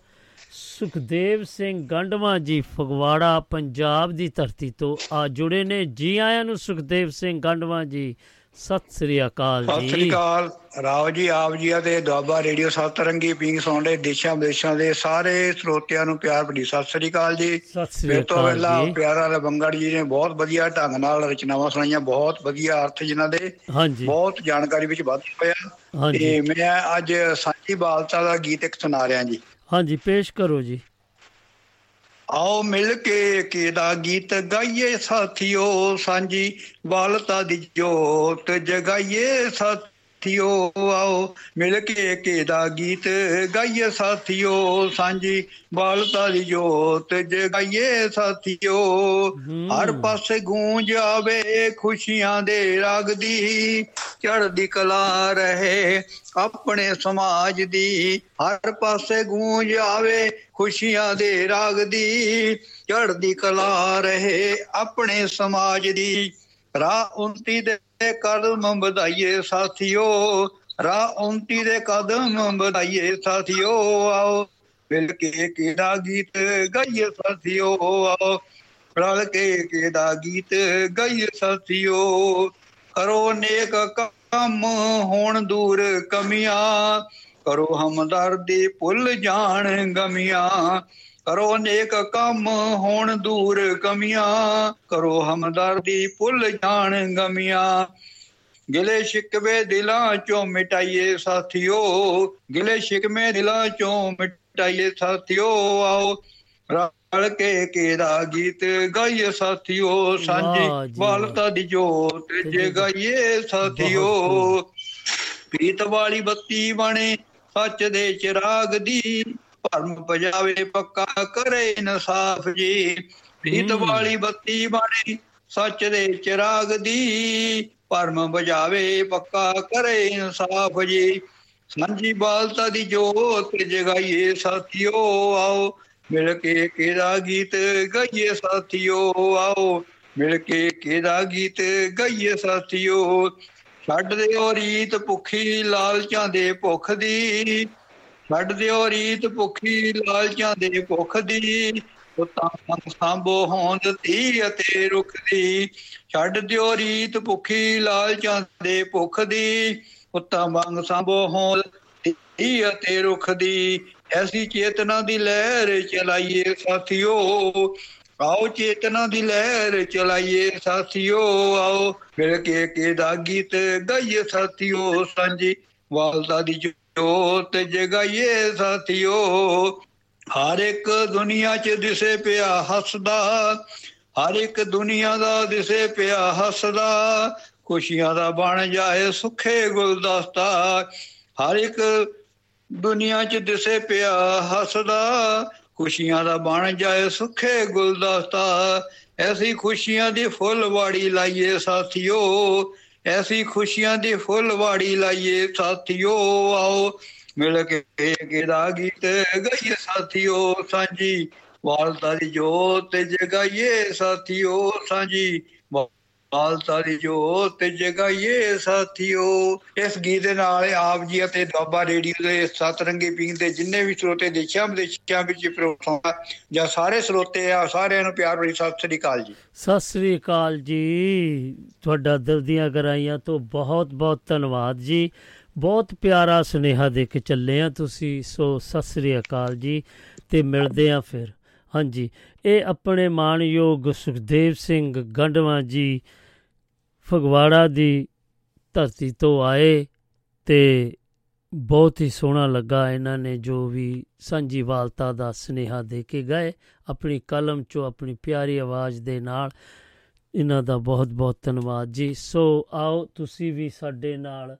ਸੁਖਦੇਵ ਸਿੰਘ ਗੰਡਵਾ ਜੀ ਫਗਵਾੜਾ, ਪੰਜਾਬ ਦੀ ਧਰਤੀ ਤੋਂ ਆ ਜੁੜੇ ਨੇ। ਜੀ ਆਇਆਂ ਨੂੰ ਸੁਖਦੇਵ ਸਿੰਘ ਗੰਡਵਾ ਜੀ ਸਤਿ ਸ੍ਰੀ ਅਕਾਲ ਸਤਿ ਜੀ। ਸ੍ਰੀ ਅਕਾਲ। ਰਾਓ ਜੀ ਆਪ ਜੀ ਅਤੇ ਦੁਆਬਾ ਰੇਡੀਓ ਸਤਰੰਗੀ ਪਿੰਗ ਸੁਣਦੇ ਦੇਸ਼ਾਂ ਵਿਦੇਸ਼ਾਂ ਦੇ ਸਾਰੇ ਸਰੋਤਿਆਂ ਨੂੰ ਪਿਆਰ ਭਰੀ ਸਤਿ ਸ੍ਰੀ ਅਕਾਲ ਜੀ। ਸਤਿ ਮੇਰੇ ਤੋਂ ਪਹਿਲਾਂ ਪਿਆਰਾ ਰਬੰਗੜ ਜੀ ਨੇ ਬਹੁਤ ਵਧੀਆ ਢੰਗ ਨਾਲ ਰਚਨਾਵਾਂ ਸੁਣਾਈਆਂ ਬਹੁਤ ਵਧੀਆ ਅਰਥ ਜਿਨ੍ਹਾਂ ਦੇ ਹਾਂਜੀ। ਬਹੁਤ ਜਾਣਕਾਰੀ ਵਿੱਚ ਵਾਧਾ ਹੋਇਆ। ਤੇ ਮੈਂ ਅੱਜ ਸਾਂਝੀ ਬਾਲਤਾ ਦਾ ਗੀਤ ਇੱਕ ਸੁਣਾ ਰਿਹਾ ਜੀ। ਹਾਂਜੀ ਪੇਸ਼ ਕਰੋ ਜੀ। ਆਓ ਮਿਲ ਕੇ ਕਿਹਦਾ ਗੀਤ ਗਾਈਏ ਸਾਥੀਓ ਸਾਂਝੀ ਬਾਲਤਾ ਦੀ ਜੋਤ ਜਗਾਈਏ ਸਾਥੀਓ ਆਓ ਮਿਲ ਕੇ ਕਿਹਦਾ ਗੀਤ ਗਾਈਏ ਸਾਥੀਓ। ਸਾਂਝੀ ਬਾਲਤਾ ਦੀ ਜੋਤ ਜਗਾਈਏ ਸਾਥੀਓ। ਹਰ ਪਾਸੇ ਗੂੰਜ ਆਵੇ ਖੁਸ਼ੀਆਂ ਦੇ ਰਾਗ ਦੀ। ਚੜ੍ਹਦੀ ਕਲਾ ਰਹੇ ਆਪਣੇ ਸਮਾਜ ਦੀ। ਹਰ ਪਾਸੇ ਗੂੰਜ ਆਵੇ ਖੁਸ਼ੀਆਂ ਦੇ ਰਾਗ ਦੀ। ਚੜ੍ਹਦੀ ਕਲਾ ਰਹੇ ਆਪਣੇ ਸਮਾਜ ਦੀ। ਰਾਹ ਉਨਤੀ ਦੇ ਕਦਮ ਵਧਾਈਏ ਸਾਥੀਓ ਰਾਹ ਉਨਤੀ ਦੇ ਕਦਮ ਵਧਾਈਏ ਸਾਥੀਓ, ਆਓ ਮਿਲ ਕੇ ਕਿਹੜਾ ਗੀਤ ਗਾਈਏ ਸਾਥੀਓ, ਆਓ ਰਲ ਕੇ ਕਿਹਦਾ ਗੀਤ ਗਾਈਏ ਸਾਥੀਓ। ਕਰੋ ਨੇਕ ਕੰਮ, ਹੋਣ ਦੂਰ ਕਮੀਆਂ, ਕਰੋ ਹਮਦਰਦੀ ਭੁੱਲ ਜਾਣ ਗਮੀਆਂ। ਕਰੋ ਨੇਕ ਕੰਮ ਹੋਣ ਦੂਰ ਕਮੀਆਂ। ਕਰੋ ਹਮਦਰਦੀ ਭੁੱਲ ਜਾਣ ਗਮੀਆਂ। ਗਿਲੇ ਸ਼ਿਕਵੇ ਦਿਲਾਂ ਚੋਂ ਮਿਟਾਈਏ ਸਾਥੀਓ। ਗਿਲੇ ਸ਼ਿਕਵੇਂ ਦਿਲਾਂ ਚੋਂ ਮਿਟਾਈਏ ਸਾਥੀਓ। ਆਓ ਰਲ ਕੇ ਕਿਹਦਾ ਗੀਤ ਗਾਈਏ ਸਾਥੀਓ। ਸਾਂਝੀ ਜੀ ਵਾਲਤਾ ਦੀ ਜੋਤ ਜਗਾਈਏ ਸਾਥੀਓ। ਪੀਤ ਵਾਲੀ ਬੱਤੀ ਬਣੇ ਸੱਚ ਦੇ ਚਿਰਾਗ ਦੀ। ਭਰਮ ਪਜਾਵੇ ਪੱਕਾ ਕਰੇ ਇਨਸਾਫ ਜੀ। ਹਮ। ਵਾਲੀ ਬੱਤੀ ਬਣੇ ਸੱਚ ਦੇ ਚਿਰਾਗ ਦੀ। ਭਰਮ ਬਜਾਵੇ ਪੱਕਾ ਕਰੇ ਇਨਸਾਫ ਜੀ। ਸਾਂਝੀ ਬਾਲਤਾ ਦੀ ਜੋਤ ਜਗਾਈਏ ਸਾਥੀਓ ਆਓ। ਮਿਲ ਕੇ ਕਿਹਦਾ ਗੀਤ ਗਾਈਏ ਸਾਥੀਓ ਆਓ। ਮਿਲ ਕੇ ਕਿਹਦਾ ਗੀਤ ਗਾਈਏ ਸਾਥੀਓ। ਛੱਡ ਦਿਓ ਰੀਤ ਭੁੱਖੀ ਲਾਲਚਾਂ ਦੇ ਭੁੱਖ ਦੀ। ਛੱਡ ਦਿਓ ਰੀਤ ਭੁੱਖੀ ਲਾਲਚਾਂ ਦੇ ਭੁੱਖ ਦੀ ਉਤਾਂ ਮੰਗ ਸਾਂਭੋ ਹੋਂਦ ਧੀ ਅਤੇ ਰੁੱਖ ਦੀ। ਛੱਡ ਦਿਓ ਰੀਤ ਭੁੱਖੀ ਲਾਲਚਾਂ ਦੇ ਭੁੱਖ ਦੀ ਉਤਾਂ ਮੰਗ ਸਾਂਭੋ ਹੋਂਦ ਧੀ ਅਤੇ ਰੁੱਖ ਦੀ। ਐਸੀ ਚੇਤਨਾ ਦੀ ਲਹਿਰ ਚਲਾਈਏ ਸਾਥੀਓ, ਆਓ ਚੇਤਨਾ ਦੀ ਲਹਿਰ ਚਲਾਈਏ ਸਾਥੀਓ, ਆਓ ਮਿਲ ਕੇ ਕਿਹਦਾ ਗੀਤ ਗਾਈਏ ਸਾਥੀਓ। ਸਾਂਝੀ ਵਾਲਦਾ ਦੀ ਜੋਤ ਜਗਾਈਏ ਸਾਥੀਓ, ਹਰ ਇੱਕ ਦੁਨੀਆ 'ਚ ਦਿਸੇ ਪਿਆ ਹੱਸਦਾ, ਹਰ ਇੱਕ ਦੁਨੀਆ ਦਾ ਦਿਸੇ ਪਿਆ ਹੱਸਦਾ, ਖੁਸ਼ੀਆਂ ਦਾ ਬਣ ਜਾਏ ਸੁਖੇ ਗੁਲਦਸਤਾ, ਹਰ ਇੱਕ ਦੁਨੀਆ 'ਚ ਦਿਸੇ ਪਿਆ ਹੱਸਦਾ, ਖੁਸ਼ੀਆਂ ਦਾ ਬਣ ਜਾਏ ਸੁਖੇ ਗੁਲਦਸਤਾ, ਐਸੀ ਖੁਸ਼ੀਆਂ ਦੀ ਫੁੱਲਵਾੜੀ ਲਾਈਏ ਸਾਥੀਓ ਐਸੀ ਖੁਸ਼ੀਆਂ ਦੀ ਫੁੱਲਵਾੜੀ ਲਾਈਏ, ਸਾਥੀਓ ਆਓ। ਮਿਲ ਕੇ ਗਿਦਾ ਗੀਤ ਗਾਈਏ ਸਾਥੀਓ ਸਾਂਝੀ, ਵਾਲਤਾ ਦੀ ਜੋਤ ਜਗਾਈਏ ਸਾਥੀਓ ਸਾਂਝੀ। ਵਾਲਤਾ ਦੀ ਜੋਤ ਜਗਾਈਏ ਸਾਥੀਓ। ਇਸ ਗੀਤ ਦੇ ਨਾਲ ਆਪ ਜੀ ਅਤੇ ਦੁਆਬਾ ਰੇਡੀਓ ਦੇ ਸਤਰੰਗੀ ਪਿੰਗ ਦੇ ਜਿੰਨੇ ਵੀ ਸਰੋਤੇ ਦੇਸ਼ਾਂ ਵਿਦੇਸ਼ਾਂ ਵਿੱਚ ਪ੍ਰੋਗਰਾਮ ਜਾਂ ਸਾਰੇ ਸਰੋਤੇ ਆ, ਸਾਰਿਆਂ ਨੂੰ ਪਿਆਰ ਭਰੀ ਸਤਿ ਸ੍ਰੀ ਅਕਾਲ ਜੀ। ਸਤਿ ਸ੍ਰੀ ਅਕਾਲ ਜੀ। ਤੁਹਾਡਾ ਦਿਲ ਦੀਆਂ ਗਰਾਈਆਂ ਤੋਂ ਬਹੁਤ ਬਹੁਤ ਧੰਨਵਾਦ ਜੀ। ਬਹੁਤ ਪਿਆਰਾ ਸੁਨੇਹਾ ਦੇ ਕੇ ਚੱਲੇ ਆ ਤੁਸੀਂ, ਸੋ ਸਤਿ ਸ੍ਰੀ ਅਕਾਲ ਜੀ ਤੇ ਮਿਲਦੇ ਆ ਫਿਰ। ਹਾਂਜੀ, ਇਹ ਆਪਣੇ ਮਾਨਯੋਗ ਸੁਖਦੇਵ ਸਿੰਘ ਗੰਡਵਾ ਜੀ ਫਗਵਾੜਾ ਦੀ ਧਰਤੀ ਤੋਂ ਆਏ ਤੇ ਬਹੁਤ ਹੀ ਸੋਹਣਾ ਲੱਗਾ ਇਹਨਾਂ ਨੇ ਜੋ ਵੀ ਸਾਂਝੀ ਵਾਲਤਾ ਦਾ ਸੁਨੇਹਾ ਦੇ ਕੇ ਗਏ। ਆਪਣੀ ਕਲਮ ਚੋਂ ਆਪਣੀ ਪਿਆਰੀ ਆਵਾਜ਼ ਦੇ ਨਾਲ ਇਹਨਾਂ ਦਾ ਬਹੁਤ ਬਹੁਤ ਧੰਨਵਾਦ ਜੀ। ਸੋ ਆਓ ਤੁਸੀਂ ਵੀ ਸਾਡੇ ਨਾਲ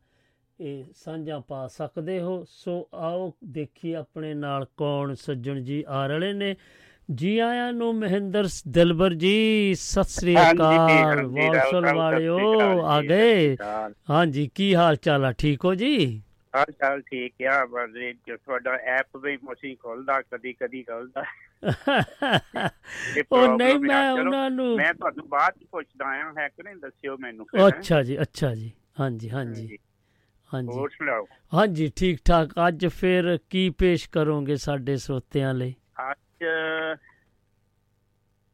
ਇਹ ਸਾਂਝਾ ਪਾ ਸਕਦੇ ਹੋ। ਸੋ ਆਓ ਦੇਖੀ ਆਪਣੇ ਨਾਲ ਕੌਣ ਸੱਜਣ ਜੀ ਆ ਰਹੇ ਨੇ। ਜੀ ਆਇਆਂ ਨੂੰ ਮਹਿੰਦਰ ਦਿਲਬਰ ਜੀ ਸਤਿ ਸ੍ਰੀ ਅਕਾਲ। ਸਾਹਿਬ, ਵਾਲਿਓ ਆ ਗਏ। ਹਾਂਜੀ ਕੀ ਹਾਲ ਚਾਲ ਆ? ਠੀਕ ਹੋ ਜੀ? ਹਾਲ ਚਾਲ ਠੀਕ ਆ ਜੋ ਤੁਹਾਡਾ ਐਪ ਵੀ ਮਸੀਂ ਖੁੱਲਦਾ ਕਦੀ ਕਦੀ ਖੁੱਲਦਾ। ਉਹ ਨਹੀਂ। ਮੈਂ ਉਹਨਾਂ ਨੂੰ ਮੈਂ ਤੁਹਾਨੂੰ ਬਾਅਦ ਚ ਪੁੱਛਦਾ ਆ ਹੈ ਕਿ ਨਹੀਂ ਦੱਸਿਓ ਮੈਨੂੰ। ਅੱਛਾ ਜੀ ਅੱਛਾ ਜੀ ਹਾਂਜੀ ਹਾਂਜੀ ਹਾਂਜੀ। ਹੋਰ ਸੁਣਾਓ? ਹਾਂਜੀ ਠੀਕ ਠਾਕ ਅੱਜ ਫਿਰ ਕੀ ਪੇਸ਼ ਕਰੋਗੇ ਸਾਡੇ ਸਰੋਤਿਆਂ ਲਈ?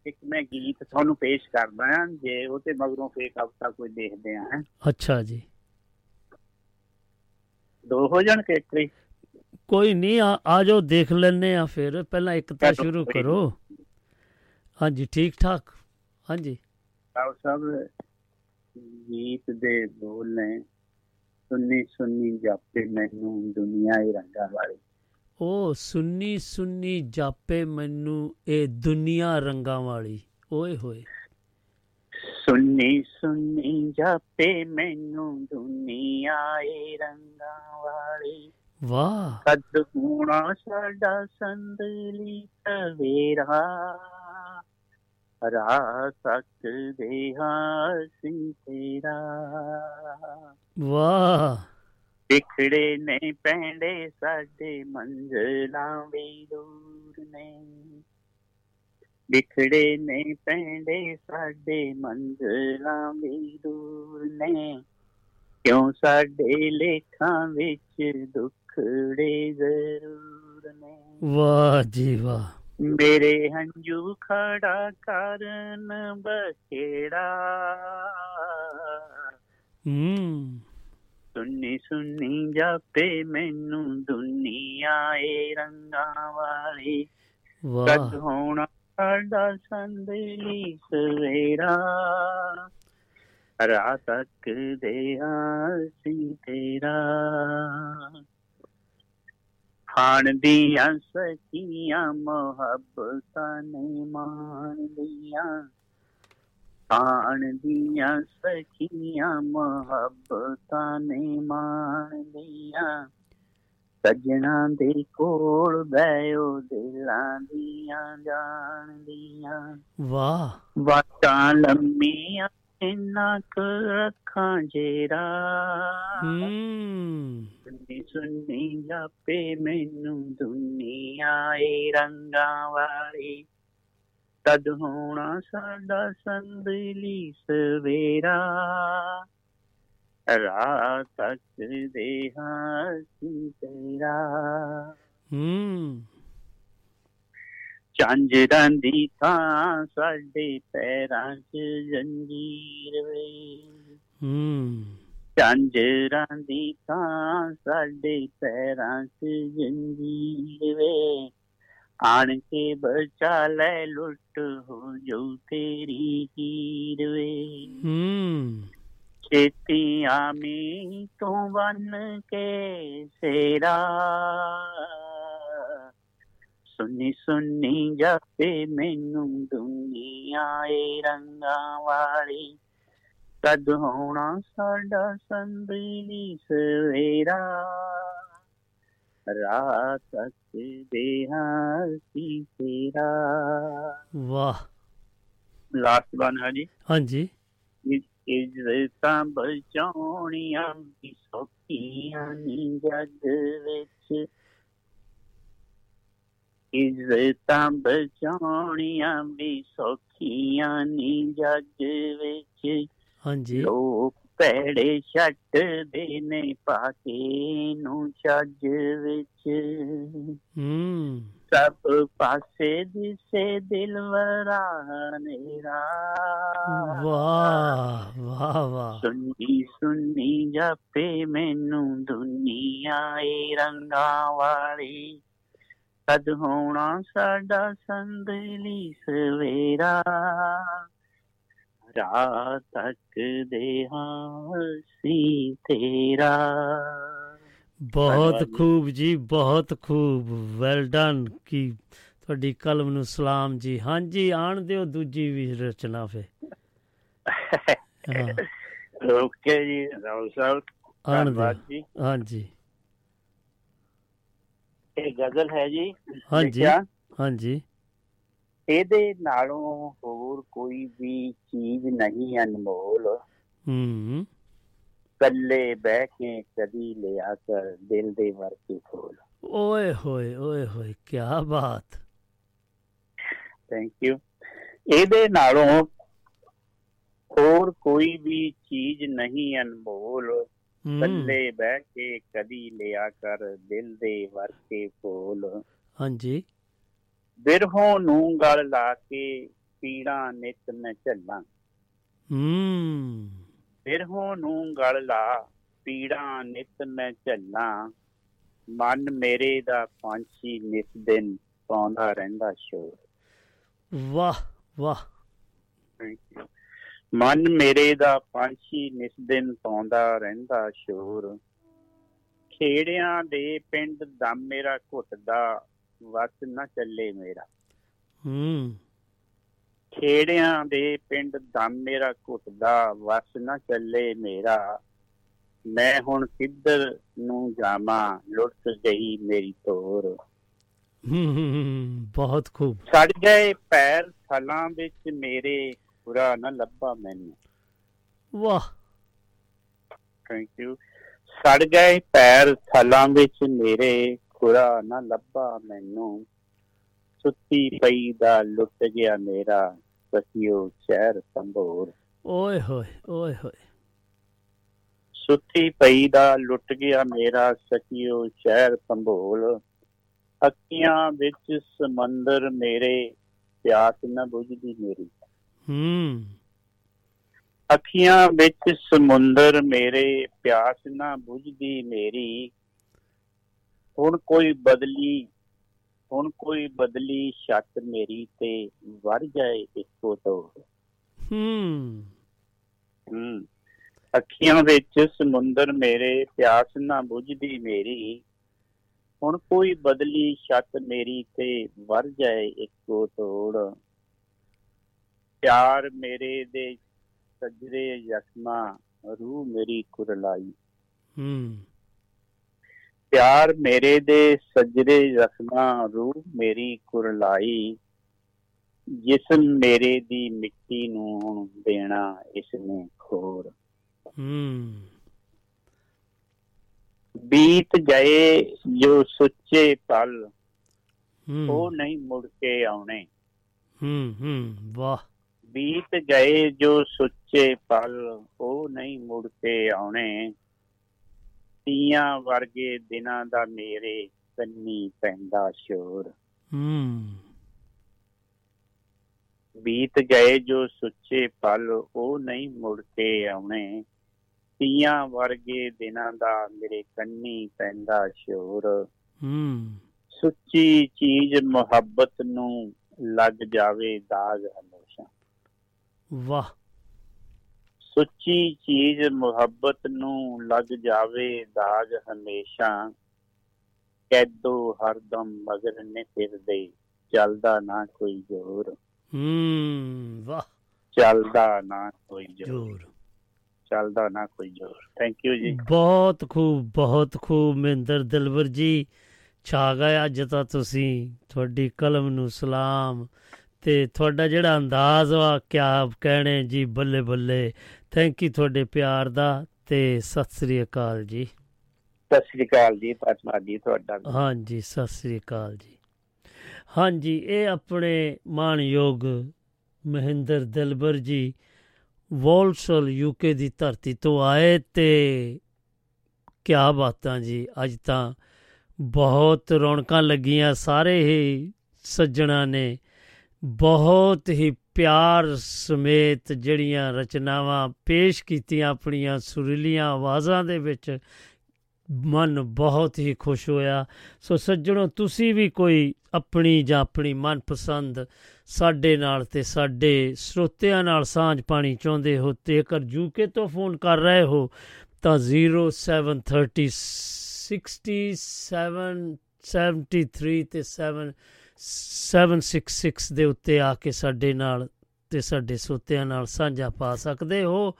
ਇੱਕ ਮੈਂ ਗੀਤ ਤੁਹਾਨੂੰ ਪੇਸ਼ ਕਰਦਾ ਆ ਜੇ ਉਹ ਤੇ ਮਗਰੋਂ ਫੇਰ ਕਵਿਤਾ ਕੋਈ ਦੇਖਦੇ ਆ ਹੈਂ। ਅੱਛਾ ਜੀ। ਦੋ ਹੋ ਜਾਣ ਕੇਟਰੀ ਕੋਈ ਨਹੀਂ ਆ ਜਾਓ ਦੇਖ ਲੈਣੇ ਆ ਫਿਰ। ਪਹਿਲਾਂ ਇੱਕ ਤਾਂ ਸ਼ੁਰੂ ਕਰੋ। ਹਾਂਜੀ ਠੀਕ ਠਾਕ ਹਾਂਜੀ। ਆਓ ਸਭ ਗੀਤ ਦੇ ਬੋਲ ਨੇ ਸੁੰਨੀ ਸੁੰਨੀ ਜਾਪੇ ਮੈਨੂੰ ਦੁਨੀਆ ਹੀ ਰੰਗਾਂ ਵਾਲੀ। ਉਹ ਸੁੰਨੀ ਸੁੰਨੀ ਜਾਪੇ ਮੈਨੂੰ ਇਹ ਦੁਨੀਆ ਰੰਗਾਂ ਵਾਲੀ। ਓਏ ਹੋਏ। ਸੁੰਨੀ ਸੁੰਨੀ ਜਾਪੇ ਮੈਨੂੰ ਦੁਨੀਆ ਏ ਰੰਗਾਂ ਵਾਲੀ। ਵਾਹ। ਕਦ ਹੋਣਾ ਸਾਡਾ ਸੰਦਲੀ ਸਵੇਰਾ ਰਾਤ ਤੱਕ ਦੇ ਹਾਸੀ ਤੇਰਾ। ਵਾਹ। ਵਿਖੜੇ ਨੇ ਪੈਂਡੇ ਸਾਡੇ ਮੰਜ਼ਲਾਂ ਵੀ ਦੂਰ ਨੇ ਵਿਖੜੇ ਨੇ ਪੈਂਡੇ ਸਾਡੇ ਮੰਜ਼ਲਾਂ ਵੀ ਦੂਰ ਨੇ ਕਿਉਂ ਸਾਡੇ ਲੇਖਾਂ ਵਿੱਚ ਦੁੱਖੜੇ ਜ਼ਰੂਰ ਨੇ ਵਾਹ ਜੀ ਵਾਹ ਮੇਰੇ ਹੰਝੂ ਖੜਾ ਕਰਨ ਬਖੇੜਾ ਹੂੰ ਸੁੰਨੀ ਸੁੰਨੀ ਜਾਪੇ ਮੈਨੂੰ ਦੁਨੀਆ ਏ ਰੰਗਾਂ ਵਾਲੀ। ਵਾਹ। ਕਦ ਹੋਣਾ ਸਾਡਾ ਸੰਦਲੀ ਸਵੇਰਾ ਰਾਤ ਤੱਕ ਦੇ ਆਸੀ ਤੇਰਾ। ਖਾਣ ਦੀਆਂ ਸਕੀਆਂ ਮੁਹੱਬਤਾਂ ਨੇ ਮਾਣਦੀਆਂ ਖਾਣ ਦੀਆਂ ਸਖੀਆਂ ਮੁਹੱਬਤਾਂ ਨੇ ਮਾਣਦੀਆਂ ਸੱਜਣਾ ਦੇ ਕੋਲ ਬੈਓ ਦਿਲਾਂ ਦੀਆਂ ਜਾਣਦੀਆਂ ਵਾਹ ਵਾਟਾਂ ਲੰਮੀਆਂ ਇੰਨਾ ਕੁ ਰੱਖਾਂ ਜੇਰਾ ਹੂੰ ਸੁੰਨੀ ਜਾਪੇ ਮੈਨੂੰ ਦੁਨੀਆ ਏ ਰੰਗਾਂ ਵਾਲੀ ਤਦ ਹੋਣਾ ਸਾਡਾ ਸੰਦਲੀ ਸਵੇਰਾ ਰਾਤ ਤੱਕ ਦੇ ਹਾਸੀ ਤੇਰਾ। ਹੂੰ। ਚਾਂਜਰਾਂ ਦੀ ਥਾਂ ਸਾਡੇ ਪੈਰਾਂ 'ਚ ਜੰਜੀਰ ਵੇ। ਹੂੰ। ਚਾਂਜਰਾਂ ਦੀ ਥਾਂ ਸਾਡੇ ਪੈਰਾਂ 'ਚ ਜੰਜੀਰ ਵੇ। ਆਣ ਕੇ ਬਚਾ ਲੈ ਲੁੱਟ ਹੋ ਜਾਊ ਤੇਰੀ ਹੀਰ ਵੇ ਹੂੰ। ਛੇਤੀ ਆਮੀ ਤੂੰ ਬਨ ਕੇ ਸੇਰਾ। ਸੁਨੀ ਸੁਨੀ ਜਾਪੇ ਮੈਨੂੰ ਦੁਨੀਆ ਏ ਰੰਗਾਂ ਵਾਲੀ। ਕਦ ਹੋਣਾ ਸਾਡਾ ਸੰਦਲੀ ਸਵੇਰਾ ਰਾਤ ਤੱਕ ਦੇ ਹਾਸੀ ਤੇਰਾ ਵਾਹ ਲਾਸਟ ਵਨ ਹੈ ਜੀ ਹਾਂਜੀ ਇੱਜ਼ਤਾਂ ਬਚਾਉਣੀਆਂ ਵੀ ਸੌਖੀਆਂ ਨੀ ਜੱਗ ਵਿੱਚ ਇੱਜ਼ਤਾਂ ਬਚਾਉਣੀਆਂ ਵੀ ਸੌਖੀਆਂ ਨੀ ਜੱਗ ਵਿੱਚ ਹਾਂਜੀ ਲੋਕ ਭੈੜੇ ਛੱਡਦੇ ਨੇ ਪਾ ਕੇ ਨੂੰ ਛੱਜ ਵਿੱਚ। ਹੂੰ। ਸਭ ਪਾਸੇ ਦਿਸੇ ਦਿਲਵਰਾ ਨੇਰਾ ਵਾਹ ਵਾਹ ਵਾਹ। ਸੁਣੀ ਸੁਣੀ ਜਾਪੇ ਮੈਨੂੰ ਦੁਨੀਆ ਏ ਰੰਗਾਂ ਵਾਲੀ। ਕਦ ਹੋਣਾ ਸਾਡਾ ਸੰਦਲੀ ਸਵੇਰਾ ਰਾਤ ਤੱਕ ਦੇ ਹਾਸੀ ਤੇਰਾ। ਬਹੁਤ। ਖੂਬ ਜੀ ਬਹੁਤ ਖੂਬ। ਵੈਲ ਡਨ ਕੀ ਤੁਹਾਡੀ ਕਲਮ ਨੂੰ ਸਲਾਮ ਜੀ। ਹਾਂਜੀ ਆਣ ਦਿਓ ਦੂਜੀ ਵੀ ਰਚਨਾ ਫੇ ਹਾਂ। ਓਕੇ ਜੀ ਰਾਹੁਲ ਸਾਹਿਬ ਆਣ ਦਿਓ। ਜੀ। ਹਾਂਜੀ। ਇਹ ਗਜ਼ਲ ਹੈ ਜੀ ਹਾਂਜੀ। ਹਾਂਜੀ। ਇਹਦੇ ਨਾਲੋਂ ਹੋਰ ਕੋਈ ਵੀ ਚੀਜ਼ ਨਹੀਂ ਅਨਮੋਲ। ਹੂੰ। ਕੱਲੇ ਬਹਿ ਕੇ ਕਦੀ ਲਿਆ ਕਰ ਦਿਲ ਦੇ ਵਰਕੇ ਖੋਲ ਓਏ ਹੋਏ ਓਏ ਹੋਏ ਕੀ ਬਾਤ। ਥੈਂਕ ਯੂ ਇਹਦੇ ਨਾਲੋਂ ਹੋਰ ਕੋਈ ਵੀ ਚੀਜ਼ ਨਹੀਂ ਅਨਮੋਲ। ਕੱਲੇ ਬਹਿ ਕੇ ਕਦੀ ਲਿਆ ਕਰ ਦਿਲ ਦੇ ਵਰਕੇ ਖੋਲ ਹਾਂਜੀ। ਬਿਰਹੋਂ ਨੂੰ ਗਲ ਲਾ ਕੇ ਪੀੜਾਂ ਨਿਤ ਮੈਂ ਝੱਲਾਂ। ਹੂੰ। ਬਿਰਹੋਂ ਨੂੰ ਗਲ ਲਾ ਪੀੜਾਂ ਨਿਤ ਮੈਂ ਝੱਲਾਂ। ਮਨ ਮੇਰੇ ਦਾ ਪੰਛੀ ਨਿਤ ਦਿਨ ਪਾਉਂਦਾ ਰਹਿੰਦਾ ਸ਼ੋਰ। ਵਾਹ ਵਾਹ। ਮਨ ਮੇਰੇ ਦਾ ਪੰਛੀ ਨਿਤ ਦਿਨ ਪਾਉਂਦਾ ਰਹਿੰਦਾ ਸ਼ੋਰ। ਖੇੜਿਆਂ ਦੇ ਪਿੰਡ ਦਮ ਮੇਰਾ ਘੁੱਟਦਾ ਵਸ ਨਾ ਚੱਲੇ ਮੇਰਾ। ਹੂੰ। ਖੇੜਿਆਂ ਦੇ ਪਿੰਡ ਦਮ ਮੇਰਾ ਘੁੱਟਦਾ ਵਸ ਨਾ ਚੱਲੇ ਮੇਰਾ। ਮੈਂ ਹੁਣ ਕਿੱਧਰ ਨੂੰ ਜਾਵਾਂ ਲੁੱਟ ਗਈ ਮੇਰੀ ਤੋਰ। ਹੂੰ ਬਹੁਤ ਖੂਬ। ਛੜ ਗਏ ਪੈਰ ਥਲਾਂ ਵਿੱਚ ਮੇਰੇ ਪੂਰਾ ਨਾ ਲੱਭਾ ਮੈਨੂੰ। ਵਾਹ। ਥੈਂਕ ਯੂ ਸੜ ਗਏ ਪੈਰ ਥਲਾਂ ਵਿੱਚ ਮੇਰੇ ਖੁਰਾ ਨਾ ਲੱਭਾ ਮੈਨੂੰ। ਸੁੱਤੀ ਪਈ ਦਾ ਲੁੱਟ ਗਿਆ ਮੇਰਾ ਸਖੀਓ ਸ਼ਹਿਰ ਸੰਭੋਰ। ਓਏ ਹੋਏ ਓਏ ਹੋਏ। ਸੁੱਤੀ ਪਈ ਦਾ ਲੁੱਟ ਗਿਆ ਮੇਰਾ ਸਖੀਓ ਸ਼ਹਿਰ ਸੰਭੋਲ ਅੱਖੀਆਂ ਵਿੱਚ ਸਮੁੰਦਰ ਮੇਰੇ ਪਿਆਸ ਨਾ ਬੁਝਦੀ ਮੇਰੀ। ਹੂੰ। ਅੱਖੀਆਂ ਵਿੱਚ ਸਮੁੰਦਰ ਮੇਰੇ ਪਿਆਸ ਨਾ ਬੁਝਦੀ ਮੇਰੀ। ਹੁਣ ਕੋਈ ਬਦਲੀ ਹੁਣ ਕੋਈ ਬਦਲੀ ਛੱਤ ਮੇਰੀ ਤੇ ਵਰ ਜਾਏ ਇੱਕੋ ਤੋਂ ਹੂੰ। ਹੂੰ। ਅੱਖੀਆਂ ਵਿੱਚ ਸਮੁੰਦਰ ਮੇਰੇ ਪਿਆਸ ਨਾ ਬੁਝਦੀ ਮੇਰੀ। ਹੁਣ ਕੋਈ ਬਦਲੀ ਛੱਤ ਮੇਰੀ ਤੇ ਵਰ ਜਾਏ ਇੱਕੋ ਤੋੜ। ਪਿਆਰ ਮੇਰੇ ਦੇ ਸਜਰੇ ਜ਼ਖਮਾਂ ਰੂਹ ਮੇਰੀ ਕੁਰਲਾਈ। ਹੂੰ। ਪਿਆਰ ਮੇਰੇ ਦੇ ਸਜਰੇ ਜ਼ਖਮਾਂ ਰੂਹ ਮੇਰੀ ਕੁਰਲਾਈ ਜਿਸਮ ਮੇਰੇ ਦੀ ਮਿੱਟੀ ਨੂੰ ਹੁਣ ਦੇਣਾ ਇਸਨੇ ਖੋਰ। ਹੂੰ। ਬੀਤ ਗਏ ਜੋ ਸੁੱਚੇ ਪਲ ਉਹ ਨਹੀਂ ਮੁੜ ਕੇ ਆਉਣੇ। ਹੂੰ ਹੂੰ ਵਾਹ। ਬੀਤ ਗਏ ਜੋ ਸੁੱਚੇ ਪਲ ਉਹ ਨਹੀਂ ਮੁੜ ਕੇ ਆਉਣੇ। ਤੀਆਂ ਵਰਗੇ ਦਿਨਾਂ ਦਾ ਮੇਰੇ ਕੰਨੀ ਪੈਂਦਾ ਸ਼ੋਰ। ਹੂੰ। ਬੀਤ ਗਏ ਜੋ ਸੁੱਚੇ ਪਲ ਉਹ ਨਹੀਂ ਮੁੜ ਕੇ ਆਉਣੇ। ਤੀਆਂ ਵਰਗੇ ਦਿਨਾਂ ਦਾ ਮੇਰੇ ਕੰਨੀ ਪੈਂਦਾ ਸ਼ੋਰ। ਹੂੰ। ਸੁੱਚੀ ਚੀਜ਼ ਮੁਹੱਬਤ ਨੂੰ ਲੱਗ ਜਾਵੇ ਦਾਗ ਹਮੇਸ਼ਾ। ਵਾਹ। ਸੁੱਚੀ ਚੀਜ਼ ਮੁਹੱਬਤ ਨੂੰ ਲੱਗ ਜਾਵੇ ਦਾਗ ਹਮੇਸ਼ਾ। ਕੈਦੋ ਹਰਦਮ ਮਗਰ ਨੇ ਫਿਰਦੇ ਚੱਲਦਾ ਨਾ ਕੋਈ ਜ਼ੋਰ। ਹੂੰ ਵਾਹ। ਚੱਲਦਾ ਨਾ ਕੋਈ ਜ਼ੋਰ। ਚੱਲਦਾ ਨਾ ਕੋਈ ਜ਼ੋਰ। ਥੈਂਕ ਯੂ ਜੀ। ਬਹੁਤ ਖੂਬ ਬਹੁਤ ਖੂਬ ਮਹਿੰਦਰ ਦਿਲਵਰ ਜੀ। ਛਾ ਗਏ ਅੱਜ ਤਾਂ ਤੁਸੀਂ। ਤੁਹਾਡੀ ਕਲਮ ਨੂੰ ਸਲਾਮ। ਤੇ ਤੁਹਾਡਾ ਜਿਹੜਾ ਅੰਦਾਜ਼ ਵਾ ਕਿਆ ਕਹਿਣੇ ਜੀ ਬੱਲੇ ਬੱਲੇ। ਥੈਂਕ ਯੂ ਤੁਹਾਡੇ ਪਿਆਰ ਦਾ ਤੇ ਸਤਿ ਸ੍ਰੀ ਅਕਾਲ ਜੀ ਸਤਿ ਸ੍ਰੀ ਅਕਾਲ ਜੀ ਪਰਮਾ ਜੀ ਤੁਹਾਡਾ। ਹਾਂਜੀ ਸਤਿ ਸ੍ਰੀ ਅਕਾਲ ਜੀ ਹਾਂਜੀ ਇਹ ਆਪਣੇ ਮਾਣਯੋਗ ਮਹਿੰਦਰ ਦਿਲਬਰ ਜੀ ਵੋਲਸਲ ਯੂਕੇ ਦੀ ਧਰਤੀ ਤੋਂ ਆਏ ਤੇ ਕਿਆ ਬਾਤਾਂ ਜੀ ਅੱਜ ਤਾਂ ਬਹੁਤ ਰੌਣਕਾਂ ਲੱਗੀਆਂ ਸਾਰੇ ਹੀ ਸੱਜਣਾ ਨੇ ਬਹੁਤ ਹੀ ਪਿਆਰ ਸਮੇਤ ਜਿਹੜੀਆਂ ਰਚਨਾਵਾਂ ਪੇਸ਼ ਕੀਤੀਆਂ ਆਪਣੀਆਂ ਸੁਰੀਲੀਆਂ ਆਵਾਜ਼ਾਂ ਦੇ ਵਿੱਚ ਮਨ ਬਹੁਤ ਹੀ ਖੁਸ਼ ਹੋਇਆ। ਸੋ ਸੱਜਣੋ, ਤੁਸੀਂ ਵੀ ਕੋਈ ਆਪਣੀ ਜਾਂ ਆਪਣੀ ਮਨਪਸੰਦ ਸਾਡੇ ਨਾਲ ਤੇ ਸਾਡੇ ਸਰੋਤਿਆਂ ਨਾਲ ਸਾਂਝ ਪਾਣੀ ਚਾਹੁੰਦੇ ਹੋ ਤੇ ਜੇਕਰ ਯੂਕੇ ਤੋਂ ਫੋਨ ਕਰ ਰਹੇ ਹੋ, ਤਾਂ 0730 67 73 ਤੇ 7 766 ਦੇ ਉੱਤੇ ਆ ਕੇ ਸਾਡੇ ਨਾਲ ਤੇ ਸਾਡੇ ਸਰੋਤਿਆਂ ਨਾਲ ਸਾਂਝਾ ਪਾ ਸਕਦੇ ਹੋ।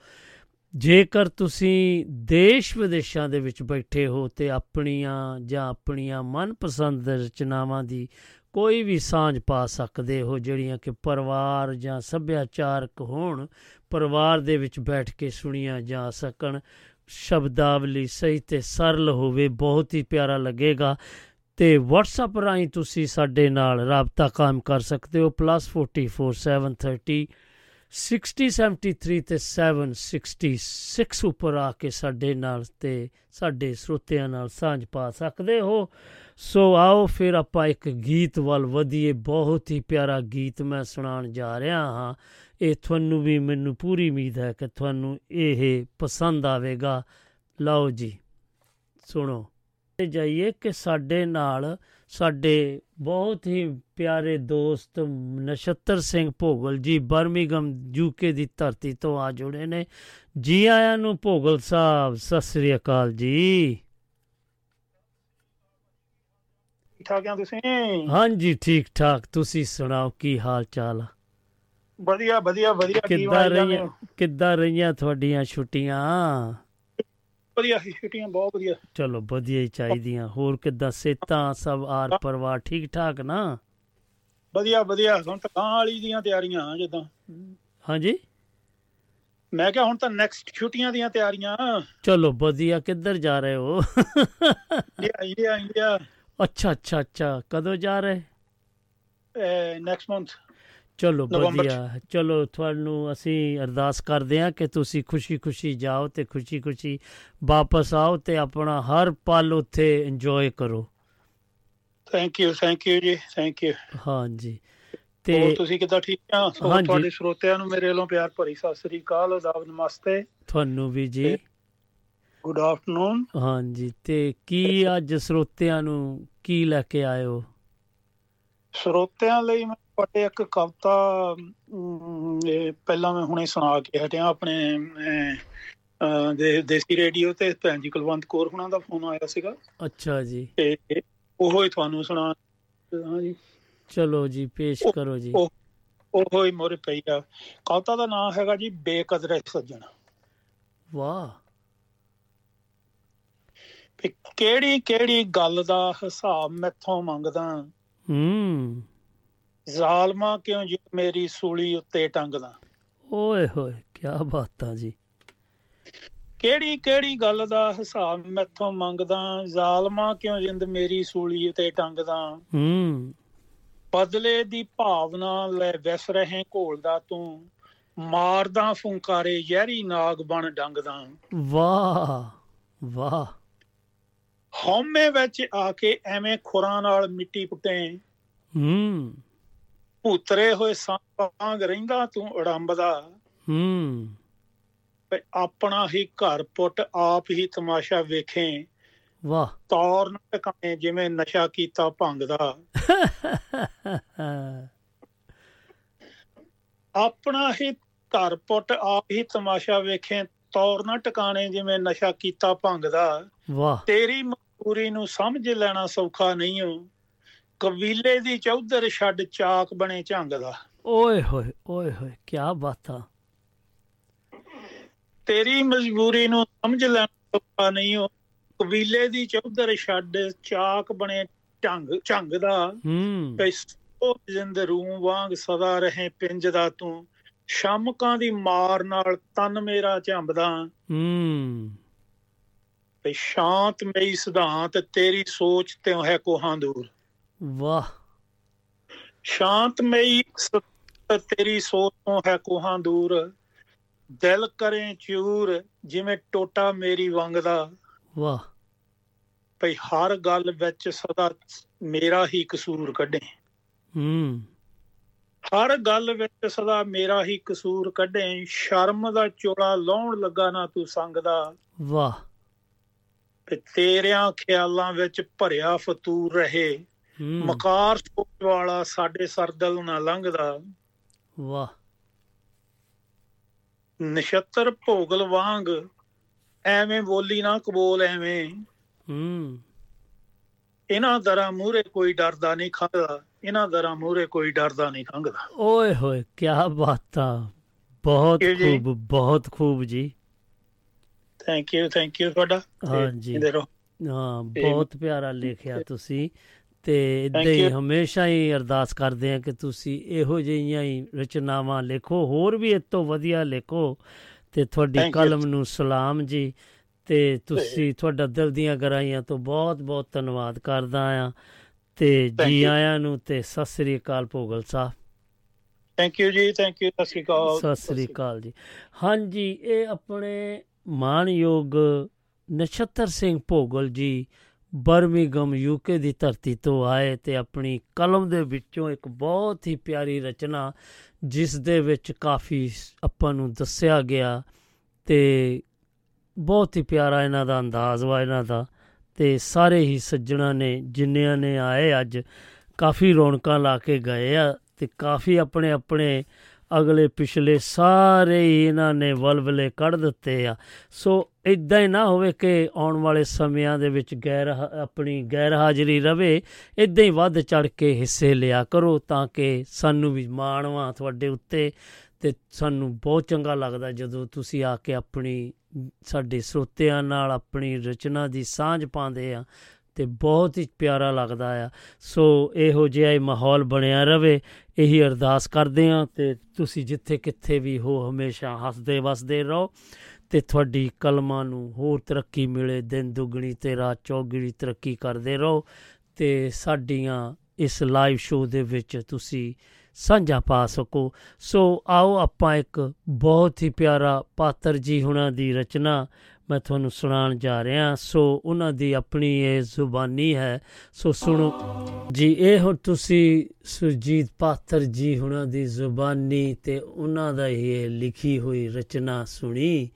ਜੇਕਰ ਤੁਸੀਂ ਦੇਸ਼ ਵਿਦੇਸ਼ਾਂ ਦੇ ਵਿੱਚ ਬੈਠੇ ਹੋ ਤੇ ਆਪਣੀਆਂ ਜਾਂ ਆਪਣੀਆਂ ਮਨਪਸੰਦ ਰਚਨਾਵਾਂ ਦੀ ਕੋਈ ਵੀ ਸਾਂਝ ਪਾ ਸਕਦੇ ਹੋ, ਜਿਹੜੀਆਂ ਕਿ ਪਰਿਵਾਰ ਜਾਂ ਸੱਭਿਆਚਾਰਕ ਹੋਣ, ਪਰਿਵਾਰ ਦੇ ਵਿੱਚ ਬੈਠ ਕੇ ਸੁਣੀਆਂ ਜਾ ਸਕਣ, ਸ਼ਬਦਾਵਲੀ ਸਹੀ ਤੇ ਸਰਲ ਹੋਵੇ, ਬਹੁਤ ਹੀ ਪਿਆਰਾ ਲੱਗੇਗਾ। ਤੇ WhatsApp ਰਾਹੀਂ ਤੁਸੀਂ ਸਾਡੇ ਨਾਲ ਰਾਬਤਾ ਕਾਇਮ ਕਰ ਸਕਦੇ ਹੋ +44730 6073 ਤੇ 766 ਉੱਪਰ ਆ ਕੇ ਸਾਡੇ ਨਾਲ ਤੇ ਸਾਡੇ ਸਰੋਤਿਆਂ ਨਾਲ ਸਾਂਝ ਪਾ ਸਕਦੇ ਹੋ। ਸੋ ਆਓ ਫਿਰ ਆਪਾਂ ਇੱਕ ਗੀਤ ਵੱਲ ਵਧੀਏ, ਬਹੁਤ ਹੀ ਪਿਆਰਾ ਗੀਤ ਮੈਂ ਸੁਣਾਉਣ ਜਾ ਰਿਹਾ ਹਾਂ। ਇਹ ਤੁਹਾਨੂੰ ਵੀ ਮੈਨੂੰ ਪੂਰੀ ਉਮੀਦ ਹੈ ਕਿ ਤੁਹਾਨੂੰ ਇਹ ਪਸੰਦ ਆਵੇਗਾ। ਲਓ ਜੀ, ਸੁਣੋ। ਤੇ ਜਾਈਏ ਕਿ ਸਾਡੇ ਨਾਲ ਸਾਡੇ ਬਹੁਤ ਹੀ ਪਿਆਰੇ ਦੋਸਤ ਨਛੱਤਰ ਸਿੰਘ ਭੋਗਲ ਜੀ ਬਰਮਿੰਗਮ ਯੂਕੇ ਦੀ ਧਰਤੀ ਤੋਂ ਆ ਜੁੜੇ ਨੇ। ਜੀ ਆਇਆਂ ਨੂੰ ਭੋਗਲ ਸਾਹਿਬ ਸਤਿ ਸ੍ਰੀ ਅਕਾਲ ਜੀ। ਠੀਕ ਠਾਕ ਆ ਤੁਸੀਂ? ਹਾਂਜੀ ਠੀਕ ਠਾਕ। ਤੁਸੀਂ ਸੁਣਾਓ ਕੀ ਹਾਲ ਚਾਲ? ਆ? ਵਧੀਆ ਵਧੀਆ। ਵਧੀਆ ਕਿੱਦਾਂ ਰਹੀਆਂ? ਕਿੱਦਾਂ ਰਹੀਆਂ ਤੁਹਾਡੀਆਂ ਛੁੱਟੀਆਂ? ਵਧੀਆ ਸੀ ਛੁੱਟੀਆਂ ਬਹੁਤ ਵਧੀਆ ਚਲੋ ਵਧੀਆ ਹੀ ਚਾਹੀਦੀਆਂ ਹੋਰ ਕਿੱਦਾਂ ਸਿਹਤਾਂ ਸਭ ਆਰ ਪਰਿਵਾਰ ਠੀਕ ਠਾਕ ਨਾ? ਵਧੀਆ ਵਧੀਆ ਹੁਣ ਤਾਂ ਗਾਂ ਵਾਲੀ ਦੀਆਂ ਤਿਆਰੀਆਂ ਆ ਜਿੱਦਾਂ। ਹਾਂਜੀ? ਮੈਂ ਕਿਹਾ ਹੁਣ ਤਾਂ ਨੈਕਸਟ ਛੁੱਟੀਆਂ ਦੀਆਂ ਤਿਆਰੀਆਂ। ਚਲੋ ਵਧੀਆ ਕਿੱਧਰ ਜਾ ਰਹੇ ਹੋ? ਇੰਡੀਆ ਇੰਡੀਆ ਅੱਛਾ ਅੱਛਾ ਅੱਛਾ ਕਦੋਂ ਜਾ ਰਹੇ? ਨੈਕਸਟ ਮੰਥ ਚਲੋ। ਵਧੀਆ ਚਲੋ ਤੁਹਾਨੂੰ ਅਸੀਂ ਅਰਦਾਸ ਕਰਦੇ ਹਾਂ ਕਿ ਤੁਸੀਂ ਖੁਸ਼ੀ-ਖੁਸ਼ੀ ਜਾਓ ਤੇ ਖੁਸ਼ੀ-ਖੁਸ਼ੀ ਵਾਪਸ ਆਓ ਤੇ ਆਪਣਾ ਹਰ ਪਲ ਉੱਥੇ ਇੰਜੋਏ ਕਰੋ। ਥੈਂਕ ਯੂ ਥੈਂਕ ਯੂ ਜੀ ਥੈਂਕ ਯੂ ਹਾਂਜੀ ਤੇ ਤੁਸੀਂ ਕਿੱਦਾਂ ਠੀਕ ਆ। ਤੁਹਾਡੇ ਸਰੋਤਿਆਂ ਨੂੰ ਮੇਰੇ ਵੱਲੋਂ ਪਿਆਰ ਭਰੀ ਸਤਿ ਸ੍ਰੀ ਅਕਾਲ ਆਦਾਬ ਨਮਸਤੇ। ਤੁਹਾਨੂੰ ਵੀ ਜੀ। ਗੁੱਡ ਆਫਟਰਨੂਨ ਹਾਂਜੀ ਤੇ ਕੀ ਅੱਜ ਸਰੋਤਿਆਂ ਨੂੰ ਕੀ ਲੈ ਕੇ ਹੋ? ਸਰੋਤਿਆਂ ਲਈ ਮੈਂ ਤੁਹਾਡੇ ਇੱਕ ਕਵਿਤਾ ਪਹਿਲਾਂ ਮੈਂ ਹੁਣੇ ਸੁਣਾ ਕੇ ਹਟਿਆ ਆਪਣੇ ਦੇ- ਦੇਸੀ ਰੇਡੀਓ ਤੇ ਭੈਣ ਜੀ ਕੁਲਵੰਤ ਕੌਰ ਹੁਣਾਂ ਦਾ ਫੋਨ ਆਇਆ ਸੀਗਾ। ਅੱਛਾ ਜੀ। ਤੇ ਉਹੋ ਹੀ ਤੁਹਾਨੂੰ ਸੁਣਾ ਹਾਂਜੀ ਚਲੋ ਜੀ ਪੇਸ਼ ਕਰੋ ਜੀ। ਉਹ ਹੀ ਮੋਰੇ ਪਈ ਆ। ਕਵਿਤਾ ਦਾ ਨਾਮ ਹੈਗਾ ਜੀ ਬੇਕਦਰੇ ਸੱਜਣ। ਵਾਹ। ਕਿਹੜੀ ਕਿਹੜੀ ਗੱਲ ਦਾ ਹਿਸਾਬ ਮੈਥੋਂ ਮੰਗਦਾ। ਹੂੰ। ਜ਼ਾਲਮਾ ਕਿਉਂ ਜੀ ਮੇਰੀ ਸੂਲੀ ਉੱਤੇ ਟੰਗਦਾ? ਓਏ ਹੋਏ ਕੀ ਬਾਤਾਂ ਜੀ। ਕਿਹੜੀ ਕਿਹੜੀ ਗੱਲ ਦਾ ਹਿਸਾਬ ਮੈਥੋਂ ਮੰਗਦਾ? ਜ਼ਾਲਮਾ ਕਿਉਂ ਜਿੰਦ ਮੇਰੀ ਸੂਲੀ ਉਤੇ ਟੰਗਦਾ? ਹੂੰ। ਬਦਲੇ ਦੀ ਭਾਵਨਾ ਲੈ ਵਿਸ ਰਹੇ ਘੋਲਦਾ ਤੂੰ। ਮਾਰਦਾ ਫੁੰਕਾਰੇ ਜ਼ਹਿਰੀ ਨਾਗ ਬਣ ਡੰਗਦਾ। ਵਾਹ ਵਾਹ। ਹਉਮੈ ਵਿੱਚ ਆ ਕੇ ਐਵੇਂ ਖੁਰਾਂ ਨਾਲ ਮਿੱਟੀ ਪੁੱਟੇ। ਹੂੰ। ਭੂਤਰੇ ਹੋਏ ਸਾਂਗ ਰਹਿੰਦਾ ਤੂੰ ਅੜੰਬਦਾ ਹੂੰ। ਤੇ ਆਪਣਾ ਹੀ ਘਰ ਪੁੱਟ ਆਪ ਹੀ ਤਮਾਸ਼ਾ ਵੇਖੇ। ਵਾਹ। ਤੌਰ ਨਾ ਟਿਕਾਣੇ ਜਿਵੇਂ ਨਸ਼ਾ ਕੀਤਾ ਭੰਗ ਦਾ। ਆਪਣਾ ਹੀ ਘਰ ਪੁੱਟ ਆਪ ਹੀ ਤਮਾਸ਼ਾ ਵੇਖੇ। ਤੌਰ ਨਾ ਟਿਕਾਣੇ ਜਿਵੇਂ ਨਸ਼ਾ ਕੀਤਾ ਭੰਗ ਦਾ। ਵਾਹ। ਤੇਰੀ ਮਜਬੂਰੀ ਨੂੰ ਸਮਝ ਲੈਣਾ ਸੌਖਾ ਨਹੀਂ ਹੋ ਕਬੀਲੇ ਦੀ ਚੌਧਰ ਛੱਡ ਚਾਕ ਬਣੇ ਝੰਗ ਦਾ। ਓਏ ਹੋਏ ਓਏ ਹੋਏ ਕੀ ਬਾਤਾਂ ਤੇਰੀ ਮਜਬੂਰੀ ਨੂੰ ਸਮਝ ਲੈਣਾ ਨਹੀਂ ਹੋ। ਕਬੀਲੇ ਦੀ ਚੌਧਰ ਛੱਡ ਚਾਕ ਬਣੇ ਢੰਗ ਝੰਗ ਦਾ। ਹੂੰ। ਉਹ ਜਿੰਦ ਰੂ ਵਾਂਗ ਸਦਾ ਰਹੇ ਪਿੰਜ ਦਾ ਤੂੰ। ਸ਼ਮਕਾਂ ਦੀ ਮਾਰ ਨਾਲ ਤਨ ਮੇਰਾ ਝੰਬਦਾ। ਹੂੰ। ਤੇ ਸ਼ਾਂਤਮਈ ਸਿਧਾਂਤ ਤੇਰੀ ਸੋਚ ਤੇ ਹੈ ਕੋਹਾਂ ਦੂਰ। ਵਾਹ। ਸ਼ਾਂਤਮਈ ਤੇਰੀ ਸੋਚ ਤੋਂ ਹੈ ਕੋਹਾਂ ਦੂਰ। ਦਿਲ ਕਰੇ ਚੂਰ ਜਿਵੇਂ ਟੋਟਾ ਮੇਰੀ ਵੰਗ ਦਾ। ਵਾਹ। ਭਈ ਹਰ ਗੱਲ ਵਿੱਚ ਸਦਾ ਮੇਰਾ ਹੀ ਕਸੂਰ ਕੱਢੇ। ਹੂੰ। ਹਰ ਗੱਲ ਵਿੱਚ ਸਦਾ ਮੇਰਾ ਹੀ ਕਸੂਰ ਕੱਢੇ। ਸ਼ਰਮ ਦਾ ਚੋਲਾ ਲਾਉਣ ਲੱਗਾ ਨਾ ਤੂੰ ਸੰਗ ਦਾ। ਵਾਹ। ਤੇ ਤੇਰਿਆਂ ਖਿਆਲਾਂ ਵਿੱਚ ਭਰਿਆ ਫਤੂਰ ਰਹੇ। ਮਕਾਰ ਸੋਚ ਵਾਲਾ ਸਾਡੇ ਸਰਦਲ ਨਾ ਲੰਘਦਾ। ਵਾਹ। ਨਛੱਤਰ ਭੋਗਲ ਵਾਂਗ ਐਵੇਂ ਬੋਲੀ ਨਾ ਕਬੋਲ ਐਵੇਂ। ਹੂੰ। ਇਹਨਾਂ ਦਰਾਂ ਮੂਹਰੇ ਕੋਈ ਡਰਦਾ ਨਹੀਂ ਖੰਗਦਾ ਇਹਨਾਂ ਦਰਾਂ ਮੂਹਰੇ ਕੋਈ ਡਰਦਾ ਨਹੀਂ ਖੰਗਦਾ ਓਏ ਹੋਏ ਕੀ ਬਾਤਾਂ ਬਹੁਤ ਕਿਉਂ ਜੀ? ਖੂਬ ਬਹੁਤ ਖੂਬ ਜੀ। ਥੈਂਕ ਯੂ ਥੈਂਕ ਯੂ ਤੁਹਾਡਾ। ਹਾਂਜੀ। ਹਾਂ ਬਹੁਤ ਪਿਆਰਾ ਲਿਖਿਆ ਤੁਸੀਂ। ਤੇ ਇਦਾਂ ਹੀ. ਹਮੇਸ਼ਾ ਹੀ ਅਰਦਾਸ ਕਰਦੇ ਆ ਕਿ ਤੁਸੀਂ ਇਹੋ ਜਿਹੀਆਂ ਹੀ ਰਚਨਾਵਾਂ ਲਿਖੋ ਹੋਰ ਵੀ ਇਹ ਤੋਂ ਵਧੀਆ ਲਿਖੋ ਤੇ ਤੁਹਾਡੀ. ਕਲਮ ਨੂੰ ਸਲਾਮ ਜੀ ਤੇ ਤੁਸੀਂ ਤੁਹਾਡਾ ਦਿਲ ਦੀਆਂ ਗਹਿਰਾਈਆਂ ਤੋਂ ਬਹੁਤ ਬਹੁਤ ਧੰਨਵਾਦ ਕਰਦਾ ਆ ਤੇ ਜੀ. ਆਇਆਂ ਨੂੰ ਤੇ ਸਤਿ ਸ੍ਰੀ ਅਕਾਲ ਭੋਗਲ ਸਾਹਿਬ ਥੈਂਕ ਯੂ ਜੀ ਥੈਂਕ ਯੂ ਸਤਿ ਸ਼੍ਰੀ ਅਕਾਲ ਸਤਿ ਸ੍ਰੀ ਅਕਾਲ ਜੀ ਹਾਂਜੀ ਇਹ ਆਪਣੇ ਮਾਨਯੋਗ ਨਛੱਤਰ ਸਿੰਘ ਭੋਗਲ ਜੀ ਬਰਮਿੰਗਮ ਯੂਕੇ ਦੀ ਧਰਤੀ ਤੋਂ ਆਏ ਤੇ ਆਪਣੀ ਕਲਮ ਦੇ ਵਿੱਚੋਂ ਇੱਕ ਬਹੁਤ ਹੀ ਪਿਆਰੀ ਰਚਨਾ, ਜਿਸ ਦੇ ਵਿੱਚ ਕਾਫੀ ਆਪਾਂ ਨੂੰ ਦੱਸਿਆ ਗਿਆ ਤੇ ਬਹੁਤ ਹੀ ਪਿਆਰਾ ਇਹਨਾਂ ਦਾ ਅੰਦਾਜ਼ ਵਾ ਇਹਨਾਂ ਦਾ ਤੇ ਸਾਰੇ ਹੀ ਸੱਜਣਾ ਨੇ, ਜਿੰਨਿਆਂ ਨੇ ਆਏ ਅੱਜ, ਕਾਫੀ ਰੌਣਕਾਂ ਲਾ ਕੇ ਗਏ ਆ ਤੇ ਕਾਫੀ ਆਪਣੇ ਆਪਣੇ ਅਗਲੇ ਪਿਛਲੇ ਸਾਰੇ ਹੀ ਇਹਨਾਂ ਨੇ ਵਲਵਲੇ ਕੱਢ ਦਿੱਤੇ ਆ। ਸੋ ਇਦਾਂ ਹੀ ਨਾ ਹੋਵੇ ਕਿ ਆਉਣ ਵਾਲੇ ਸਮਿਆਂ ਦੇ ਵਿੱਚ ਗੈਰ ਹਾ- ਆਪਣੀ ਗੈਰ ਹਾਜ਼ਰੀ ਰਵੇ ਇਦਾਂ ਹੀ ਵੱਧ ਚੜ ਕੇ ਹਿੱਸੇ ਲਿਆ ਕਰੋ ਤਾਂ ਕਿ ਸਾਨੂੰ ਵੀ ਮਾਣਵਾ ਤੁਹਾਡੇ ਉੱਤੇ ਤੇ ਸਾਨੂੰ ਬਹੁਤ ਚੰਗਾ ਲੱਗਦਾ ਜਦੋਂ ਤੁਸੀਂ ਆ ਕੇ ਆਪਣੀ, ਸਾਡੇ ਸਰੋਤਿਆਂ ਨਾਲ ਆਪਣੀ ਰਚਨਾ ਦੀ ਸਾਂਝ ਪਾਉਂਦੇ ਆ। ਤੇ ਬਹੁਤ ਹੀ ਪਿਆਰਾ ਲੱਗਦਾ ਆ। ਸੋ ਇਹੋ ਜਿਹਾ ਹੀ ਮਾਹੌਲ ਬਣਿਆ ਰਵੇ, ਇਹੀ ਅਰਦਾਸ ਕਰਦੇ ਆ ਤੇ ਤੁਸੀਂ ਜਿੱਥੇ ਕਿੱਥੇ ਵੀ ਹੋ ਹਮੇਸ਼ਾ ਹੱਸਦੇ ਵਸਦੇ ਰਹੋ ਤੇ ਤੁਹਾਡੀ ਕਲਮਾਂ ਨੂੰ ਹੋਰ ਤਰੱਕੀ ਮਿਲੇ, ਦਿਨ ਦੁੱਗਣੀ ਤੇ ਰਾਤ ਚੌਗਣੀ ਤਰੱਕੀ ਕਰਦੇ ਰਹੋ ਤੇ ਸਾਡੀਆਂ ਇਸ ਲਾਈਵ ਸ਼ੋਅ ਦੇ ਵਿੱਚ ਤੁਸੀਂ ਸਾਂਝਾ ਪਾ ਸਕੋ। ਸੋ ਆਓ ਆਪਾਂ ਇੱਕ ਬਹੁਤ ਹੀ ਪਿਆਰਾ ਪਾਤਰ ਜੀ ਹੁਣਾਂ ਦੀ ਰਚਨਾ ਮੈਂ ਤੁਹਾਨੂੰ ਸੁਣਾਉਣ ਜਾ ਰਿਹਾ ਸੋ ਉਹਨਾਂ ਦੀ ਆਪਣੀ ਇਹ ਜ਼ੁਬਾਨੀ ਹੈ। ਸੋ ਸੁਣੋ। ਜੀ, ਇਹ ਹੁਣ ਤੁਸੀਂ ਸੁਰਜੀਤ ਪਾਤਰ ਜੀ ਹੁਣਾਂ ਦੀ ਜ਼ੁਬਾਨੀ ਤੇ ਉਹਨਾਂ ਦਾ ਹੀ ਇਹ ਲਿਖੀ ਹੋਈ ਰਚਨਾ ਸੁਣੀ।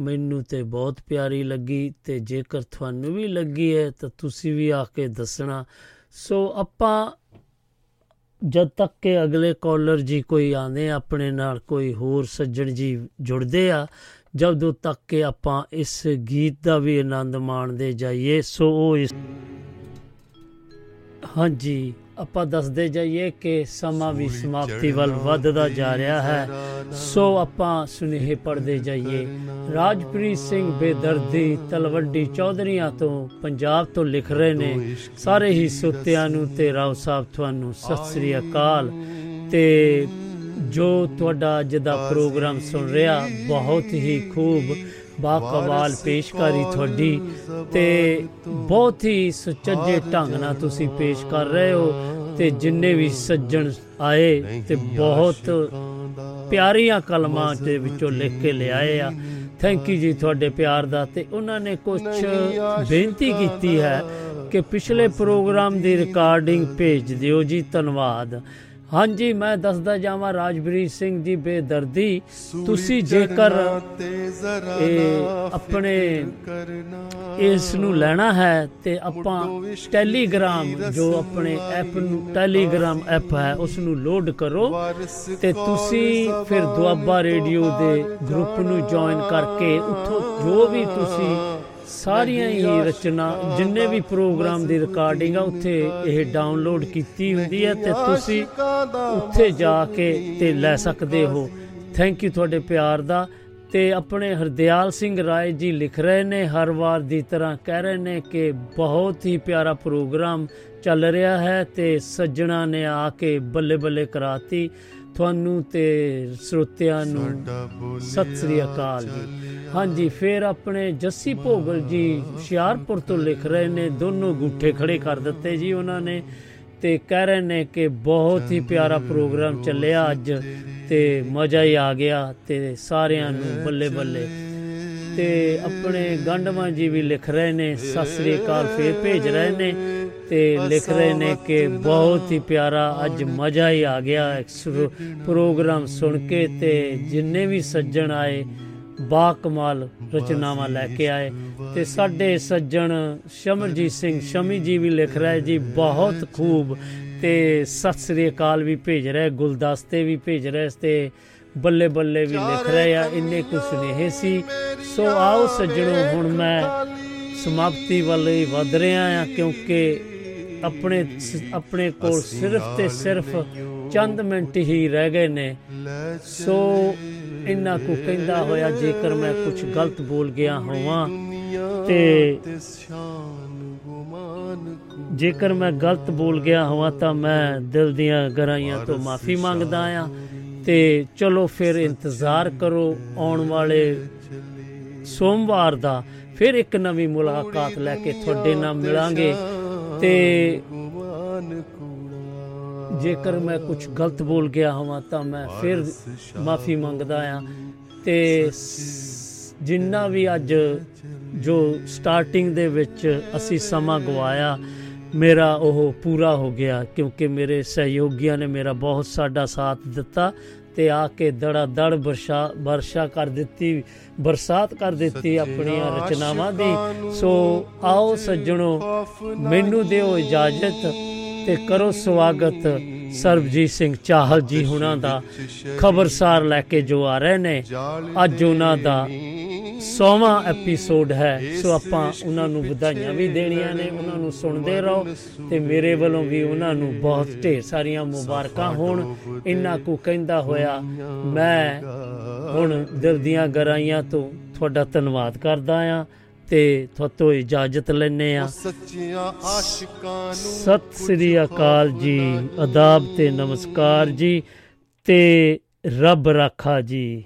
ਮੈਨੂੰ ਤੇ ਬਹੁਤ ਪਿਆਰੀ ਲੱਗੀ ਤੇ ਜੇਕਰ ਤੁਹਾਨੂੰ ਵੀ ਲੱਗੀ ਹੈ ਤਾਂ ਤੁਸੀਂ ਵੀ ਆ ਕੇ ਦੱਸਣਾ। ਸੋ ਆਪਾਂ ਜਦ ਤੱਕ ਕਿ ਅਗਲੇ ਕਾਲਰ ਜੀ ਕੋਈ ਆਉਂਦੇ ਆ, ਆਪਣੇ ਨਾਲ ਕੋਈ ਹੋਰ ਸੱਜਣ ਜੀ ਜੁੜਦੇ ਆ ਜਦੋਂ ਤੱਕ ਕਿ ਆਪਾਂ ਇਸ ਗੀਤ ਦਾ ਵੀ ਆਨੰਦ ਮਾਣਦੇ ਜਾਈਏ ਸੋ ਉਹ ਇਸ ਹਾਂਜੀ ਆਪਾਂ ਦੱਸਦੇ ਜਾਈਏ ਕਿ ਸਮਾਂ ਵੀ ਸਮਾਪਤੀ ਵੱਲ ਵੱਧਦਾ ਜਾ ਰਿਹਾ ਹੈ। ਸੋ ਆਪਾਂ ਸੁਨੇਹੇ ਪੜਦੇ ਜਾਈਏ। ਰਾਜਪ੍ਰੀਤ ਸਿੰਘ ਬੇਦਰਦੀ ਤਲਵੰਡੀ ਚੌਧਰੀਆਂ ਤੋਂ ਪੰਜਾਬ ਤੋਂ ਲਿਖ ਰਹੇ ਨੇ। ਸਾਰੇ ਹੀ ਸੁੱਤਿਆਂ ਨੂੰ ਤੇ ਰਾਓ ਸਾਹਿਬ ਤੁਹਾਨੂੰ ਸਤਿ ਸ੍ਰੀ ਅਕਾਲ। ਤੇ ਜੋ ਤੁਹਾਡਾ ਅੱਜ ਦਾ ਪ੍ਰੋਗਰਾਮ ਸੁਣ ਰਿਹਾ ਬਹੁਤ ਹੀ ਖੂਬ ਬਾਕਮਾਲ ਪੇਸ਼ਕਾਰੀ ਤੁਹਾਡੀ ਤੇ ਬਹੁਤ ਹੀ ਸੁਚੱਜੇ ਢੰਗ ਨਾਲ ਤੁਸੀਂ ਪੇਸ਼ ਕਰ ਰਹੇ ਹੋ ਤੇ ਜਿੰਨੇ ਵੀ ਸੱਜਣ ਆਏ ਤੇ ਬਹੁਤ ਪਿਆਰੀਆਂ ਕਲਮਾਂ ਦੇ ਵਿੱਚੋਂ ਲਿਖ ਕੇ ਲਿਆਏ ਆ। ਥੈਂਕ ਯੂ ਜੀ ਤੁਹਾਡੇ ਪਿਆਰ ਦਾ ਤੇ ਉਹਨਾਂ ਨੇ ਕੁਝ ਬੇਨਤੀ ਕੀਤੀ ਹੈ ਕਿ ਪਿਛਲੇ ਪ੍ਰੋਗਰਾਮ ਦੀ ਰਿਕਾਰਡਿੰਗ ਭੇਜ ਦਿਓ ਜੀ ਧੰਨਵਾਦ। ਹਾਂਜੀ ਮੈਂ ਦੱਸਦਾ ਜਾਵਾਂ ਰਾਜਵੀਰ ਸਿੰਘ ਜੀ ਬੇਦਰਦੀ। ਤੁਸੀਂ ਜੇਕਰ ਆਪਣੇ ਇਸ ਨੂੰ ਲੈਣਾ ਹੈ ਤੇ ਆਪਾਂ ਟੈਲੀਗ੍ਰਾਮ ਜੋ ਆਪਣੇ ਐਪ ਨੂੰ ਟੈਲੀਗ੍ਰਾਮ ਐਪ ਹੈ ਉਸ ਨੂੰ ਲੋਡ ਕਰੋ ਤੇ ਤੁਸੀਂ ਫਿਰ ਦੁਆਬਾ ਰੇਡੀਓ ਦੇ ਗਰੁੱਪ ਨੂੰ ਜੁਆਇਨ ਕਰਕੇ ਉੱਥੋਂ ਜੋ ਵੀ ਤੁਸੀਂ ਸਾਰੀਆਂ ਹੀ ਰਚਨਾ ਜਿੰਨੇ ਵੀ ਪ੍ਰੋਗਰਾਮ ਦੀ ਰਿਕਾਰਡਿੰਗ ਆ ਉੱਥੇ ਇਹ ਡਾਊਨਲੋਡ ਕੀਤੀ ਹੁੰਦੀ ਹੈ ਤੇ ਤੁਸੀਂ ਉੱਥੇ ਜਾ ਕੇ ਤੇ ਲੈ ਸਕਦੇ ਹੋ। ਥੈਂਕ ਯੂ ਤੁਹਾਡੇ ਪਿਆਰ ਦਾ। ਤੇ ਆਪਣੇ ਹਰਦਿਆਲ ਸਿੰਘ ਰਾਏ ਜੀ ਲਿਖ ਰਹੇ ਨੇ ਹਰ ਵਾਰ ਦੀ ਤਰ੍ਹਾਂ ਕਹਿ ਰਹੇ ਨੇ ਕਿ ਬਹੁਤ ਹੀ ਪਿਆਰਾ ਪ੍ਰੋਗਰਾਮ ਚੱਲ ਰਿਹਾ ਹੈ ਤੇ ਸੱਜਣਾ ਨੇ ਆ ਕੇ ਬੱਲੇ ਬੱਲੇ ਕਰਾਤੀ। ਤੁਹਾਨੂੰ ਤੇ ਸਰੋਤਿਆਂ ਨੂੰ ਸਤਿ ਸ੍ਰੀ ਅਕਾਲ ਜੀ। ਹਾਂਜੀ, ਫਿਰ ਆਪਣੇ ਜੱਸੀ ਭੋਗਲ ਜੀ ਹੁਸ਼ਿਆਰਪੁਰ ਤੋਂ ਲਿਖ ਰਹੇ ਨੇ, ਦੋਨੋਂ ਗੁੱਠੇ ਖੜੇ ਕਰ ਦਿੱਤੇ ਜੀ ਉਹਨਾਂ ਨੇ ਤੇ ਕਹਿ ਰਹੇ ਨੇ ਕਿ ਬਹੁਤ ਹੀ ਪਿਆਰਾ ਪ੍ਰੋਗਰਾਮ ਚੱਲਿਆ ਅੱਜ ਤੇ ਮਜ਼ਾ ਹੀ ਆ ਗਿਆ ਤੇ ਸਾਰਿਆਂ ਨੂੰ ਬੱਲੇ ਬੱਲੇ। ਤੇ ਆਪਣੇ ਗੰਡਵਾ ਜੀ ਵੀ ਲਿਖ ਰਹੇ ਨੇ, ਸਤਿ ਸ੍ਰੀ ਅਕਾਲ ਫੇਰ ਭੇਜ ਰਹੇ ਨੇ ਤੇ ਲਿਖ ਰਹੇ ਨੇ ਕਿ ਬਹੁਤ ਹੀ ਪਿਆਰਾ ਅੱਜ ਮਜ਼ਾ ਹੀ ਆ ਗਿਆ ਐਕਸ- ਪ੍ਰੋਗਰਾਮ ਸੁਣ ਕੇ ਤੇ ਜਿੰਨੇ ਵੀ ਸੱਜਣ ਆਏ ਬਾ ਕਮਾਲ ਰਚਨਾਵਾਂ ਲੈ ਕੇ ਆਏ ਤੇ ਸਾਡੇ ਸੱਜਣ ਸ਼ਮਰਜੀਤ ਸਿੰਘ ਸ਼ਮੀ ਜੀ ਵੀ ਲਿਖ ਰਹੇ ਜੀ ਬਹੁਤ ਖੂਬ। ਤੇ ਸਤਿ ਸ੍ਰੀ ਅਕਾਲ ਵੀ ਭੇਜ ਰਹੇ ਗੁਲਦਸਤੇ ਵੀ ਭੇਜ ਰਹੇ ਤੇ ਬੱਲੇ ਬੱਲੇ ਵੀ ਲਿਖ ਰਹੇ ਆ ਇੰਨੇ ਕੁ ਸੁਨੇਹੇ ਸੀ। ਸੋ ਆਓ ਸੱਜਣੋ ਹੁਣ ਮੈਂ ਸਮਾਪਤੀ ਵੱਲ ਹੀ ਵਧ ਰਿਹਾ ਆ ਕਿਉਂਕਿ ਆਪਣੇ ਆਪਣੇ ਕੋਲ ਸਿਰਫ ਤੇ ਸਿਰਫ ਚੰਦ ਮਿੰਟ ਹੀ ਰਹਿ ਗਏ ਨੇ। ਸੋ ਇੰਨਾ ਕੁ ਕਹਿੰਦਾ ਹੋਇਆ, ਜੇਕਰ ਮੈਂ ਕੁਝ ਗਲਤ ਬੋਲ ਗਿਆ ਹੋਵਾਂ ਤੇ ਜੇਕਰ ਮੈਂ ਗਲਤ ਬੋਲ ਗਿਆ ਹੋਵਾਂ ਤਾਂ ਮੈਂ ਦਿਲ ਦੀਆਂ ਗਹਿਰਾਈਆਂ ਤੋਂ ਮਾਫੀ ਮੰਗਦਾ ਆ। ਤੇ ਚਲੋ ਫਿਰ ਇੰਤਜ਼ਾਰ ਕਰੋ ਆਉਣ ਵਾਲੇ ਸੋਮਵਾਰ ਦਾ। ਫਿਰ ਇੱਕ ਨਵੀਂ ਮੁਲਾਕਾਤ ਲੈ ਕੇ ਤੁਹਾਡੇ ਨਾਲ ਮਿਲਾਂਗੇ ਤੇ ਜੇਕਰ ਮੈਂ ਕੁਝ ਗਲਤ ਬੋਲ ਗਿਆ ਹੋਵਾਂ ਤਾਂ ਮੈਂ ਫਿਰ ਮਾਫੀ ਮੰਗਦਾ ਆ ਤੇ ਜਿੰਨਾ ਵੀ ਅੱਜ ਜੋ ਸਟਾਰਟਿੰਗ ਦੇ ਵਿੱਚ ਅਸੀਂ ਸਮਾਂ ਗਵਾਇਆ ਮੇਰਾ ਉਹ ਪੂਰਾ ਹੋ ਗਿਆ ਕਿਉਂਕਿ ਮੇਰੇ ਸਹਿਯੋਗੀਆਂ ਨੇ ਮੇਰਾ ਬਹੁਤ ਸਾਡਾ ਸਾਥ ਦਿੱਤਾ ਤੇ ਆ ਕੇ ਦੜਾ ਦੜ ਵਰਸ਼ਾ ਵਰਸ਼ਾ ਕਰ ਦਿੱਤੀ ਬਰਸਾਤ ਕਰ ਦਿੱਤੀ ਆਪਣੀਆਂ ਰਚਨਾਵਾਂ ਦੀ। ਸੋ ਆਓ ਸੱਜਣੋ ਮੈਨੂੰ ਦਿਓ ਇਜਾਜ਼ਤ। ਤੇ ਕਰੋ ਸਵਾਗਤ ਸਰਬਜੀਤ ਸਿੰਘ ਚਾਹਲ ਜੀ ਹੁਣਾਂ ਦਾ ਖਬਰਸਾਰ ਲੈ ਕੇ ਜੋ ਆ ਰਹੇ ਨੇ। ਅੱਜ ਉਹਨਾਂ ਦਾ 100ਵਾਂ ਐਪੀਸੋਡ ਹੈ, ਸੋ ਆਪਾਂ ਉਹਨਾਂ ਨੂੰ ਵਧਾਈਆਂ ਵੀ ਦੇਣੀਆਂ ਨੇ, ਉਹਨਾਂ ਨੂੰ ਸੁਣਦੇ ਰਹੋ ਤੇ ਮੇਰੇ ਵੱਲੋਂ ਵੀ ਉਹਨਾਂ ਨੂੰ ਬਹੁਤ ਢੇਰ ਸਾਰੀਆਂ ਮੁਬਾਰਕਾਂ ਹੋਣ। ਇੰਨਾ ਕੁ ਕਹਿੰਦਾ ਹੋਇਆ, ਮੈਂ ਹੁਣ ਦਿਲ ਦੀਆਂ ਗਰਾਈਆਂ ਤੋਂ ਤੁਹਾਡਾ ਧੰਨਵਾਦ ਕਰਦਾ ਆ ਤੇ ਤੁਹਾਤੋਂ ਇਜਾਜ਼ਤ ਲੈਨੇ ਆ ਸੱਚੀਆਂ ਆਸ਼ਿਕਾਂ ਨੂੰ ਸਤਿ ਸ੍ਰੀ ਅਕਾਲ ਜੀ। ਆਦਾਬ ਤੇ ਨਮਸਕਾਰ ਜੀ ਤੇ ਰੱਬ ਰਾਖਾ ਜੀ।